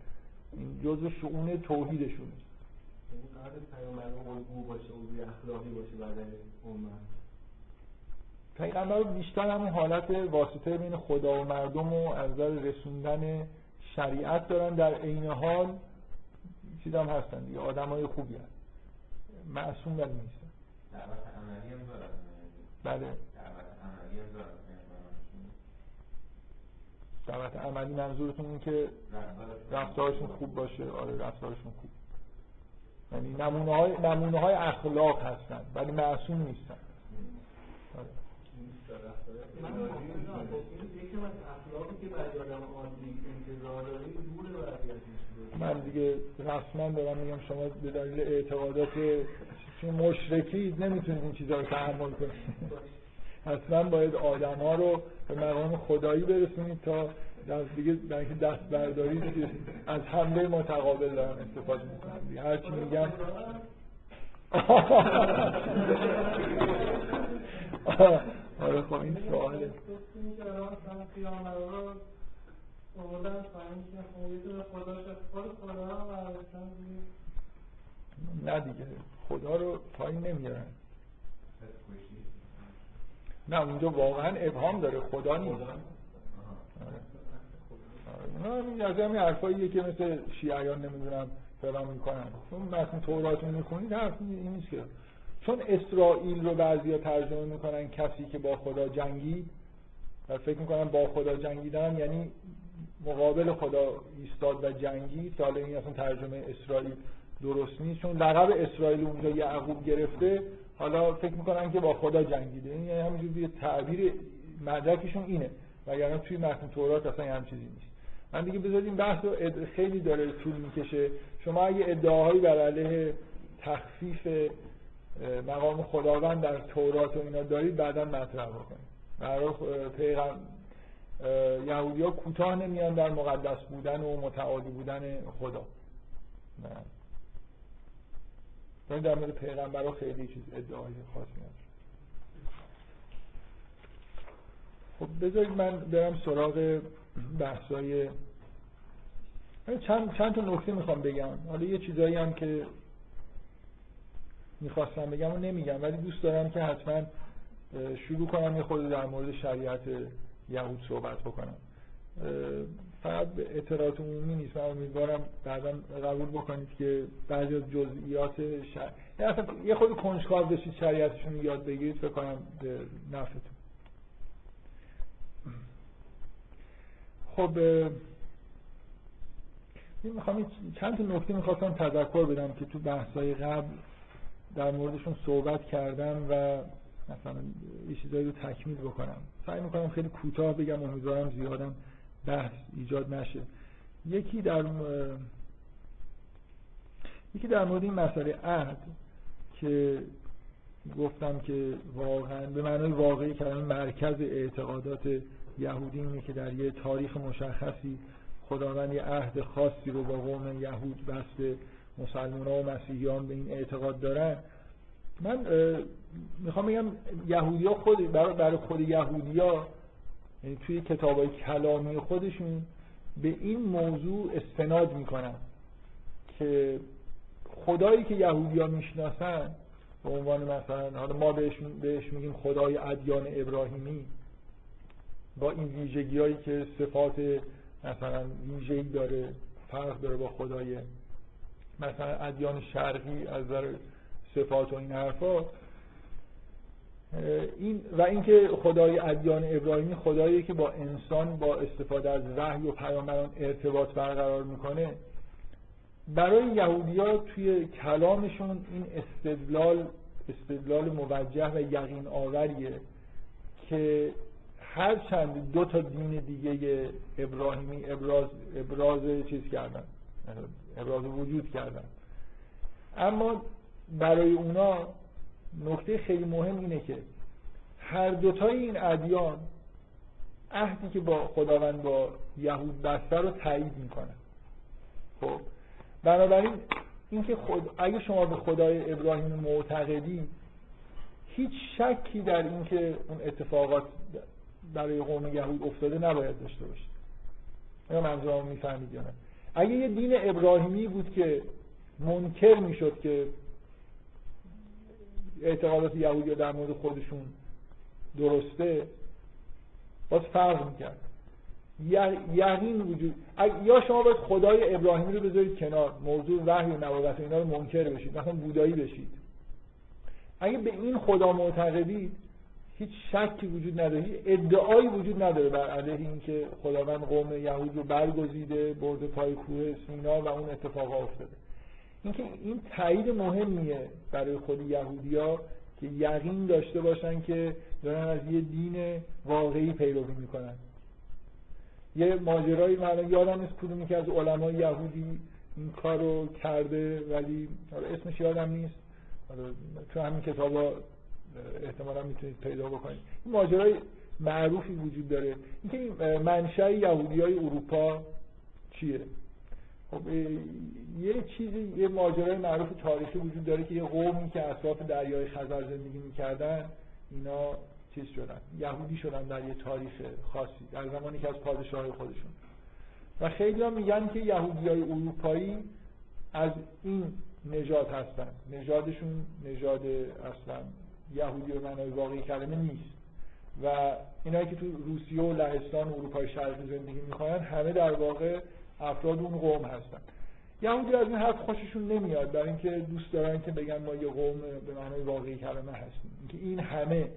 این جزء شعون توحیدشونه. یعنی قرار پیامبر باشه الگوی اخلاقی باشه برای امت. پیغمبر بیشتر همون حالت واسطه بین خدا و مردم و از نظر رسوندن شریعت دارن. در عین حال چیز هم هستن دیگه آدم های خوبی هستن. معصوم ولی نیستن. دعوت عملی هم دارن. بله. دعوت عملی هم دارن. پیغمبرانشون. دعوت عملی منظورتون این که رفتارشون- خوب باشه. آره رفتارشون خوب. یعنی نمونه های, نمونه های اخلاق هستن ولی معصوم نیستن. من یکم از اخلاقی که برای آدم عادی انتظار من دیگه رسما دارم میگم شما به دلیل اعتقادات چون مشرکی نمی‌تونید این چیزها رو تحمل کنید. حتما باید آدم ها رو به مقام خدایی برسونید تا دست دیگه در اینکه دست برداری از حمله متقابل دارم استفاده می‌کنم هرچی میگم. آره خب این سواله. نه دیگه خدا رو پایین نمیارن. نه اونجا واقعا ابهام داره خدا نیست آره. آره. همین از همین حرفاییه که مثل شیعیان نمی‌دونم فلان می‌کنن چون متن تورات رو می‌خونید حرف این نیست که چون اسرائیل رو بعضیا ترجمه می‌کنن کسی که با خدا جنگید و فکر می‌کنن با خدا جنگیدن یعنی مقابل خدا ایستاد و جنگید حالا این اصلا ترجمه اسرائیل درست نیست. چون لقب اسرائیل اونجا یعقوب گرفته حالا فکر می‌کنن که با خدا جنگیده. این یعنی همینجور تعبیر مدرکشون اینه. وگرنه توی متن تورات اصلا یه چیزی نیست. من دیگه بذارید این بحث رو خیلی داره طول می‌کشه. شما اگه ادعاهایی بر علیه تخفیف مقام خداوند در تورات و اینا دارید بعدا مطرح بکنید. برای پیغم یهودی ها کوتاه نمیان در مقدس بودن و متعالی بودن خدا. نه. ولی در مورد پیغمبر خیلی چیز ادعای خاصی نداره خب بذارید من برم سراغ بحثای چند, چند تا نکته می‌خوام بگم. حالا یه چیزایی هم که می‌خواستم بگم و نمیگم ولی دوست دارم که حتما شروع کنم یه خود در مورد شریعت یهود صحبت بکنم. فقط اطلاعات عمومی نیست. من امیدوارم بعدا قبول بکنید که بعضی از جزئیات شر... یعنی یه خود کنجکاو بشید شریعتشون یاد بگیرید فکر کنم به نفعتون. خب می‌خوام چند تا نکته می‌خواستم تذکر بدم که تو بحث‌های قبل در موردشون صحبت کردم و مثلا یه چیزایی رو تکمیل بکنم. سعی می‌کنم خیلی کوتاه بگم امیدوارم زیادم بحث ایجاد نشه. یکی در یکی در مورد این مسئله عهد که گفتم که واقعا به معنای واقعی کلمه مرکز اعتقادات یهودی اینه که در یه تاریخ مشخصی خداوند یه عهد خاصی رو با قوم یهود بسته. مسلمان ها و مسیحیان به این اعتقاد دارن. من می‌خوام بگم یهودی ها خود برای, خود یهودی ها یعنی توی کتاب های کلامی خودشون به این موضوع استناد می‌کنن که خدایی که یهودی ها می‌شناسن به عنوان مثلا حالا ما بهش, بهش میگیم خدای ادیان ابراهیمی با این ویژگی هایی که صفات مثلا ویژه‌ای داره فرق داره با خدای مثلا ادیان شرقی از نظر صفات و این حرفا. این و اینکه خدای ادیان ابراهیمی خدایی که با انسان با استفاده از وحی و پیامبران ارتباط برقرار می‌کنه. برای یهودی ها توی کلامشون این استدلال استدلال موجه و یقین آوریه که هر چند دو تا دین دیگه ابراهیمی ابراز ابراز چیز کردن. ابراز وجود کردن. اما برای اونا نکته خیلی مهم اینه که هر دوتای این ادیان عهدی که با خداوند با یهود بسته رو تایید می‌کنن. خب؟ بنابراین اینکه خود اگه شما به خدای ابراهیم معتقدی هیچ شکی در اینکه اون اتفاقات برای قوم یهود افتاده نباید داشته باشید. یا منظورم می‌فهمید یا نه؟ اگه یه دین ابراهیمی بود که منکر می‌شد که اعتقادات یهودی در مورد خودشون درسته باز فرق می‌کرد. یقین وجود یا شما باید خدای ابراهیمی رو بذارید کنار موضوع وحی و نبوت اینا رو منکر بشید مثلا بودایی بشید. اگه به این خدا معتقدید هیچ شکی وجود نداره هیچ ادعایی وجود نداره بر علیه اینکه خداوند قوم یهود رو برگزیده برده پای کوه سینا و اون اتفاق افتاده. اینکه این تایید مهمیه برای خود یهودیا که یقین داشته باشن که دارن از یه دین واقعی پیروی می‌کنن. یه ماجرایی من یادم نیست کدومی که از علمای یهودی این کار رو کرده ولی اسمش یادم نیست. تو همین کتابا احتمالا می‌تونید پیدا بکنید. این ماجرای معروفی وجود داره. اینکه منشأ یهودی های اروپا چیه؟ خب یه چیزی یه ماجرای معروف تاریخی وجود داره که یه قومی که اطراف دریای خزر زندگی می‌کردن اینا چیز شدن یهودی شدن در یه تاریخ خاصی در زمانی که از پادشاه خودشون. و خیلی هم میگن که یهودی های اروپایی از این نژاد هستن. نژادشون نژاد اصلا یهودی به معنای واقعی کلمه نیست. و اینایی که تو روسیه و لهستان و اروپای شرقی زندگی می‌کنن همه در واقع افراد اون قوم هستن. یهودی از این حرف خوششون نمیاد برای اینکه دوست دارن که بگن ما یه قوم به معنای واقعی کلمه هستیم. اینکه این همه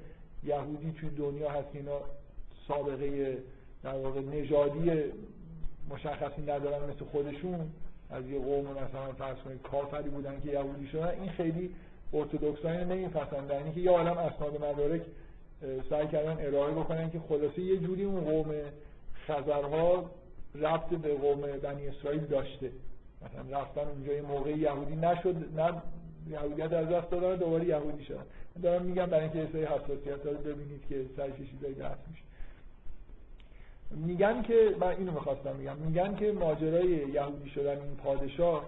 یهودی توی دنیا هست اینا سابقه در واقع نژادی مشخصی ندارن مثل خودشون. از یه قوم مثلا فرض کنید کافری بودن که یهودی شدن. این خیلی ارتودکسایی نمیپسندن در اینکه یه عالم اسناد مدارک سعی کردن ارائه بکنن که خلاصه یه جوری اون قوم خزرها ربط به قوم بنی اسرائیل داشته. مثلا رفتن اونجا یه موقع یهودی نشد نه یهودیت از دست دادن دوباره یهودی شدن. دارم میگم برای اینکه سری حساسیت رو ببینید که سرش چیزایی بحث میشه. میگن که من اینو می‌خواستم میگم میگن که ماجرای یهودی شدن این پادشاه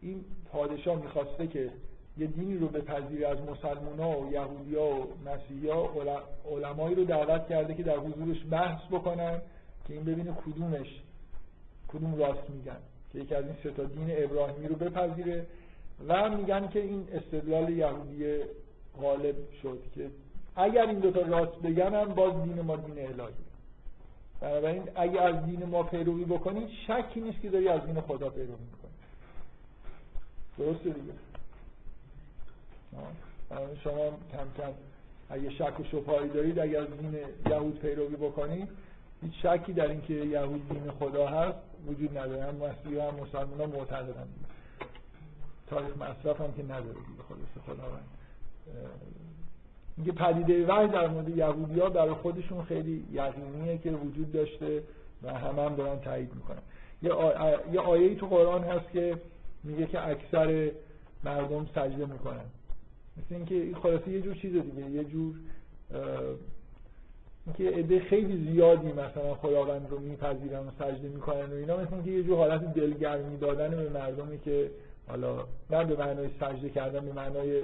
این پادشاه می‌خواسته که یه دینی رو بپذیره از مسلمان ها و یهودی ها و مسیحی ها علمایی رو دعوت کرده که در حضورش بحث بکنن که این ببینه کدومش کدوم راست میگن. که یکی از این ستا دین ابراهیمی رو بپذیره و میگن که این استدلال یهودی غالب شد که اگر این دوتا راست بگن هم باز دین ما دین الهی. بنابراین اگر از دین ما پیروی بکنید شکی نیست که داری از دین خدا پیروی می‌کنی. درسته دیگه. شما کم کم اگه شک و شبهایی دارید اگر دین یهود پیروی بکنید هیچ شکی در اینکه یهود دین خدا هست وجود نداره. هم مسیحی هم مسلمان ها معتقدن. تاریخ مصرف هم که نداره دیگه خلاص خداوند. میگه پدیده وحی در مورد یهودی ها برای خودشون خیلی یقینیه که وجود داشته و همه هم دارن تایید می‌کنن. یه, آ... یه تو قرآن هست که میگه که اکثر مردم سجده می‌کنن. مثل اینکه این خلاصه یه جور چیز دیگه یه جور اینکه عده خیلی زیادی مثلا خداوند رو میپذیرن و سجده می‌کنن و اینا مثل اینکه یه جور حالت دلگرمی دادن به مردمی که حالا نه به معنای سجده کردن به معنای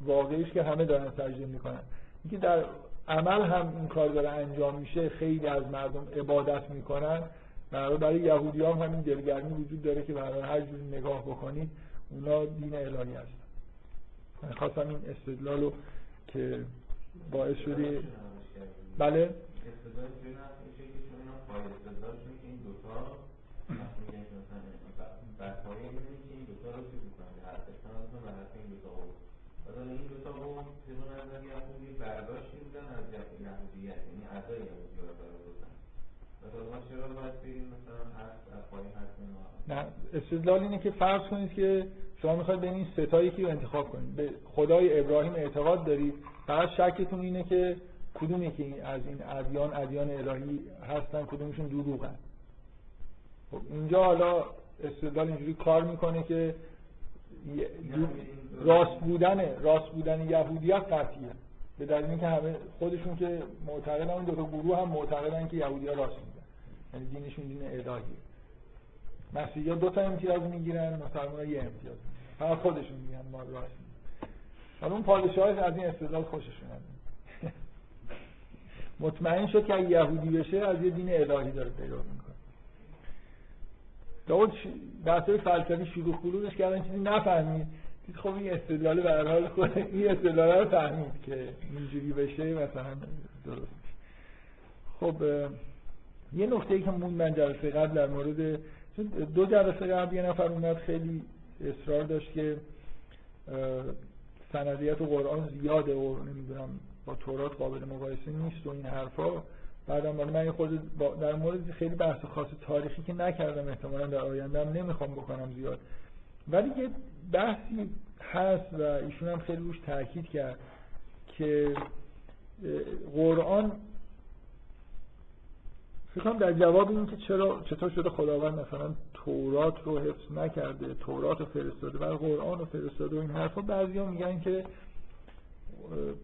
واقعیش که همه دارن سجده می‌کنن. اینکه در عمل هم این کار داره انجام میشه خیلی از مردم عبادت می‌کنن. برای برای یهودی هم همین دلگرمی وجود داره که برای هر جور نگاه بکنید اونا دین الهی هستن. من خواستم این استدلال رو که باعث شده بله. استدلالشون که این این دوتا رو یهودی از یهودیت یعنی اعضای یهودی نه استدلال اینه که فرض کنید که شما می‌خواید بین این ستا یکی رو انتخاب کنید. به خدای ابراهیم اعتقاد دارید. فقط شکتون اینه که کدوم یکی از این ادیان ادیان الهی هستن کدومشون دروغن. خب اینجا حالا استدلال اینجوری کار می‌کنه که راست بودن راست بودن یهودیت قطعیه. به دلیل اینکه همه خودشون که معتقدن اون دو تا گروه هم معتقدن که یهودی‌ها راست میگن. یعنی دینشون دین الهیه. مسیحی‌ها دو تا امتیاز می‌گیرن مسلمان‌ها یه امتیاز. فقط خودشون میگن ما راست حالا اون پادشاه از این استدلال خوششون مطمئن شد که یهودی بشه از یه دین الهی داره پیدا می‌کنه. داود بحثای فلسفی شروع خلوزش کردن چیزی نفهمید. خب این استدلال به حال این استدلال رو فهمید که اینجوری بشه مثلا درست خب یه نکته ای که مون من جلسه قبل در مورد دو جلسه قبل یه نفر اومد خیلی اصرار داشت که سندیت و قرآن زیاده و نمی‌دونم با تورات قابل مقایسه نیست و این حرفا. بعدم من خود در مورد خیلی بحث خاص تاریخی که نکردم احتمالا در آینده هم نمی‌خوام بکنم زیاد. ولی یه بحثی هست و ایشون هم خیلی روش تاکید کرد که قرآن فکر در جواب این که چرا چطور شده خداوند مثلا تورات رو حفظ نکرده تورات رو فرستاده و قرآن رو فرستاده و این حرفا بعضیا میگن که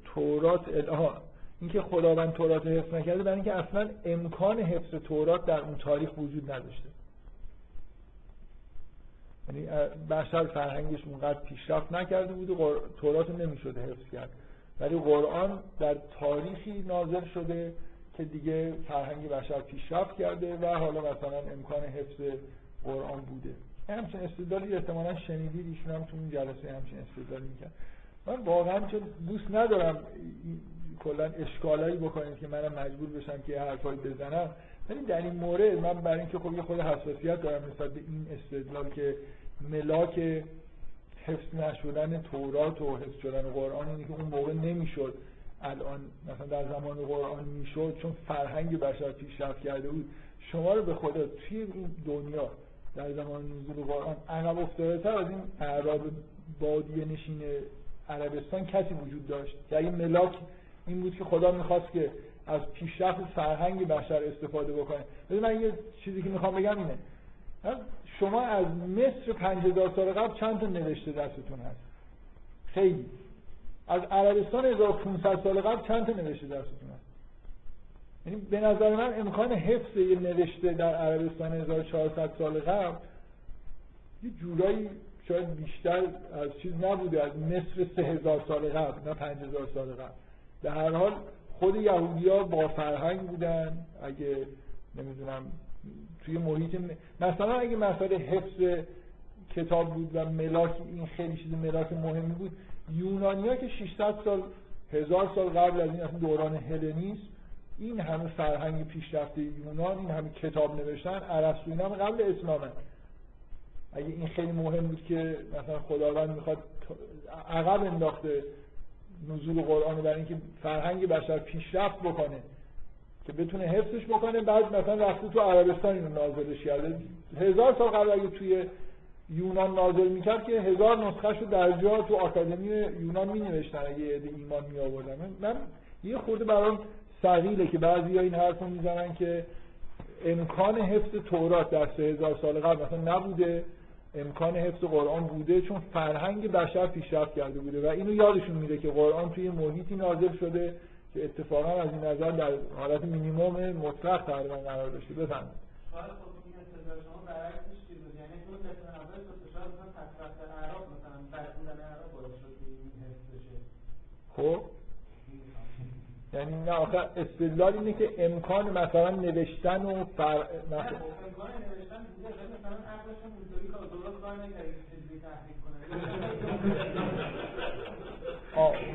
تورات آها اینکه خداوند تورات حفظ نکرده برای اینکه اصلا امکان حفظ تورات در اون تاریخ وجود نداشته. یعنی بشر فرهنگش اونقدر پیشرفت نکرده بود و تورات نمی‌شده حفظ کرد. ولی قرآن در تاریخی نازل شده که دیگه فرهنگ بشر پیشرفت کرده و حالا مثلا امکان حفظ قرآن بوده. همچین استدلالی احتمالا شنیدید ایشون هم تو اون جلسه همچین استدلالی می‌کرد. من واقعا چون دوست ندارم کلا اشکالایی بکنید که منم مجبور بشم که حرفایی بزنم. ولی در این مورد من برای اینکه خب یه خود حساسیت دارم نسبت به این استدلال که ملاک حفظ نشدن تورات و حفظ شدن قرآن اینه که اون موقع نمی‌شد الان مثلا در زمان قرآن می‌شد چون فرهنگ بشر پیشرفت کرده بود. شما رو به خدا توی این دنیا در زمان نزول قرآن عقب افتاده تر از این اعراب بادیه نشین عربستان کسی وجود داشت. که اگه ملاک این بود که خدا می‌خواست که از پیشرفت فرهنگ بشر استفاده بکنه. ببین من یه چیزی که می‌خوام بگم اینه. شما از مصر 5000 سال قبل چند تا نوشته دستتون هست؟ خیلی. از عربستان 1500 سال قبل چند تا نوشته دستتون هست؟ یعنی به نظر من امکان حفظ یه نوشته در عربستان 1400 سال قبل یه جورایی شاید بیشتر از چیز نبوده از مصر سه هزار سال قبل نه پنج هزار سال قبل. در هر حال خود یهودی ها با فرهنگ بودن. اگه نمی‌دونم توی محیط مثلا اگه مسئله حفظ کتاب بود و ملاک این خیلی چیز ملاک مهمی بود یونانیا که 600 سال هزار سال قبل از این اصلا دوران هلنیسم این همه فرهنگ پیشرفته یونان این همه کتاب نوشتن ارسطو اینا قبل اسلامه اگه این خیلی مهم بود که مثلا خداوند می‌خواد عقب انداخته نزول قرآن برای اینکه فرهنگ بشر پیشرفت بکنه که بتونه حفظش بکنه بعد مثلا رفته تو عربستان اینو نازلش کرده هزار سال قبل اگه توی یونان نازل می‌کرد که هزار نسخه رو در جا تو آکادمی یونان می نوشتن اگه عده ایمان می آوردن من یه خورده برام سقیله که بعضی این حرف رو می‌زنن که امکان حفظ تورات در سه هزار سال قبل مثلا نبوده. امکان حفظ قرآن بوده چون فرهنگ بشر پیشرفت کرده بوده و اینو یادشون میده که قرآن توی محیطی نازل شده که اتفاقا از این نظر در حالت مینیمم مطلق تقریبا قرار داشته. بفهمید خب این استدلال شما برعکسش چیز بود یعنی نه آخه استدلال اینه که امکان مثلا نوشتن و فر... مثلا آه.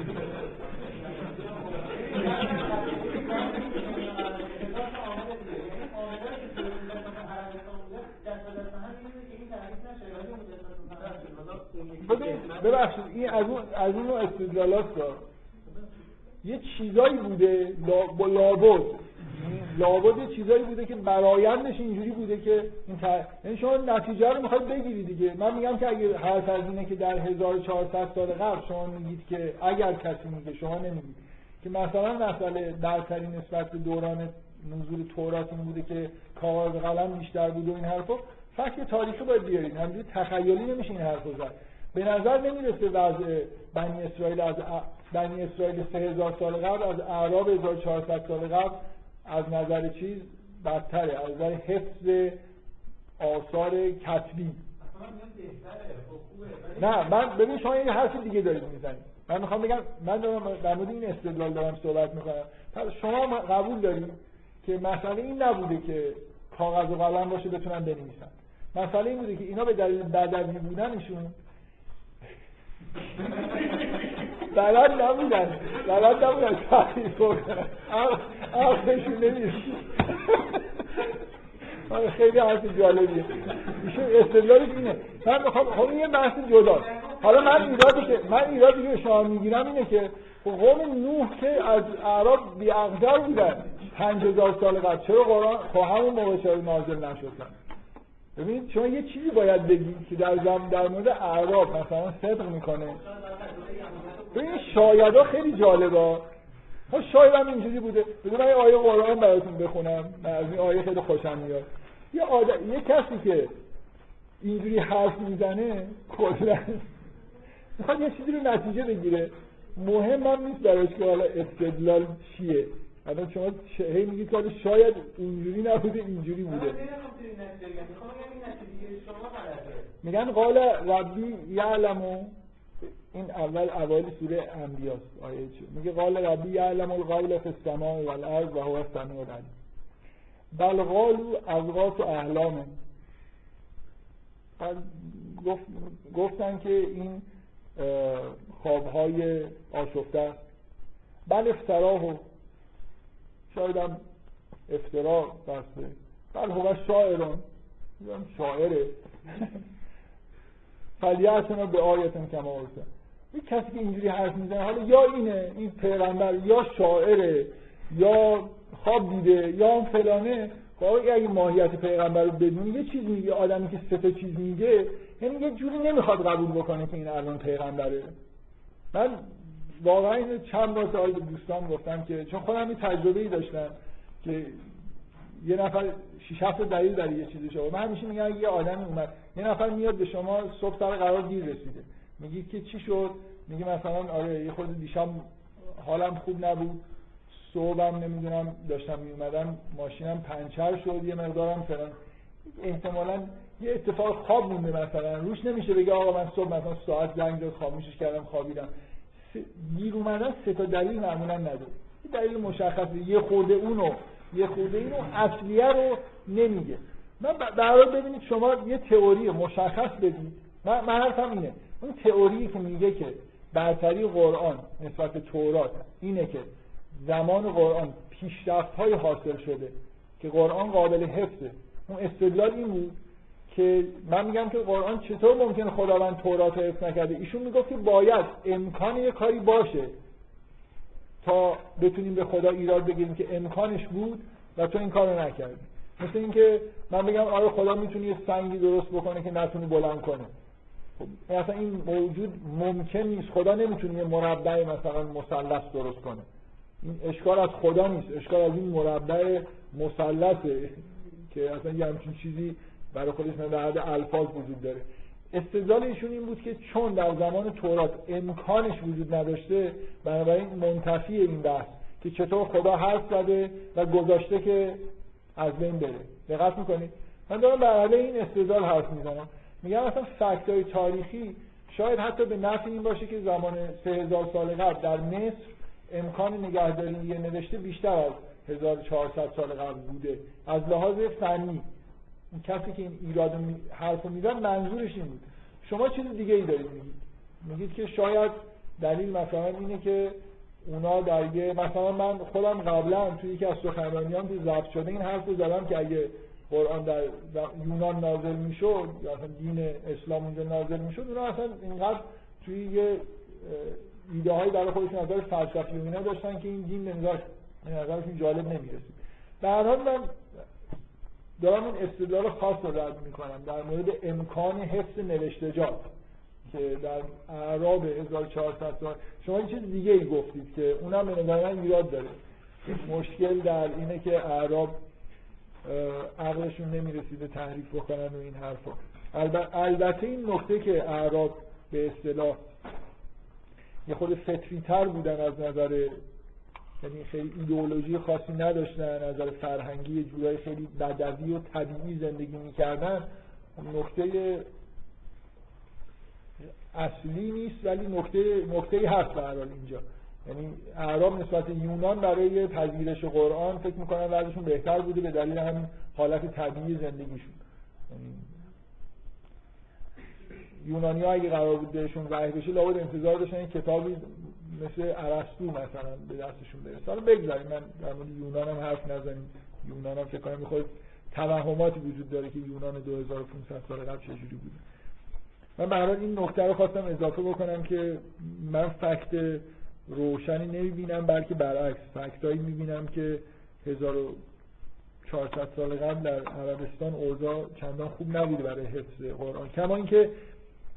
ببخشید این از اون از اون استدلالات دار یه چیزایی بوده با لابد. لابد یه چیزایی بوده که برایندش اینجوری بوده که این. یعنی شما نتیجه رو می‌خواید بگیرید دیگه. من میگم که اگه حرف از اینه که در 1400 سال قبل شما میگید که اگر کسی میگه شما نمیگید. که مثلا مسئله برتری نسبت به دوران نزول تورات این بوده که کاغذ قلم بیشتر بوده و این حرفا فکر تاریخی باید بیارید. همینجوری تخیلی نمیشه این حرفو زد. به نظر نمی‌رسه وضع بنی اسرائیل از بنی اسرائیل 3000 سال قبل از اعراب 1400 سال قبل از نظر چیز بدتره. از نظر حفظ آثار کتبی. نه من ببین شما یه حرف دیگه دارید می‌زنید. من می‌خوام بگم من دارم در مورد این استدلال دارم صحبت می‌کنم. پس شما قبول دارید که مسئله این نبوده که کاغذ و قلم باشه بتونن بنویسن. مسئله این بوده که اینا به دلیل بدوی بودنشون بلد نبودن. بلد نبودن. تحریف کنن عقل- عقلشون آره، خیلی حرف جالبیه. ایشون استدلالش اینه. من می‌خوام خب این یه بحث جدا. حالا من ایرادی که من ایرادی که شما می‌گیرم اینه که قوم نوح که از اعراب بی بودن پنج هزار سال قبل چرا قرآن خب همون موقع چرا نازل نشدن ببین شما یه چیزی باید بگید که در زم در مورد اعراب مثلا صدق می‌کنه. ببین شاید ها خیلی جالبه. ها شاید هم اینجوری بوده. بذار من یه آیه قرآن براتون بخونم. من از این آیه خیلی خوشم میاد. یه آدم یه کسی که اینجوری حرف می‌زنه کلا می‌خواد یه چیزی رو نتیجه بگیره. مهم هم نیست براش که حالا استدلال چیه. الان شما هی میگید که حالا شاید اینجوری نبوده اینجوری بوده. میگن قال ربی یعلمو. این اول اوایل سوره انبیاست آیه چه؟ میگه قال ربی یعلم القول فی السماء والارض و هو السمیع العلیم. بل قالوا اضغاث احلام. گفت گفتن که این خوابهای آشفته بل افتراه شاید هم افترا بسته بل هو شاعران شاعره. فلیعتنا به آیتن کما ارسل کسی که اینجوری حرف می‌زنه حالا یا اینه این پیغمبر یا شاعره یا خواب دیده یا هم فلانه خب اگه ماهیت پیغمبر رو بدونی یه چیز میگه آدمی که سه چیز میگه یعنی یه جوری نمی‌خواد قبول بکنه که این الان پیغمبره. من واقعا اینو چند بار سوال به دوستان گفتم که چون خودم این تجربه ای داشتم که یه نفر شیش هفت دلیل داره یه چیزی شما من همیشه میگم یه آدمی اومد یه نفر میاد به شما صبح سر قرار دیر رسیده. میگی که چی شد؟ میگه مثلا آره یه خود دیشب حالم خوب نبود صبحم نمی‌دونم داشتم میومدم ماشینم پنچر شد یه مقدارم فلان. احتمالا یه اتفاق خواب مونده مثلا. روش نمیشه بگه آقا من صبح مثلا ساعت زنگ زد خاموشش کردم خوابیدم. دیر اومدن سه تا دلیل معمولا نداره. دلیل مشخصه یه خورده اونو یه خورده اینو اصلیه رو نمیگه. من برای ببینید شما یه تئوری مشخص بدید. من, من حرفم اینه. اون تئوری که میگه که برتری قرآن نسبت به تورات اینه که زمان قرآن پیشرفت های حاصل شده که قرآن قابل حفظه. اون استدلال این بود که من میگم که قرآن چطور ممکنه خداوند تورات رو حفظ نکرده؟ ایشون می‌گفت که باید امکان یه کاری باشه تا بتونیم به خدا ایراد بگیریم که امکانش بود و تو این کارو نکردی. مثل اینکه من بگم آره خدا می‌تونه یه سنگی درست بکنه که نتونه بلند کنه. خب اصلا این موجود ممکن نیست. خدا نمی‌تونه یه مربع مثلا مثلث درست کنه. این اشکال از خدا نیست. اشکال از این مربع مثلثه که اصلا یه همچین چیزی برای خودش در الفاظ وجود داره. استدلال ایشون این بود که چون در زمان تورات امکانش وجود نداشته بنابراین منتفی این بحث که چطور خدا حرف زده و گذاشته که از بین بره. دقت می‌کنید؟ من دارم بر این استدلال حرف می‌زنم. میگم مثلا فکت های تاریخی شاید حتی به نفع این باشه که زمان سه هزار سال قبل در مصر امکان نگهداری یه نوشته بیشتر از 1400 سال قبل بوده. از لحاظ فنی. اون کسی که این ایراد حرفو میزن منظورش این بود. شما چیز دیگه ای دارید میگید. میگید که شاید دلیل مثلا اینه که اونا در یه مثلا من خودم قبلا توی یکی از سخنرانیام که ضبط شده این حرف رو زدم که اگه قرآن در یونان نازل می‌شد یا اصلا دین اسلام اونجا نازل می‌شد اونا اصلا اینقدر توی یه ایده هایی برای خودشون نظر فلسفی و اینا داشتن که این دین نظر نظرشون جالب نمی‌رسید. در حال من دارم این استدلال خاص رو رد می‌کنم. در مورد امکان حفظ نوشتجات که در اعراب 1400 سال. شما این چیز دیگه ای گفتید که اونم به نظر من ایراد داره. مشکل در اینه که اعراب عقلشون نمی‌رسیده تحریف بکنن و این حرفا. البته این نکته که اعراب به اصطلاح یه خود فطری تر بودن از نظر یعنی خیلی ایدئولوژی خاصی نداشتن از نظر فرهنگی جورای خیلی بدوی و طبیعی زندگی می‌کردن. نکته اصلی نیست ولی نکته نکته هست به اینجا. یعنی اعراب نسبت یونان برای پذیرش قرآن فکر می‌کنن وضعشون بهتر بوده به دلیل همین حالت طبیعی زندگیشون. یعنی یونانی ها اگه قرار بود بهشون وحی بشه لابد انتظار داشتن کتابی مثل ارسطو مثلا به دستشون برسه. حالا بگذاریم من در مورد یونان هم حرف نزنیم. یونان هم فکر کنم می‌خواد توهماتی وجود داره که یونان 2500 سال قبل چجوری بوده. من به این نکته رو خواستم اضافه بکنم که من فکت روشنی نمی‌بینم بلکه برعکس فکتایی می‌بینم که 1400 سال قبل در عربستان اوضاع چندان خوب نبوده برای حفظ قرآن. کما اینکه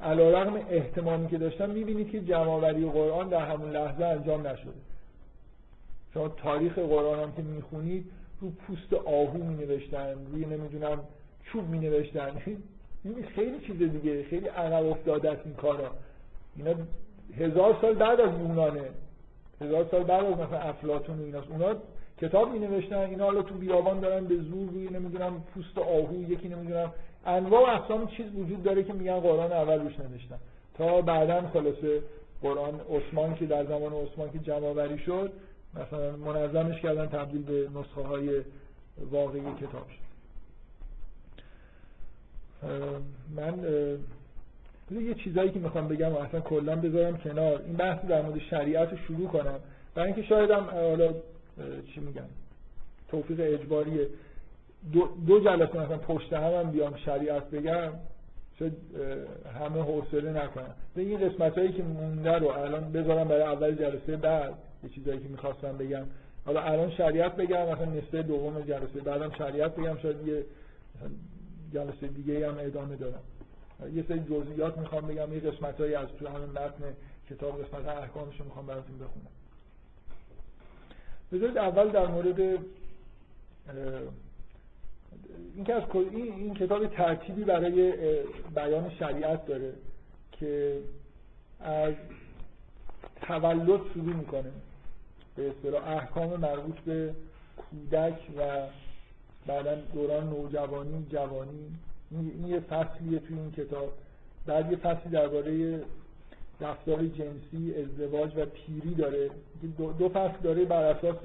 علیرغم احتمالی که داشتم می‌بینید که جمعآوری قرآن در همون لحظه انجام نشده. شما تاریخ قرآن هم که می‌خونید رو پوست آهو می نوشتن روی نمی‌دونم چوب می این خیلی چیز دیگه خیلی عقب افتاده است این کارا. اینا هزار سال بعد از یونانه. هزار سال بعد از مثلا افلاطون و اونا کتاب می نوشتن اینا حالا تو بیابان دارن به زور روی نمی‌دونم پوست آهو یکی نمی‌دونم انواع و اقسام چیز وجود داره که میگن قرآن اول روش نوشتن. تا بعدا خلاصه قرآن عثمان که در زمان عثمان که جمع شد مثلا منظمش کردن تبدیل به نسخه های واقعی کتاب شد. من یه چیزایی که می‌خوام بگم و اصلا کلا بذارم کنار. این بحث در مورد شریعت رو شروع کنم. برای اینکه شاید هم حالا چی میگم توفیق اجباریه. دو, جلسه مثلا پشت هم, هم بیام شریعت بگم شاید همه حوصله نکنم به این قسمت هایی که مونده رو الان بذارم برای اول جلسه بعد یه چیزایی که می‌خواستم بگم. حالا الان شریعت بگم مثلا نصف دوم جلسه بعدم شریعت بگم شاید یه جلسه دیگه هم ادامه دارم. یه سری جزئیات می‌خوام بگم یه قسمتایی از تو همین متن کتاب قسمت احکامش می‌خوام براتون بخونم. بذارید اول در مورد این از این, این کتاب ترتیبی برای بیان شریعت داره که از تولد شروع می‌کنه. به اصطلاح احکام مربوط به کودک و بعدا دوران نوجوانی جوانی. این یه فصلیه توی این کتاب. بعد یه فصلی درباره رفتار جنسی ازدواج و پیری داره. دو, دو فصل داره بر اساس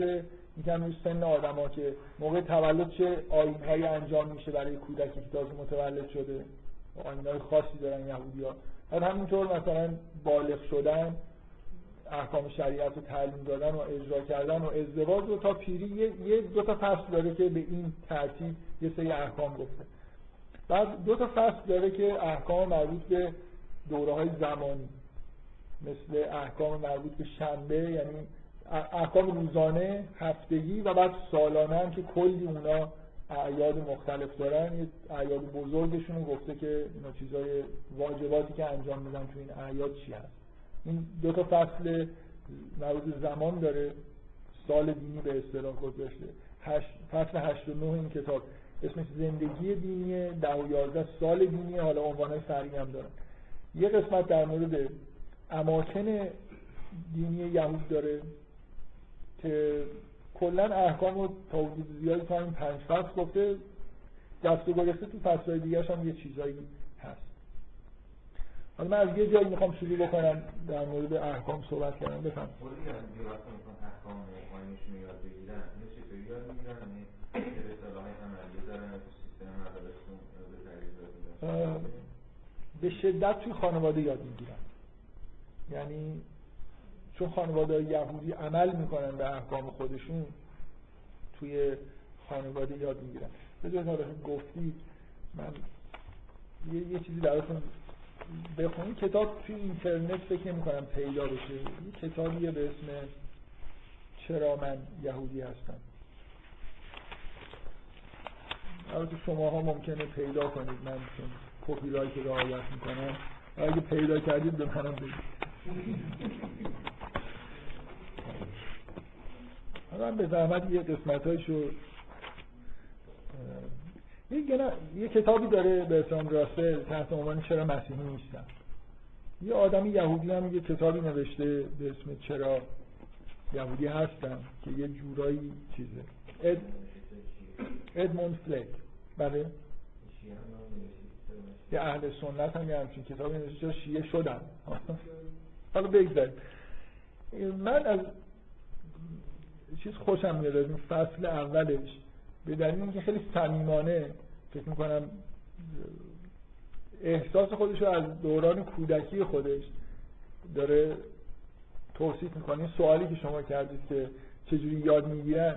میگن روی سن آدما که موقع تولد چه آینهایی انجام میشه برای کودکی که تازه متولد شده آینهای خاصی دارن یهودی ها بعد همینطور مثلا بالغ شدن احکام شریعت رو تعلیم دادن و اجرا کردن و ازدواج و تا پیری یه دو تا فصل داره که به این ترتیب یه سری احکام گفته. بعد دو تا فصل داره که احکام مربوط به دوره های زمانی مثل احکام مربوط به شنبه یعنی احکام روزانه هفتگی و بعد سالانه هم که کلی اونا اعیاد مختلف دارن. یه اعیاد بزرگشون رو گفته که اینا چیزای واجباتی که انجام میدن تو این اعیاد چی هست. این دو تا فصل مربوط زمان داره. سال دینی به اصطلاح گذاشته فصل 8 و 9 این کتاب. اسمش زندگی دینی ده و 11 سال دینی حالا عنوانهای فرعی هم دارن یه قسمت در مورد اماکن دینی یهود داره. که کلا احکام رو تا حدود زیادی تا این پنج فصل گفته دست و گریخته تو فصلهای دیگه هم یه چیزایی هست. حالا من از یه جایی می‌خوام شروع بکنم در مورد احکام صحبت کردم بفهم. به شدت توی خانواده یاد می‌گیرن. یعنی چون خانواده یهودی عمل می‌کنن به احکام خودشون توی خانواده یاد می‌گیرن. جای حالا گفتی من یه, یه چیزی براتون بخونید کتاب توی اینترنت فکر نمی کنم پیدا بشه. یه کتابیه به اسم چرا من یهودی هستم. البته شما ها ممکنه پیدا کنید. من چون کپی رایت رعایت می‌کنم. اگه پیدا کردید به منم بگید. من به زحمت یه قسمت هایشو یه, یه کتابی داره به اسم راسل تحت عنوان چرا مسیحی نیستم. یه آدمی یهودی هم یه کتابی نوشته به اسم چرا یهودی هستم که یه جورایی چیزه. اد... ادموند فلیک. بله. یه اهل سنت هم یه همچین کتابی نوشته شیعه شدن حالا بگذاریم. من از چیز خوشم میاد از این فصل اولش. به دلیل اینکه خیلی صمیمانه فکر می‌کنم احساس خودش رو از دوران کودکی خودش داره توصیف می‌کنه. این سوالی که شما کردید که چجوری یاد می‌گیرن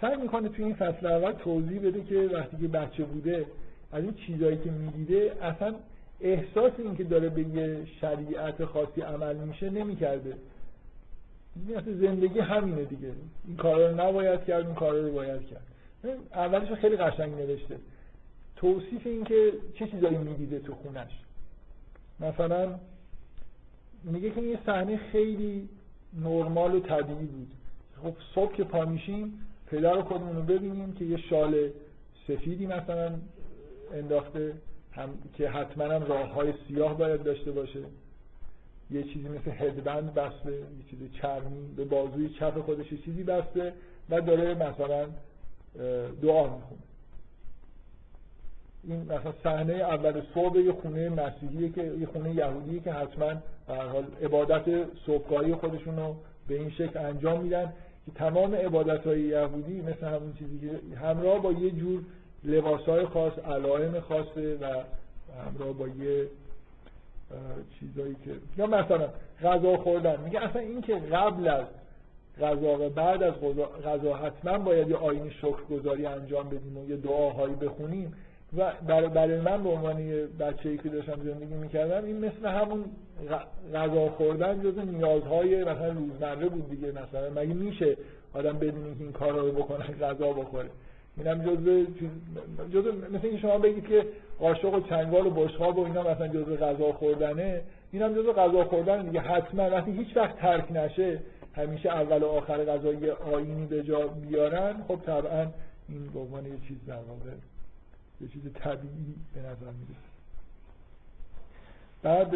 سعی می‌کنه توی این فصل اول توضیح بده که وقتی که بچه بوده از این چیزایی که می‌دیده اصلا احساس این که داره به یه شریعت خاصی عمل میشه نمی‌کرده. مثل زندگی همینه دیگه. این کارا رو نباید کرد این کارا رو باید کرد. اولش خیلی قشنگ نوشته. توصیف این که چه چیزایی می‌دیده تو خونش. مثلا میگه که یه صحنه خیلی نرمال و طبیعی بود. خب صبح که پا میشیم پدر خودمون رو ببینیم که یه شال سفیدی مثلا انداخته هم که حتما هم راه های سیاه باید داشته باشه. یه چیزی مثل هدبند بسته یه چیز چرمی به بازوی چپ خودش یه چیزی بسته و داره مثلا دعا می‌خونه. این مثلا صحنه اول صبح یه خونه مسیحیه که یه خونه یهودیه که حتما به حال عبادت صبحگاهی خودشون رو به این شکل انجام میدن که تمام عبادت های یهودی مثل همون چیزی که همراه با یه جور لباس های خاص علائم خاصه و همراه با یه چیزایی که یا مثلا غذا خوردن. میگه اصلا این که قبل از غذا و بعد از غذا حتما باید یه آین شکرگزاری انجام بدیم و یه دعاهایی بخونیم. و برای من به عنوان یه بچه ای که داشتم زندگی می‌کردم این مثل همون غذا خوردن جز نیازهای مثلا روزمره بود دیگه مثلا. مگه میشه آدم بدونی که این کارا رو بکنه غذا بخوره؟ اینم جزء جزء مثل اینکه شما بگید که قاشق و چنگال و بشقاب و اینا مثلا جزء غذا خوردنه. اینم جزء غذا خوردن دیگه حتما وقتی هیچ وقت ترک نشه همیشه اول و آخر غذا یه آینی به جا بیارن. خب طبعا این به عنوان یه چیز در واقع یه چیز طبیعی به نظر می‌رسه. بعد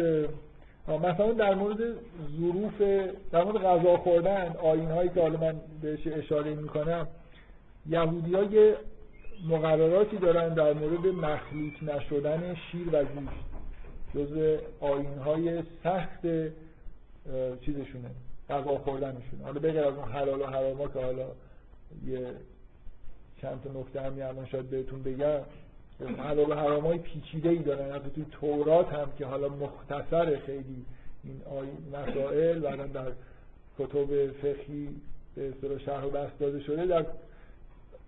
مثلا در مورد ظروف در مورد غذا خوردن آین هایی که حالا من بهش اشاره می‌کنم یهودی ها یه مقرراتی دارن در مورد مخلوط نشدن شیر و گوشت. جز آین های سخت چیزشونه غذا خوردنشونه. حالا بغیر از اون حلال و حراما که حالا یه چند تا نکته هم الان شاید بهتون بگم حلال و حرام های پیچیده ای دارن. حتی توی تورات هم که حالا مختصر خیلی این مسائل بعدا در کتب فقهی به اصطلاح شرح و بحث داده شده در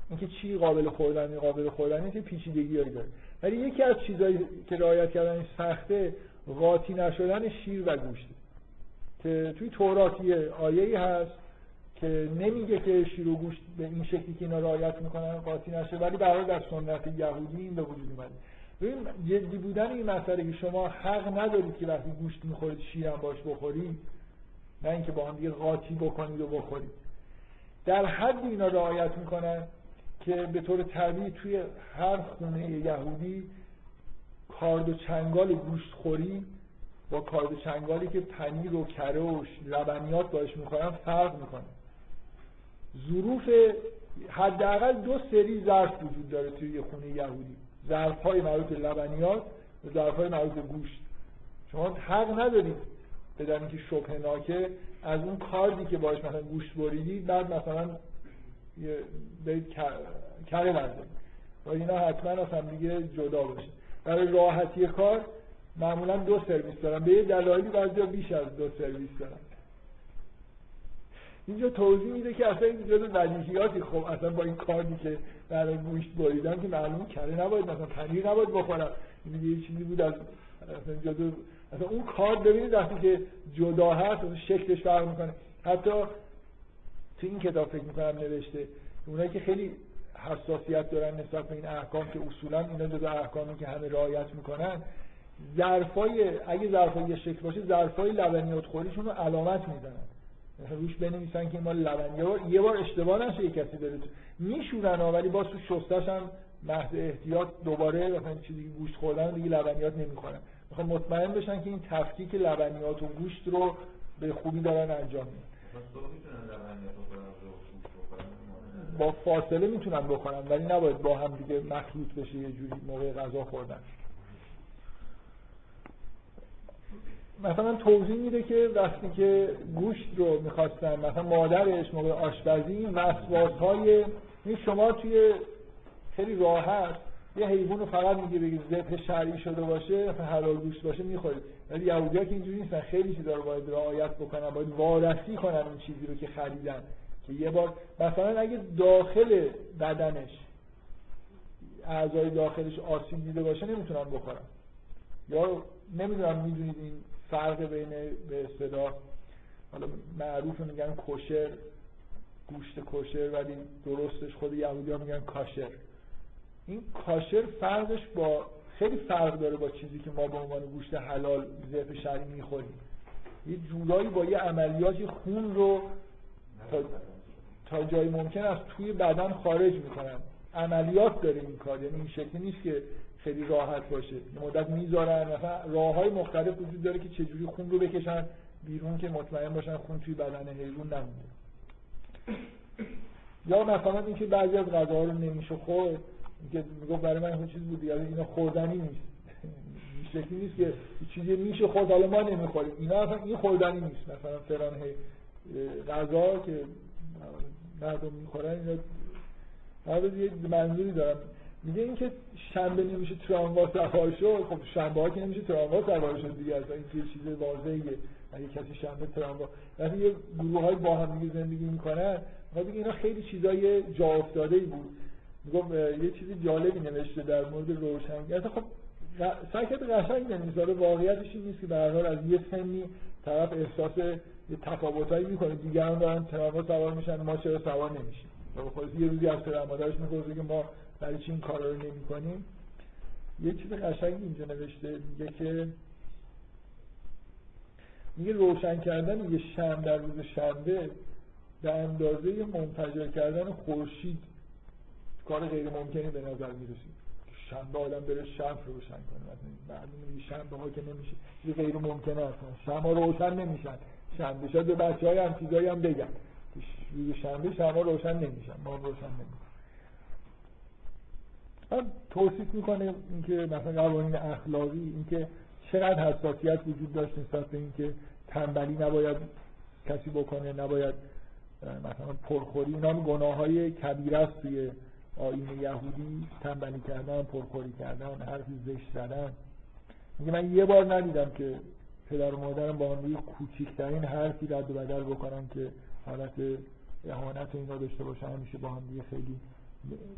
اینکه چی قابل خوردنی قابل خوردنی که پیچیدگی هایی داره. ولی یکی از چیزهایی که رعایت کردن سخته قاطی نشدن شیر و گوشته. که توی توراتی آیه هست که نمیگه که شیر و گوشت به این شکلی که اینا رعایت می‌کنن قاطی نشه ولی برای در سنت یهودی این به وجود اومده. ببین جدی بودن این مسئله که شما حق ندارید که وقتی گوشت می‌خورید شیرم باش بخورید نه اینکه با هم دیگه قاطی بکنید و بخورید. در حد اینا رعایت می‌کنن که به طور طبیعی توی هر خونه یهودی کارد و چنگال گوشت خوری با کارد و چنگالی که پنیر و کره و لبنیات باش می‌خورن فرق می‌کنه. ظروف حداقل دو سری ظرف وجود داره توی یه خونه یهودی. ظرف های مربوط لبنیات و ظرف های مربوط گوشت. شما حق ندارید بدن که شبه از اون کاردی که باش مثلا گوشت بریدی بعد مثلا برید کره بردارید و اینا حتما از هم دیگه جدا باشه برای راحتی کار معمولا دو سرویس دارن به یه دلایلی بعضی بیش از دو سرویس دارن اینجا توضیح میده که اصلا این جزء بدیهیاتی خب اصلا با این کاردی که برای گوشت بریدن که معلوم کره نباید مثلا پنیر نباید بخورم. این یه چیزی بود از اصلا جزء اصلا اون کار ببینید وقتی که جدا هست شکلش فرق می‌کنه. حتی تو این کتاب فکر می‌کنم نوشته اونایی که خیلی حساسیت دارن نسبت به این احکام که اصولا اینا جزء احکامی که همه رعایت می‌کنن ظرفای اگه ظرفای یه شکل باشه ظرفای لبنیات خوریشون رو علامت می‌زنن. روش بنویسن که ما لبنیات یه بار اشتباه نشه یه کسی داره میشورن ولی باز تو شستش هم محض احتیاط دوباره مثلا چیزی گوشت خوردن دیگه لبنیات نمی‌خورن. می‌خوان مطمئن بشن که این تفکیک لبنیات و گوشت رو به خوبی دارن انجام میدن. با فاصله می‌تونن بخورن ولی نباید با هم دیگه مخلوط بشه یه جوری موقع غذا خوردن. مثلا توضیح میده که وقتی که گوشت رو می‌خواستن مثلا مادرش موقع آشپزی وسواس های شما توی خیلی راحت یه حیوان رو فقط میگه بگید ذبح شرعی شده باشه مثلا حلال گوشت باشه می‌خورید. ولی یهودی‌ها که اینجوری نیستن. خیلی چیزا رو باید رعایت بکنن باید وارسی کنن اون چیزی رو که خریدن. که یه بار مثلا اگه داخل بدنش اعضای داخلش آسیب دیده باشه نمی‌تونن بخورن. یا نمی‌دونم می‌دونید این فرق بین به اصطلاح حالا معروف میگن کوشر گوشت کوشر ولی درستش خود یهودی ها میگن کاشر. این کاشر فرقش با خیلی فرق داره با چیزی که ما به عنوان گوشت حلال ذبح شرعی می‌خوریم. یه جورایی با یه عملیاتی خون رو تا, تا جایی ممکن از توی بدن خارج می‌کنن. عملیات داره این کار یعنی این شکلی نیست که خیلی راحت باشه. یه مدت می‌ذارن مثلا راه های مختلف وجود داره که چجوری خون رو بکشن بیرون که مطمئن باشن خون توی بدن حیوان نمونده. یا مثلا اینکه بعضی از غذاها رو نمیشه خورد. که می‌گفت برای من چیز بود یعنی اینا خوردنی نیست. شکلی نیست که چیزی میشه خورد حالا ما نمی‌خوریم. اینا اصلا این خوردنی نیست. مثلا فران غذا که مردم می‌خورن اینا یه منظوری دارم. میگه اینکه شنبه نمیشه تراموا سوار شد. خب شنبه ها که نمیشه تراموا سوار شد دیگه اصلا این چیز واضحیه. اگه کسی شنبه تراموا وقتی یه گروه های با هم دیگه زندگی می‌کنن. ما دیگه اینا خیلی چیزای جا افتاده ای بود. یه چیزی جالبی نوشته در مورد روشنگری اصلا خب سکت قشنگ نمی‌ذاره واقعیتش این نیست که به حال از یه سنی طرف احساس یه تفاوتایی می‌کنه. دیگران دارن تراموا سوار میشن ما چرا سوار نمیشیم؟ خب یه روزی از پدر مادرش میگه که ما برای چی این کارا رو نمی کنیم یه چیز قشنگ اینجا نوشته میگه که میگه روشن کردن یه شم در روز شنبه به اندازه منفجر کردن خورشید کار غیر ممکنی به نظر می‌رسید. شنبه آدم بره شم روشن کنه. معلومه شنبه ها که نمیشه. چیز غیر ممکنه اصلا شما روشن نمیشن. شنبه شاید به بچه های هم چیزایی هم بگن. روز شنبه شما روشن نمیشن. ما روشن نمیشن. من توصیف می‌کنه اینکه مثلا قوانین اخلاقی اینکه چقدر حساسیت وجود داشت نسبت به اینکه تنبلی نباید کسی بکنه نباید مثلا پرخوری. اینا گناه های کبیره است توی آین یهودی تنبلی کردن پرخوری کردن حرفی زشت زدن. میگه من یه بار ندیدم که پدر و مادرم با هم کوچیکترین حرفی رد و بدل بکنن که حالت اهانت اینا داشته باشن همیشه با هم دیگه خیلی.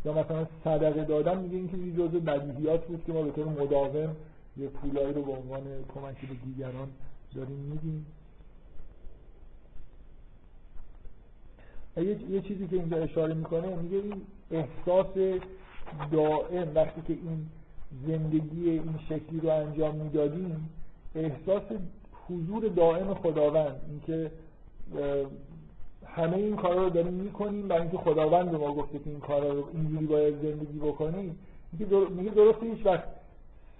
یا مثلا صدقه دادن میگه اینکه یه جزء بدیهیات بود که ما به طور مداوم یه پولایی رو به عنوان کمکی به دیگران داریم میدیم. یه چیزی که اینجا اشاره می‌کنه میگه این احساس دائم وقتی که این زندگی این شکلی رو انجام می‌دادیم احساس حضور دائم خداوند اینکه همه این کارا رو داریم می‌کنیم برای اینکه خداوند به ما گفته که این کارا رو اینجوری باید زندگی بکنیم. میگه درسته هیچ وقت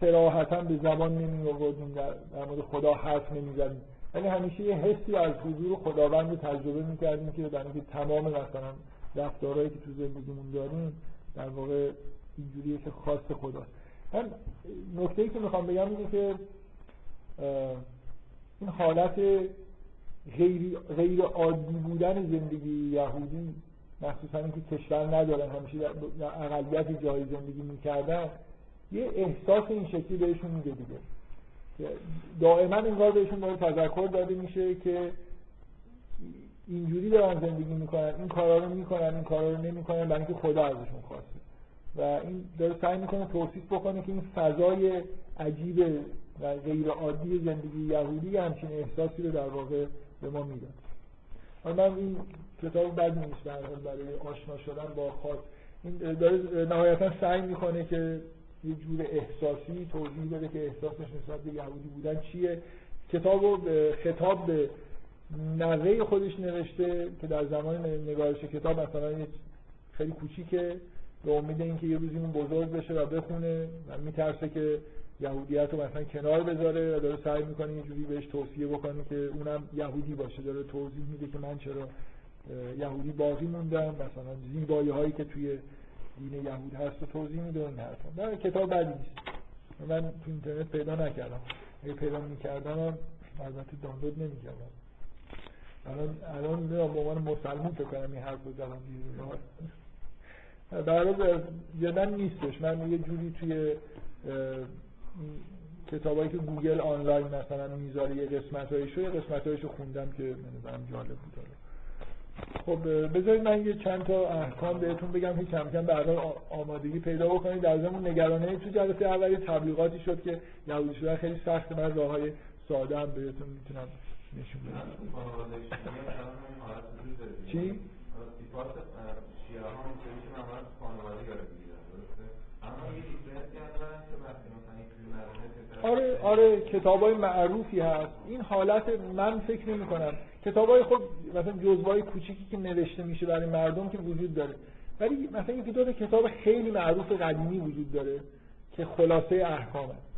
سراحتا به زبان نمی آوردیم در, در مورد خدا حرف نمی‌زدیم. ولی همیشه یه حسی از حضور خداوند رو تجربه می‌کردیم که در اینکه تمام مثلا رفتارهایی که تو زندگیمون داریم در واقع اینجوریه که خاص خداست من نکته ای که می‌خوام بگم اینه که این حالت غیر, غیر عادی بودن زندگی یهودی مخصوصا اینکه کشور ندارن همیشه در اقلیت جای زندگی می‌کردن یه احساس این شکلی بهشون میده دیگه. دائما انگار بهشون داره تذکر داده میشه که اینجوری دارن زندگی می‌کنن این کارا رو می‌کنن این کارا رو نمی‌کنن برای اینکه خدا ازشون خواسته. و این داره سعی می‌کنه توصیف بکنه که این فضای عجیب و غیر عادی زندگی یهودی همچین احساسی رو در واقع به ما می‌داد من این کتاب بد نیست برای آشنا شدن با خاص. این داره نهایتا سعی می‌کنه که یه جور احساسی توضیح بده که احساسش نسبت به یهودی بودن چیه. کتاب خطاب به نوه خودش نوشته که در زمان نگارش کتاب مثلا خیلی کوچیکه به امید اینکه یه روزی اون بزرگ بشه و بخونه و میترسه که یهودیت رو مثلا کنار بذاره و داره سعی می‌کنه یه جوری بهش توصیه بکنه که اونم یهودی باشه. داره توضیح میده که من چرا یهودی باقی موندم مثلا زیبایی هایی که توی دین یهود هست و توضیح میده این حرفا. کتاب بعدی نیست. من تو اینترنت پیدا نکردم. اگه پیدا می‌کردم البته دانلود نمی‌کردم. الان الان به عنوان مسلمون فکر کنم این حرف رو زدم در جدا نیستش. من یه جوری توی کتابایی که گوگل آنلاین مثلا می‌ذاره یه قسمت هایشو یه قسمت هایشو خوندم که من جالب بود خب بذارید من یه چند تا احکام بهتون بگم که کم کم بعدا آمادگی پیدا بکنید. در ضمن نگرانه تو جلسه اولی تبلیغاتی شد که یهودی شدن خیلی سخت من راه های ساده هم بهتون می‌تونم نشون چی؟ آره آره کتاب های معروفی هست. این حالت من فکر نمی کنم کتاب های خود مثلا جزوای کوچیکی که نوشته میشه برای مردم که وجود داره. ولی مثلا یکی دو کتاب خیلی معروف قدیمی وجود داره که خلاصه احکام هست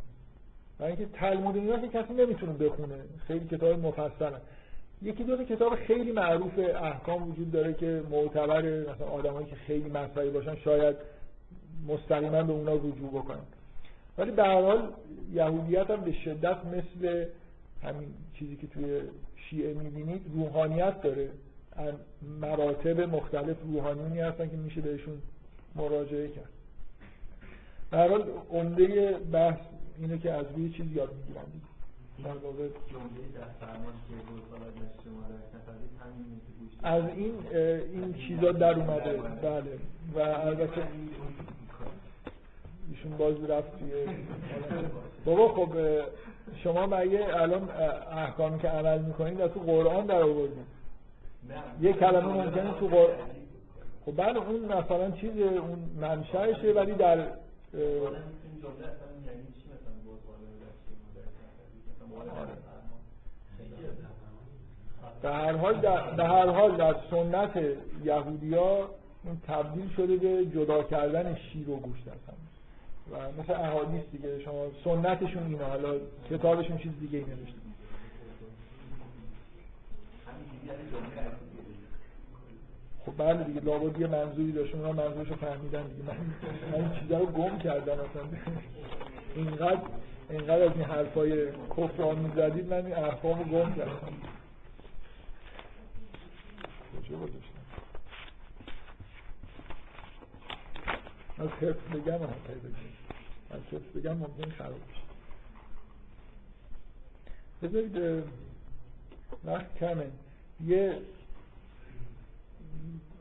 برای اینکه تلمود اینا که کسی نمی‌تونه بخونه. خیلی کتاب مفصل یکی دو کتاب خیلی معروف احکام وجود داره که معتبر مثلا آدمایی که خیلی مطرحی باشن شاید مستقیما به اونا رجوع بکنن. ولی به هر حال یهودیت هم به شدت مثل همین چیزی که توی شیعه می‌بینید روحانیت داره. مراتب مختلف روحانیونی هستن که میشه بهشون مراجعه کرد. به هر حال عمده بحث اینه که از روی چیز یاد می‌گیرن در واقع از این این چیزا در اومده. بله. و البته ایشون باز رفت توی بابا خب شما مگه الان احکامی که عمل می‌کنید از تو قرآن در آوردید. یه کلمه ممکنه تو قرآن خب بله اون مثلا چیز اون منشأشه ولی در به هر حال در, به هر حال در سنت یهودیا این تبدیل شده به جدا کردن شیر و گوشت هستن و مثل احادیث دیگه شما سنتشون اینه حالا کتابشون چیز دیگه ای نوشته. خب بله دیگه لابد یه منظوری داشت اونا منظورشو فهمیدن دیگه. من, من این چیزا رو گم کردم اصلا. اینقدر اینقدر از این حرفای کفر آمیز من این احکام رو گم کردم. از حفظ بگم هم پیدا از حفظ بگم ممکن خراب بشه. بذارید وقت کمه. یه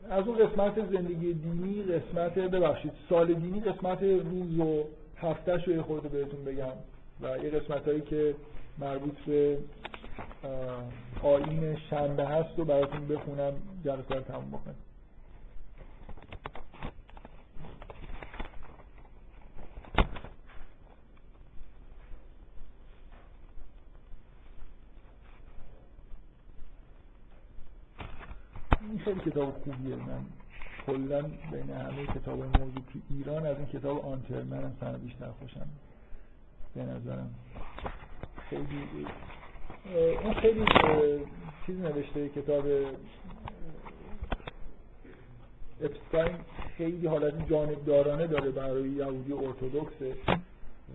از اون قسمت زندگی دینی قسمت ببخشید سال دینی قسمت روز و هفتهش رو یه خورده بهتون بگم. و یه قسمت هایی که مربوط به آین شنبه هست و براتون بخونم جلسه رو تموم بکنم. خیلی کتاب خوبیه. من کلا بین همه کتاب موجود تو ایران از این کتاب آنترمن هم بیشتر خوشم به نظرم. خیلی اون خیلی چیز نوشته کتاب اپستاین خیلی حالت جانبدارانه داره برای یهودی ارتودکسه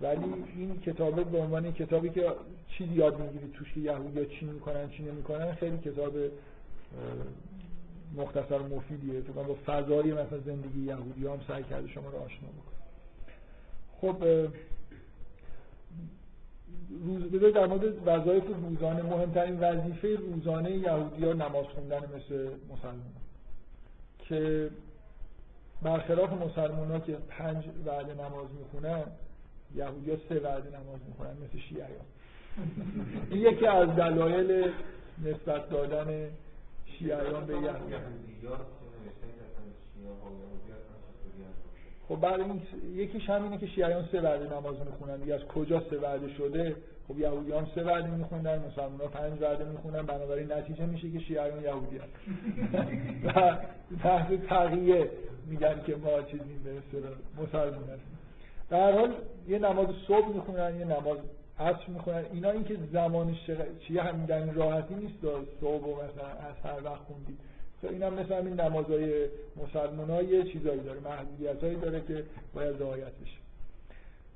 ولی این کتابه به عنوان کتابی که چیزی یاد می‌گیری توش که یهودی چی می‌کنن چی نمی‌کنن خیلی کتاب مختصر مفیدیه. تو با فضای مثلا زندگی یهودی هم سعی کرده شما رو آشنا بکنه. خب روز بذار در مورد وظایف روزانه مهمترین وظیفه روزانه یهودی ها نماز خوندن مثل مسلمان. که برخلاف مسلمان ها که پنج وعده نماز می‌خونن یهودی ها سه وعده نماز می‌خونن مثل شیعیان این یکی از دلایل نسبت دادن شیعیان به یهودی خب بعد این یکیش همینه که شیعیان سه وعده نماز می‌خونن. دیگه از کجا سه وعده شده؟ خب یهودی هم سه وعده میخوندن مسلمان ها پنج وعده می‌خونن بنابراین نتیجه میشه که شیعیان یهودی هست و تحت تقیه میگن که ما به اصطلاح مسلمان هستیم. در حال یه نماز صبح می‌خونن یه نماز عصر می‌خونن. اینا اینکه زمانش چیه هم میگن راحتی نیست. صبح و مثلا از هر وقت خوندید. این هم مثل همین نمازهای مسلمان یه چیزایی داره محدودیت هایی داره که باید رعایت بشه.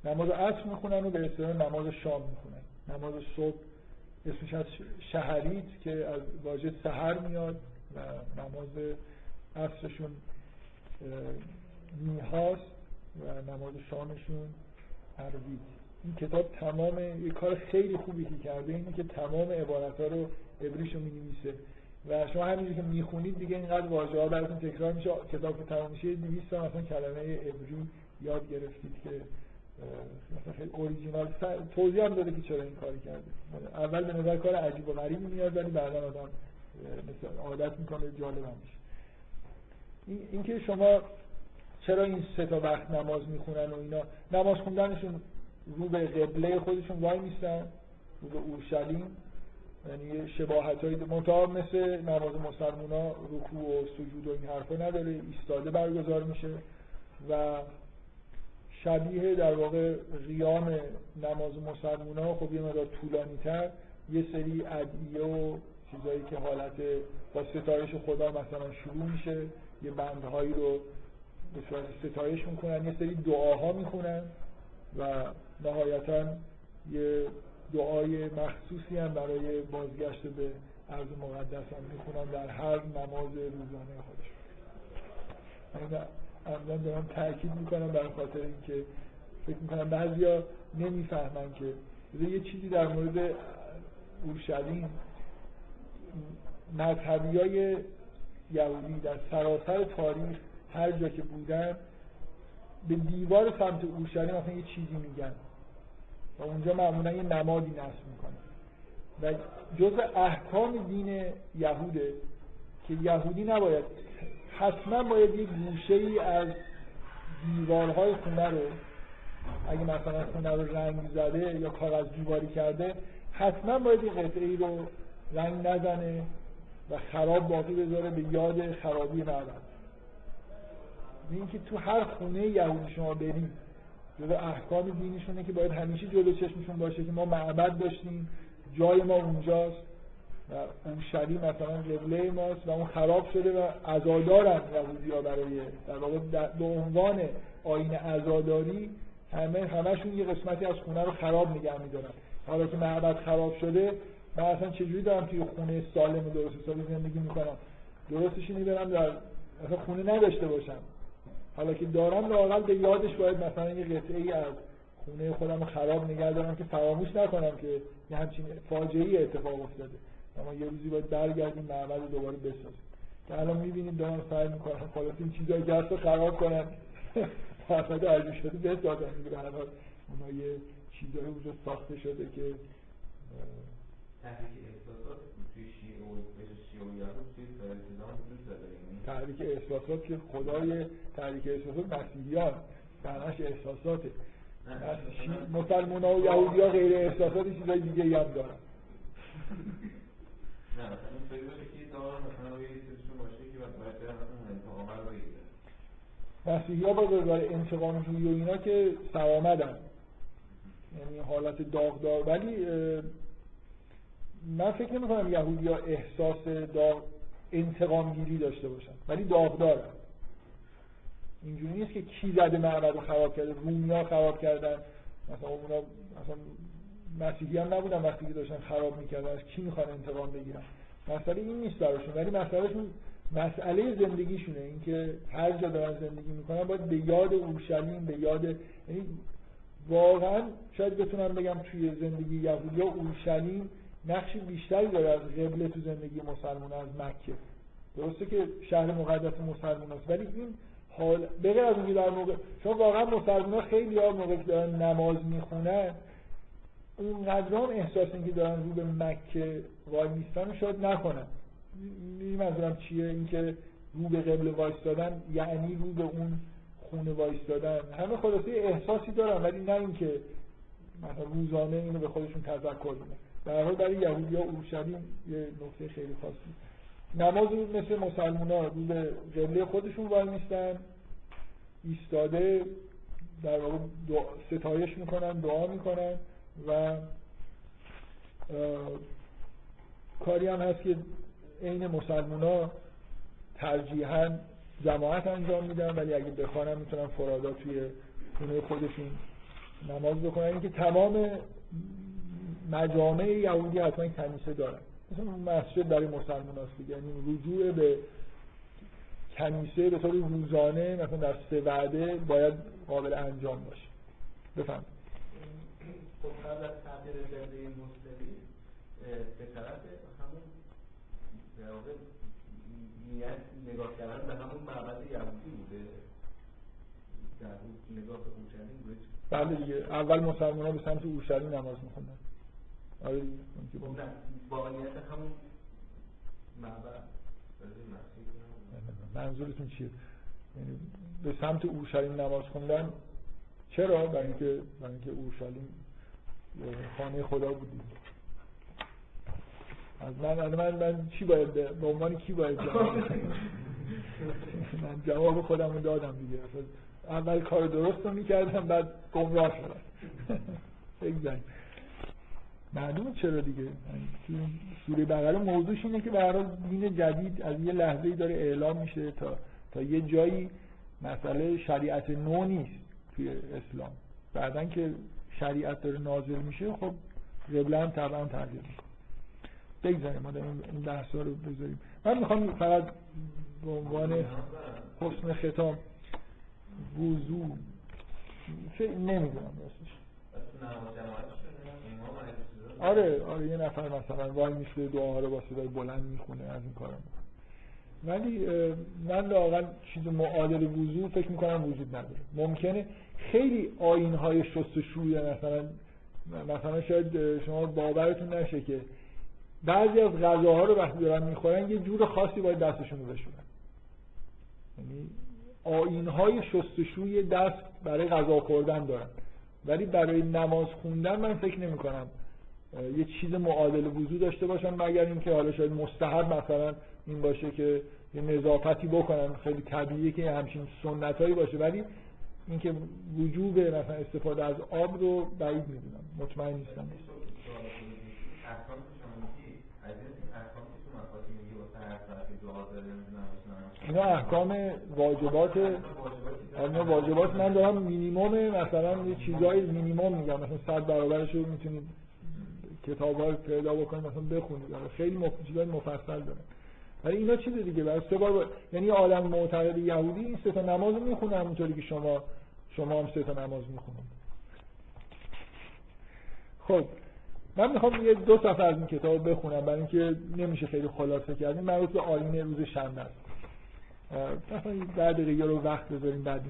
نماز عصر می‌خونن و به اصطلاح نماز شام می‌خونن. نماز صبح اسمش از شهریت که از واژه سحر میاد و نماز عصرشون میهاست و نماز شامشون عربید این کتاب تمام یه کار خیلی خوبی که کرده اینه که تمام عبارت رو ابریشو می نویسه و شما همینجوری که می‌خونید دیگه اینقدر واژه ها براتون تکرار میشه. کتاب که تمام میشه 200 تا مثلا کلمه ابری یاد گرفتید که مثلا خیلی اوریجینال توضیح هم داده که چرا این کاری کرده. اول به نظر کار عجیب و غریبی میاد ولی بعدا آدم مثلا عادت می‌کنه جالب هم میشه. این اینکه شما چرا این سه تا وقت نماز می‌خونن و اینا. نماز خوندنشون رو به قبله خودشون وای میستن رو به اورشلیم. یعنی شباهت های مثل نماز مسلمان ها رکوع و سجود و این حرفا نداره ایستاده برگزار میشه و شبیه در واقع قیام نماز مسلمان ها خب یه مدار طولانی تر یه سری ادعیه و چیزایی که حالت با ستایش خدا مثلا شروع میشه یه بندهایی رو به صورت ستایش می‌کنن یه سری دعاها می‌خونن و نهایتا یه دعای مخصوصی هم برای بازگشت به عرض مقدس هم می‌خونن در هر نماز روزانه خودشون من دارم تاکید می‌کنم برای خاطر اینکه فکر می‌کنم بعضیا نمی‌فهمن که یه چیزی در مورد اورشلیم مذهبی های یهودی در سراسر تاریخ هر جا که بودن به دیوار سمت اورشلیم اصلا یه چیزی میگن. و اونجا معمولا یه نمادی نصب می‌کنن و جز احکام دین یهوده که یهودی نباید حتما باید یک گوشه ای از دیوارهای خونه رو اگه مثلا خونه رو رنگ زده یا کاغذ دیواری کرده حتما باید یک قطعه ای رو رنگ نزنه و خراب باقی بذاره به یاد خرابی معبد این که تو هر خونه یهودی شما برید جدا احکام دینیشونه که باید همیشه جلو چشمشون باشه که ما معبد داشتیم جای ما اونجاست و اون شری مثلا قبله ماست و اون خراب شده و ازادارن یهودی ها برای در واقع به عنوان آین ازاداری همه همشون یه قسمتی از خونه رو خراب نگه میدارن. حالا که معبد خراب شده من اصلا چجوری دارم توی خونه سالم و درست حسابی زندگی می‌کنم؟ درستش اینه برم در اصلا خونه نداشته باشم. حالا که دارم لاقل به یادش باید مثلا یه قطعه ای از خونه خودم خراب نگه دارم که فراموش نکنم که یه همچین فاجعه اتفاق افتاده. اما یه روزی باید برگردیم معبد رو دوباره بسازیم. که الان می‌بینیم دارم سعی می‌کنم خلاص این چیزایی که رو خراب کنم فرصت ارزی شده بسازم به هر حال اونا یه چیزایی اونجا ساخته شده که تحریک احساسات داره تحریک احساسات که خدای تحریک احساسات مسیحیان. معناش احساساته. مسلمان ها و یهودی ها غیر احساسات چیزای دیگه هم دارن. نه مثلا این که دار مثلا یه باشه که شاید مثلا انتقام رو بگیره مسیحی ها با روزگار انتقام جویی و اینا که سرآمدن. یعنی حالت داغدار. ولی من فکر نمی کنم یهودی ها احساس داغ انتقام گیری داشته باشن. ولی داغدارن اینجوری نیست که کی زده معبد رو خراب کرده رومی ها خراب کردن. مثلا اونا مثلا مسیحی هم نبودن وقتی که داشتن خراب می‌کردن از کی می‌خوان انتقام بگیرن؟ مسئله این نیست براشون. ولی مسئلهشون مسئله زندگیشونه. اینکه هر جا دارن زندگی می‌کنن باید به یاد اورشلیم به یاد یعنی واقعا شاید بتونم بگم توی زندگی یهودی ها اورشلیم نقشی بیشتری داره از قبله تو زندگی مسلمان از مکه. درسته که شهر مقدس مسلمان است ولی این حال بغیر از اینکه در موقع چون واقعا مسلمان خیلی ها موقع که دارن نماز می‌خونن اونقدر هم احساس اینکه دارن رو به مکه وای میستن شاید نکنن. این منظورم چیه؟ اینکه رو به قبله وایستادن یعنی رو به اون خونه وایستادن. همه خلاصه احساسی دارن ولی نه اینکه مثلا روزانه اینو به خودشون تذکر بدن در حال برای یهودی ها اورشلیم یه نکته خیلی خاصی. نماز رو مثل مسلمان ها رو به قبله خودشون وای میستن ایستاده در واقع ستایش می‌کنن دعا می‌کنن و کاری هم هست که عین مسلمان ها ترجیحاً جماعت انجام میدن ولی اگه بخوانم می‌تونن فرادا توی خونه خودشون نماز بکنن اینکه تمام مجامع یهودی حتما کنیسه دارن. مثلا مسجد برای مسلمان هست. یعنی رجوع به کنیسه به طور روزانه مثلا در سه وعده باید قابل انجام باشه. بفهم خب قبل از تغییر زنده مسلمی به طرف همون در واقع نیت نگاه کردن به همون معبد یهودی بوده. در نگاه به اورشلیم بوده بله دیگه. اول مسلمان ها به سمت اورشلیم نماز میخوندن. آره. با نیت همون. منظورتون چیه؟ یعنی به سمت اورشلیم نماز خوندن چرا؟ برای اینکه برای اینکه اورشلیم خانه خدا بود. از من از من من چی باید به عنوان کی باید جواب؟ من جواب خودم رو دادم دیگه. اول کار درست رو می‌کردم بعد گمراه شدم. بگذاریم معلومه چرا دیگه؟ یعنی سوره بقره موضوعش اینه که به دین جدید از یه لحظه داره اعلام میشه تا تا یه جایی مسئله شریعت نو نیست توی اسلام. بعدا که شریعت داره نازل میشه خب قبله هم طبعا تغییر می‌کنه. بگذاریم ما این بحثا رو بذاریم. من می‌خوام فقط به عنوان حسن ختام فکر نمی‌دونم راستش. آره آره یه نفر مثلا وای میشه دعاها رو با صدای بلند می‌خونه از این کارا ولی من واقعا چیز معادل وضوع فکر می‌کنم وجود نداره. ممکنه خیلی آین های شستشوی مثلا مثلا شاید شما باورتون نشه که بعضی از غذاها رو وقتی دارن می‌خورن یه جور خاصی باید دستشون رو بشورن. یعنی آین های شستشوی دست برای غذا خوردن دارن. ولی برای نماز خوندن من فکر نمی کنم یه چیز معادل وضوع داشته باشن مگر اینکه حالا شاید مستحب مثلا این باشه که یه نظافتی بکنن. خیلی طبیعیه که همچین سنتایی باشه. ولی اینکه وجوب مثلا استفاده از آب رو بعید می‌دونم. مطمئن نیستم. اینا احکام واجبات اینا واجبات من دارم. مینیمم مثلا یه چیزای مینیمم میگم. مثلا صد برابرش رو می‌تونید کتاب ها پیدا بکنید مثلا بخونید خیلی مف... چیزای مفصل داره. ولی اینا چیز دیگه. برای سه بار با... یعنی عالم معتقد یهودی این سه تا نماز می‌خونه همونطوری که شما شما هم سه تا نماز می‌خونید. خب من می‌خوام یه دو صفحه از این کتاب بخونم. برای اینکه نمیشه خیلی خلاصه کردیم مربوط به آیین روز شنبه است. مثلا بعد دقیقه رو وقت بذاریم بعد.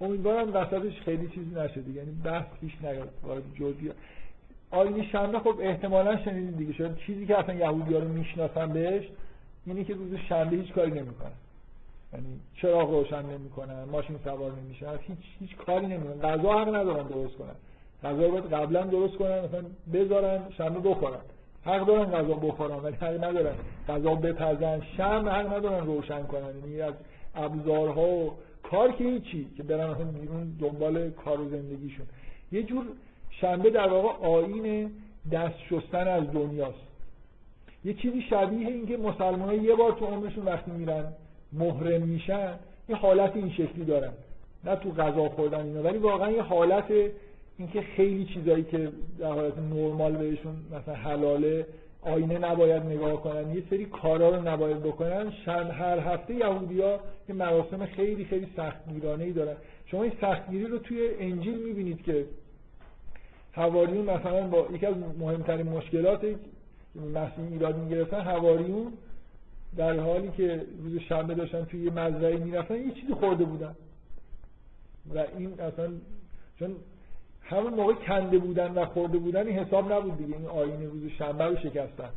امیدوارم وسطش خیلی چیزی نشه دیگه. یعنی بحث پیش نیاد. وارد جزئی آیین شنبه خب احتمالا شنیدید دیگه. شاید چیزی که اصلا یهودی ها رو می‌شناسن بهش اینه که روز شنبه هیچ کاری نمی‌کنن. یعنی چراغ روشن نمی‌کنن ماشین سوار نمیشن هیچ هیچ کاری نمی‌کنن. غذا حق ندارن درست کنن. غذا رو قبلا درست کنن مثلا بذارن شنبه بخورن. حق دارن غذا بخورن ولی حق ندارن غذا بپزن. شم حق ندارن روشن کنن. یعنی از ابزارها و کار که هیچی که برن اصلا بیرون دنبال کار و زندگیشون. یه جور شنبه در واقع آین دست شستن از دنیاست. یه چیزی شبیه این که مسلمان یه بار تو عمرشون وقتی میرن محرم میشن یه حالت این شکلی دارن. نه تو غذا خوردن اینا ولی واقعا یه حالت اینکه خیلی چیزایی که در حالت نرمال بهشون مثلا حلاله آینه نباید نگاه کنن یه سری کارا رو نباید بکنن. شن هر هفته یهودیا یه مراسم خیلی خیلی سختگیرانه ای دارن. شما این سختگیری رو توی انجیل می‌بینید که حواریون مثلا با یکی از مهمترین مشکلات مسیح ایراد می‌گرفتن حواریون در حالی که روز شنبه داشتن توی یه مزرعه می‌رفتن یه چیزی خورده بودن. و این اصلا چون همون موقع کنده بودن و خورده بودن این حساب نبود دیگه. این آینه روز شنبه رو شکستن.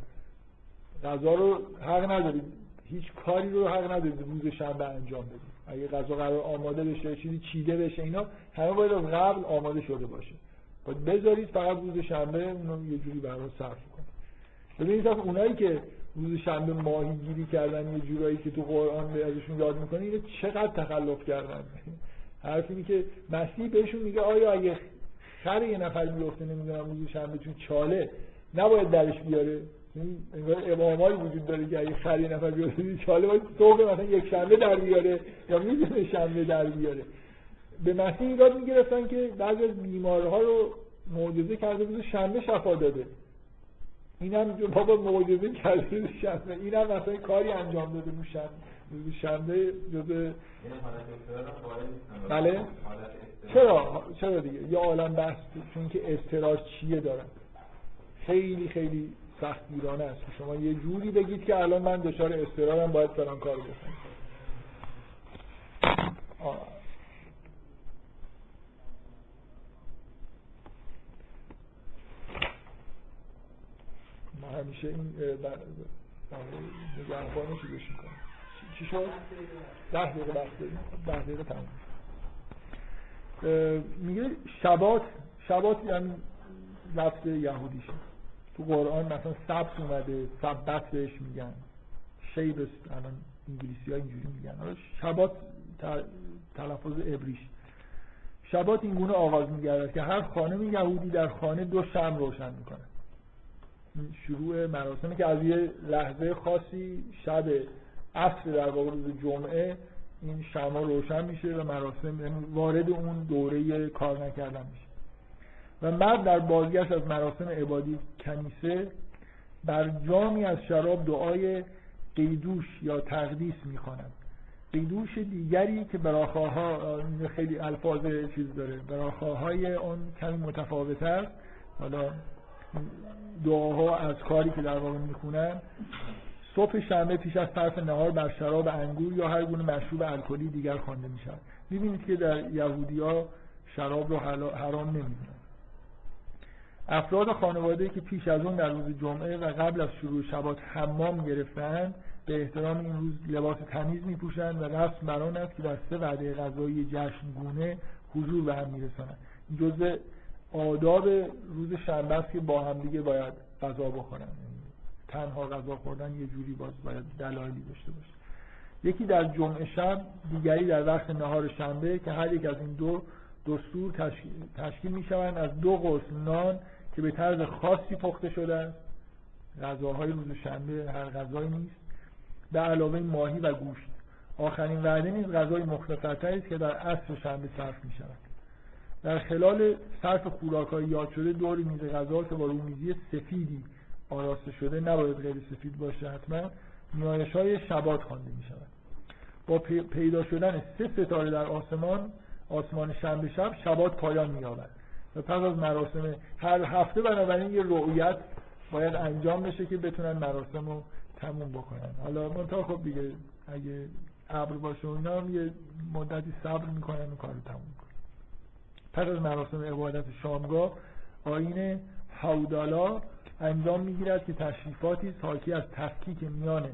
غذا رو حق ندارید هیچ کاری رو حق ندارید روز شنبه انجام بدید اگه غذا قرار آماده بشه چیزی چیده بشه اینا همه باید قبل آماده شده باشه. باید بذارید فقط روز شنبه اونو یه جوری برای صرف کنید. ببینید اونایی که روز شنبه ماهی گیری کردن یه جورایی که تو قرآن به ازشون یاد می‌کنه اینو چقدر تخلف کردن؟ حرف اینه که مسیح بهشون میگه آیا اگه خر یه نفر میفته نمی‌دونم روز شنبه چون چاله نباید درش بیاره؟ انگار امامایی وجود داره که اگه خر یه نفر بیفته چاله باید مثلا یک شنبه در بیاره یا می‌دونه شنبه در بیاره. به مسیح ایراد می‌گرفتن که بعضی از بیمارها رو معجزه کرده روز شنبه شفا داده. اینم بابا معجزه کرده روز شنبه. اینم مثلا کاری انجام داده روز شنبه. شنبه جزء بله. چرا؟ چرا دیگه؟ یه عالم بحث چون که استرار چیه دارن؟ خیلی خیلی سختگیرانه است. شما یه جوری بگید که الان من دچار استرارم باید فلان کار بکنم. همیشه این نگهبانه چیزش می‌کنم چی شد؟ ده دقیقه بحث داریم. ده دقیقه تمام میگه شبات شبات یعنی لفظ یهودیشه تو قرآن مثلا سبت اومده سبت بهش میگن. شیبس الان انگلیسی ها اینجوری میگن. شبات تلفظ ابریش شبات این گونه آغاز میگرد که هر خانم یهودی در خانه دو شم روشن می‌کنه شروع مراسمه که از یه لحظه خاصی شب عصر در واقع روز جمعه این شما روشن میشه و مراسم یعنی وارد اون دوره کار نکردن میشه. و مرد در بازگشت از مراسم عبادی کنیسه بر جامی از شراب دعای قیدوش یا تقدیس می‌خواند. قیدوش دیگری که براخاها خیلی الفاظ چیز داره براخاهای اون کمی متفاوت است. حالا دعاها از کاری که در واقع می‌خونن صبح شنبه پیش از صرف نهار بر شراب انگور یا هر گونه مشروب الکلی دیگر خوانده می شود می‌بینید که در یهودی ها شراب رو حرام نمی‌دونن. افراد خانواده که پیش از اون در روز جمعه و قبل از شروع شبات حمام گرفتن به احترام این روز لباس تمیز می پوشند و رسم بران است که در سه وعده غذایی جشنگونه حضور به هم میرسانند جزء آداب روز شنبه است که با هم دیگه باید غذا بخورن. تنها غذا خوردن یه جوری باز باید دلایلی داشته باشه. یکی در جمعه شب دیگری در وقت نهار شنبه که هر یک از این دو دستور تشکیل, تشکیل می شوند از دو قرص نان که به طرز خاصی پخته شده است. غذاهای روز شنبه هر غذایی نیست. به علاوه ماهی و گوشت. آخرین وعده نیز غذای مختصرتری است که در عصر شنبه صرف می شود. در خلال صرف خوراکهای یاد شده دوری میز غذا که با رومیزی سفیدی آراسته شده نباید غیر سفید باشه حتما نیایش های شبات خوانده می شود با پیدا شدن سه ستاره در آسمان آسمان شنبه شب شبات پایان می یابد و پس از مراسم هر هفته بنابراین یه رؤیت باید انجام بشه که بتونن مراسم رو تموم بکنن. حالا منتها خب دیگه اگه ابر باشه و هم یه مدتی صبر می‌کنن و کارو تموم پس از مراسم عبادت شامگاه آین حودالا انجام می‌گیرد که تشریفاتی حاکی از تفکیک میان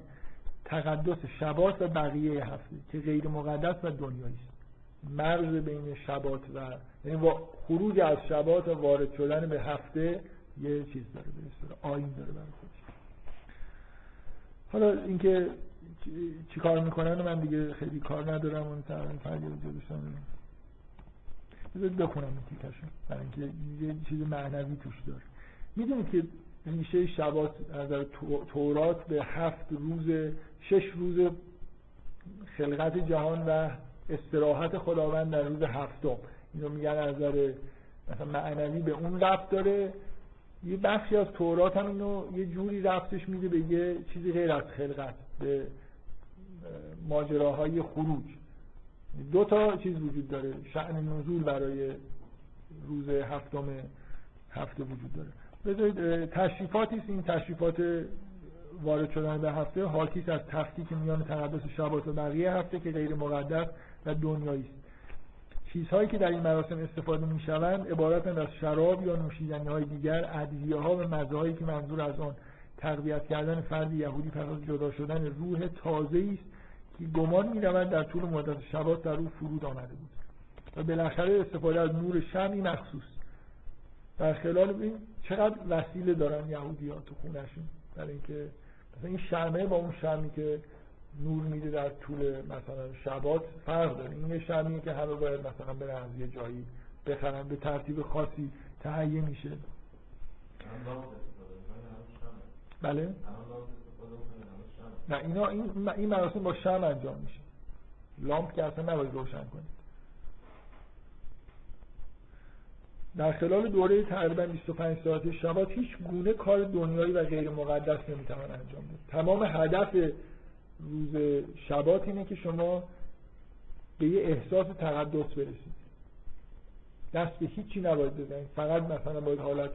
تقدس شبات و بقیه هفته که غیر مقدس و دنیایی است. مرز بین شبات و یعنی خروج از شبات و وارد شدن به هفته یه چیز داره به آیین داره برای خودش حالا اینکه چی کار می‌کنن من دیگه خیلی کار ندارم اون تقریبا فریاد جلوشان بذارید بخونم این تیکشون برای اینکه یه چیز معنوی توش داره. می‌دونید که ریشه شبات از تورات به هفت روز شش روز خلقت جهان و استراحت خداوند در روز هفتم. اینو میگن از نظر مثلا معنوی به اون رفت داره. یه بخشی از تورات هم اینو یه جوری رفتش میده به یه چیزی غیر از خلقت به ماجراهای خروج. دو تا چیز وجود داره. شعن نزول برای روز هفتم هفته وجود داره. بذارید تشریفاتی است. این تشریفات وارد شدن به هفته حاکیست از تفکیک میان تقدس شبات و بقیه هفته که غیر مقدس و دنیایی است. چیزهایی که در این مراسم استفاده می شوند عبارتند از شراب یا نوشیدنی های دیگر ادویه ها و مزهایی که منظور از آن تقویت کردن فرد یهودی پس از جدا شدن روح تازه است گمان می رود در طول مدت شبات در او فرود آمده بود. و بالاخره استفاده از نور شمی مخصوص. در خلال این چقدر وسیله دارن یهودی ها تو خونشون برای اینکه مثلا این شمه با اون شمی که نور میده در طول مثلا شبات فرق داره. این یه شمیه که همه باید مثلا برن از یه جایی بخرن به ترتیب خاصی تهیه میشه. بله. نه اینا این این مراسم با شم انجام میشه. لامپ که اصلا نباید روشن کنید. در خلال دوره تقریبا 25 ساعت شبات هیچ گونه کار دنیایی و غیر مقدس نمی‌توان انجام بده تمام هدف روز شبات اینه که شما به یه احساس تقدس برسید. دست به هیچی نباید بزنید. فقط مثلا باید حالت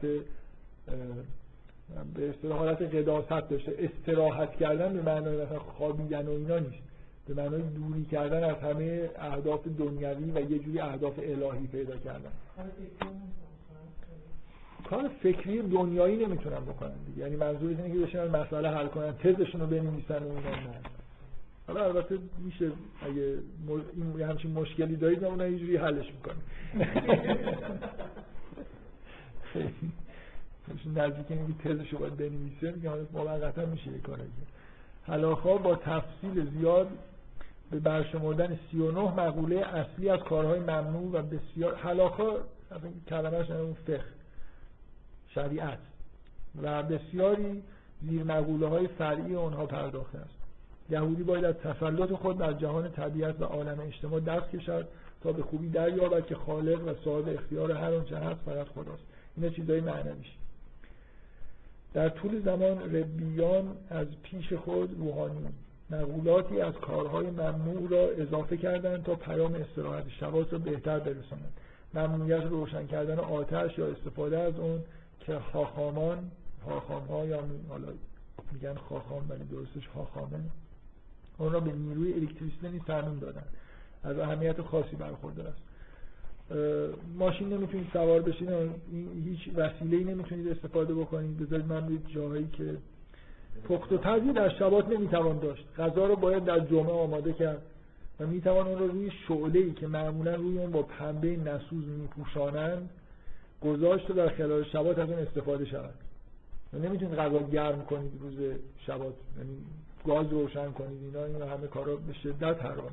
به اصطلاح حالت قداست داشته. استراحت کردن به معنای مثلا خوابیدن و اینا نیست. به معنای دوری کردن از همه اهداف دنیوی و یه جوری اهداف الهی پیدا کردن. کار فکری دنیایی نمی‌تونن بکنن دیگه. یعنی منظور اینه که بشینن مسئله حل کنن تزشون رو بنویسن و اینا. نه. حالا البته میشه اگه این همچین مشکلی دارید اون یه جوری حلش می‌کنه نزدیک اینکه تزش رو باید بنویسه میگه موقتا میشه یه کاری حلاخا با تفصیل زیاد به برشمردن 39 مقوله اصلی از کارهای ممنوع و بسیار حلاخا کلمهش اون فقه شریعت. و بسیاری زیر مقوله های فرعی اونها پرداخته است. یهودی باید از تسلط خود در جهان طبیعت و عالم اجتماع دست کشد تا به خوبی دریابد که خالق و صاحب اختیار هر آنچه هست فقط خداست. اینا چیزای معنویش. در طول زمان ربیان از پیش خود روحانی مقولاتی از کارهای ممنوع را اضافه کردند تا پیام استراحت شبات را بهتر برسانند. ممنوعیت روشن کردن آتش یا استفاده از اون که خاخامان خاخام یا حالا میگن خاخام ولی درستش خاخامه اون را به نیروی الکتریسیته نیز تعمین دادن از اهمیت خاصی برخوردار است. ماشین نمی‌تونید سوار بشید هیچ وسیله ای نمی‌تونید استفاده بکنید. بذارید من به جاهایی که پخت و تزی در شبات نمی‌توان داشت. غذا رو باید در جمعه آماده کرد و می‌توان اون رو روی شعله ای که معمولا روی اون با پنبه نسوز میپوشانند گذاشت در خلال شبات از اون استفاده شود. و نمی‌تونید غذا گرم کنید روز شبات. یعنی گاز روشن کنید اینا این همه کارا به شدت حرامه.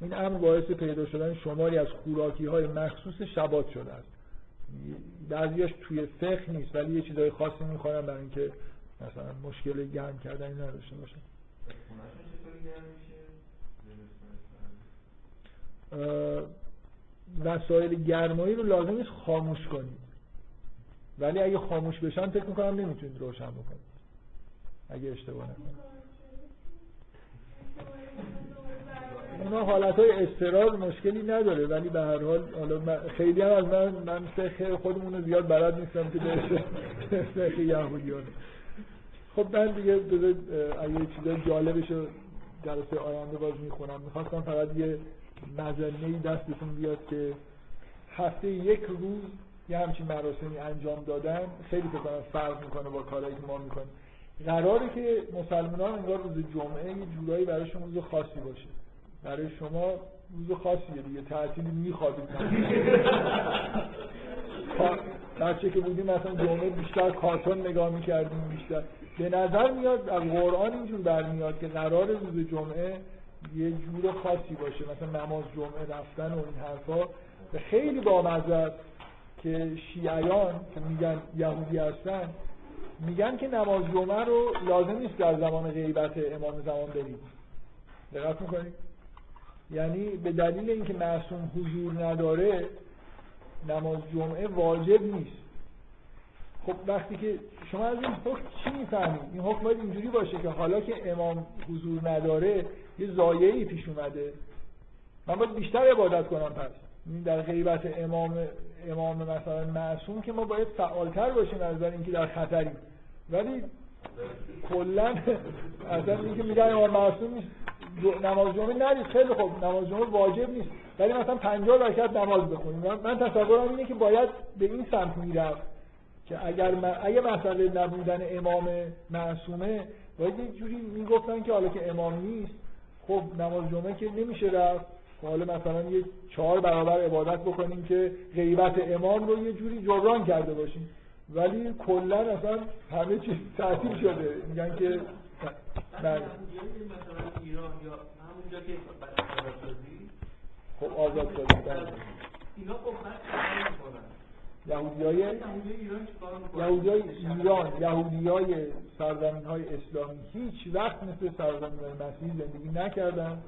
این امر باعث پیدا شدن شماری از خوراکی های مخصوص شبات شده است. بعضیاش توی فقه نیست ولی یه چیزای خاصی می‌خورن برای اینکه مثلا مشکل گرم کردنی نداشته باشن وسایل گرمایی رو لازم نیست خاموش کنید ولی اگه خاموش بشن فکر می‌کنم نمی‌تونید روشن بکنید. اگه اشتباه نکنید. اونا حالت های استرار مشکلی نداره ولی به هر حال حالا خیلی هم از من من فقه خودمون زیاد بلد نیستم که به فقه یهودیان. خب من دیگه اگه چیزای جالبش رو جلسه آینده باز می‌خونم. می‌خواستم فقط یه مزنه دستتون بیاد که هفته یک روز یه همچین مراسمی انجام دادن خیلی فکر فرق می‌کنه با کارهایی که ما می‌کنیم. قراره که مسلمان انگار روز جمعه یه جورایی براشون روز خاصی باشه. برای شما روز خاصیه دیگه تعطیلی میخوابید بچه که بودیم مثلا جمعه بیشتر کارتون نگاه می‌کردیم بیشتر. به نظر میاد از قرآن اینجور برمیاد که قرار روز جمعه یه جور خاصی باشه. مثلا نماز جمعه رفتن و این حرفا. و خیلی بامزه که شیعیان که میگن یهودی هستن میگن که نماز جمعه رو لازم نیست در زمان غیبت امام زمان برید دقت می‌کنید یعنی به دلیل اینکه معصوم حضور نداره نماز جمعه واجب نیست. خب وقتی که شما از این حکم چی می‌فهمید؟ این حکم باید اینجوری باشه که حالا که امام حضور نداره یه زایعی پیش اومده. من باید بیشتر عبادت کنم پس. در غیبت امام امام مثلا معصوم که ما باید فعالتر باشیم از نظر اینکه در خطریم ولی کلا اصلا اینکه میگن امام معصوم نیست. نماز جمعه نرید خیلی خوب. نماز جمعه واجب نیست. ولی مثلا 50 رکعت نماز بخونیم. من تصورم اینه که باید به این سمت می‌رفت که اگر من اگه مسئله نبودن امام معصومه باید یه جوری می‌گفتن که حالا که امام نیست خب نماز جمعه که نمیشه رفت. حالا مثلا یه چهار برابر عبادت بکنیم که غیبت امام رو یه جوری جبران کرده باشیم. ولی کلا اصلا همه چیز تعطیل شده. میگن که بله. مثلا ایران یا همونجا که آزادسازی. خب آزاد شده اینا خب یهودی های یهودی می‌کنن یهودی های ایران یهودی های سرزمین های اسلامی هیچ وقت مثل سرزمین های مسیحی زندگی نکردن. از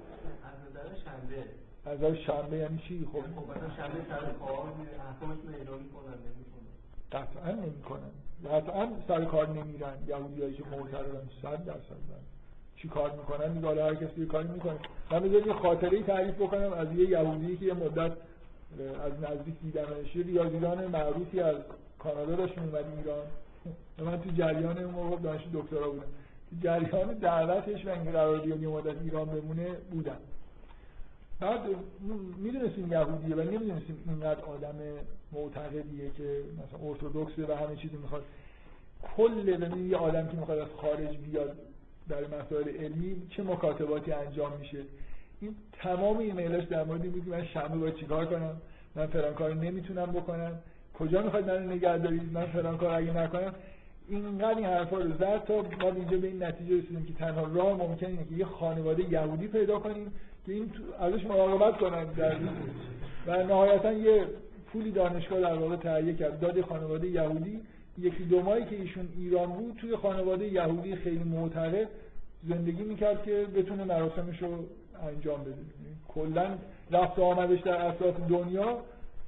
نظر شنبه. از نظر شنبه یعنی چی؟ خب. خب مثلا شنبه سر کار اجرا می‌کنن نمی‌کنن قطعا نمی‌کنن. قطعا سر کار نمیرن. یهودی هایی که معترضن صد درصد نه. چی کار می‌کنن؟ میگه هر کسی کاری می‌کنه. من بذارید یه خاطره تعریف بکنم از یه یهودی که یه مدت از نزدیک دیدمش یه ریاضیدان معروفی از کانادا داشت میومد ایران. من تو جریان اون موقع دانشجو دکترا بودم. تو جریان دعوتش و اینکه قرار بیاد یه مدت ایران بمونه بودم. بعد می‌دونستیم یهودیه و نمی‌دونستیم اینقدر آدم معتقدیه که مثلا ارتودکسه و همه چیزی می‌خواد. کل ببین یه آدم که می‌خواد از خارج بیاد در مسائل علمی چه مکاتباتی انجام میشه؟ این تمام ایمیلاش در مورد بود که من شنبه باید چیکار کنم؟ من فلان کار نمی‌تونم بکنم. کجا می‌خواد منو نگه دارید من فلان کار اگه نکنم. اینقدر این حرفا رو زد تا ما اینجا به این نتیجه رسیدیم که تنها راه ممکن اینه که یه خانواده یهودی پیدا کنیم که این ازش مراقبت کنن در و نهایتا یه پولی دانشگاه در واقع تهیه کرد. داد خانواده یهودی. یکی دو ماهی که ایشون ایران بود توی خانواده یهودی خیلی معتقد زندگی می‌کرد که بتونه مراسمش رو انجام بده. کلا رفت آمدش در اطراف دنیا.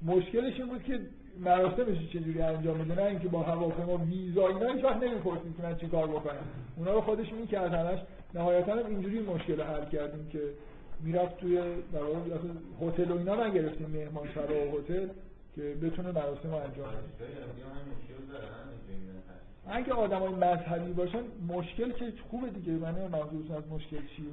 مشکلش این بود که مراسمش چجوری انجام بده نه اینکه با هواپیما ویزا اینا هیچ وقت نمی‌پرسید که من چیکار بکنم. اونا رو خودش می‌کرد همش. نهایتا هم اینجوری مشکل حل کردیم که می‌رفت توی در واقع هتل و اینا نگرفتیم مهمان سرا و هتل که بتونه مراسم رو انجام بده. اگه آدم های مذهبی باشن مشکل که خوبه دیگه. من منظورتون از مشکل چیه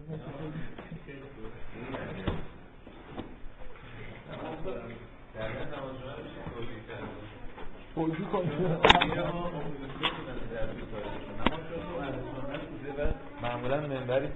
توجیه کنید معمولا منبری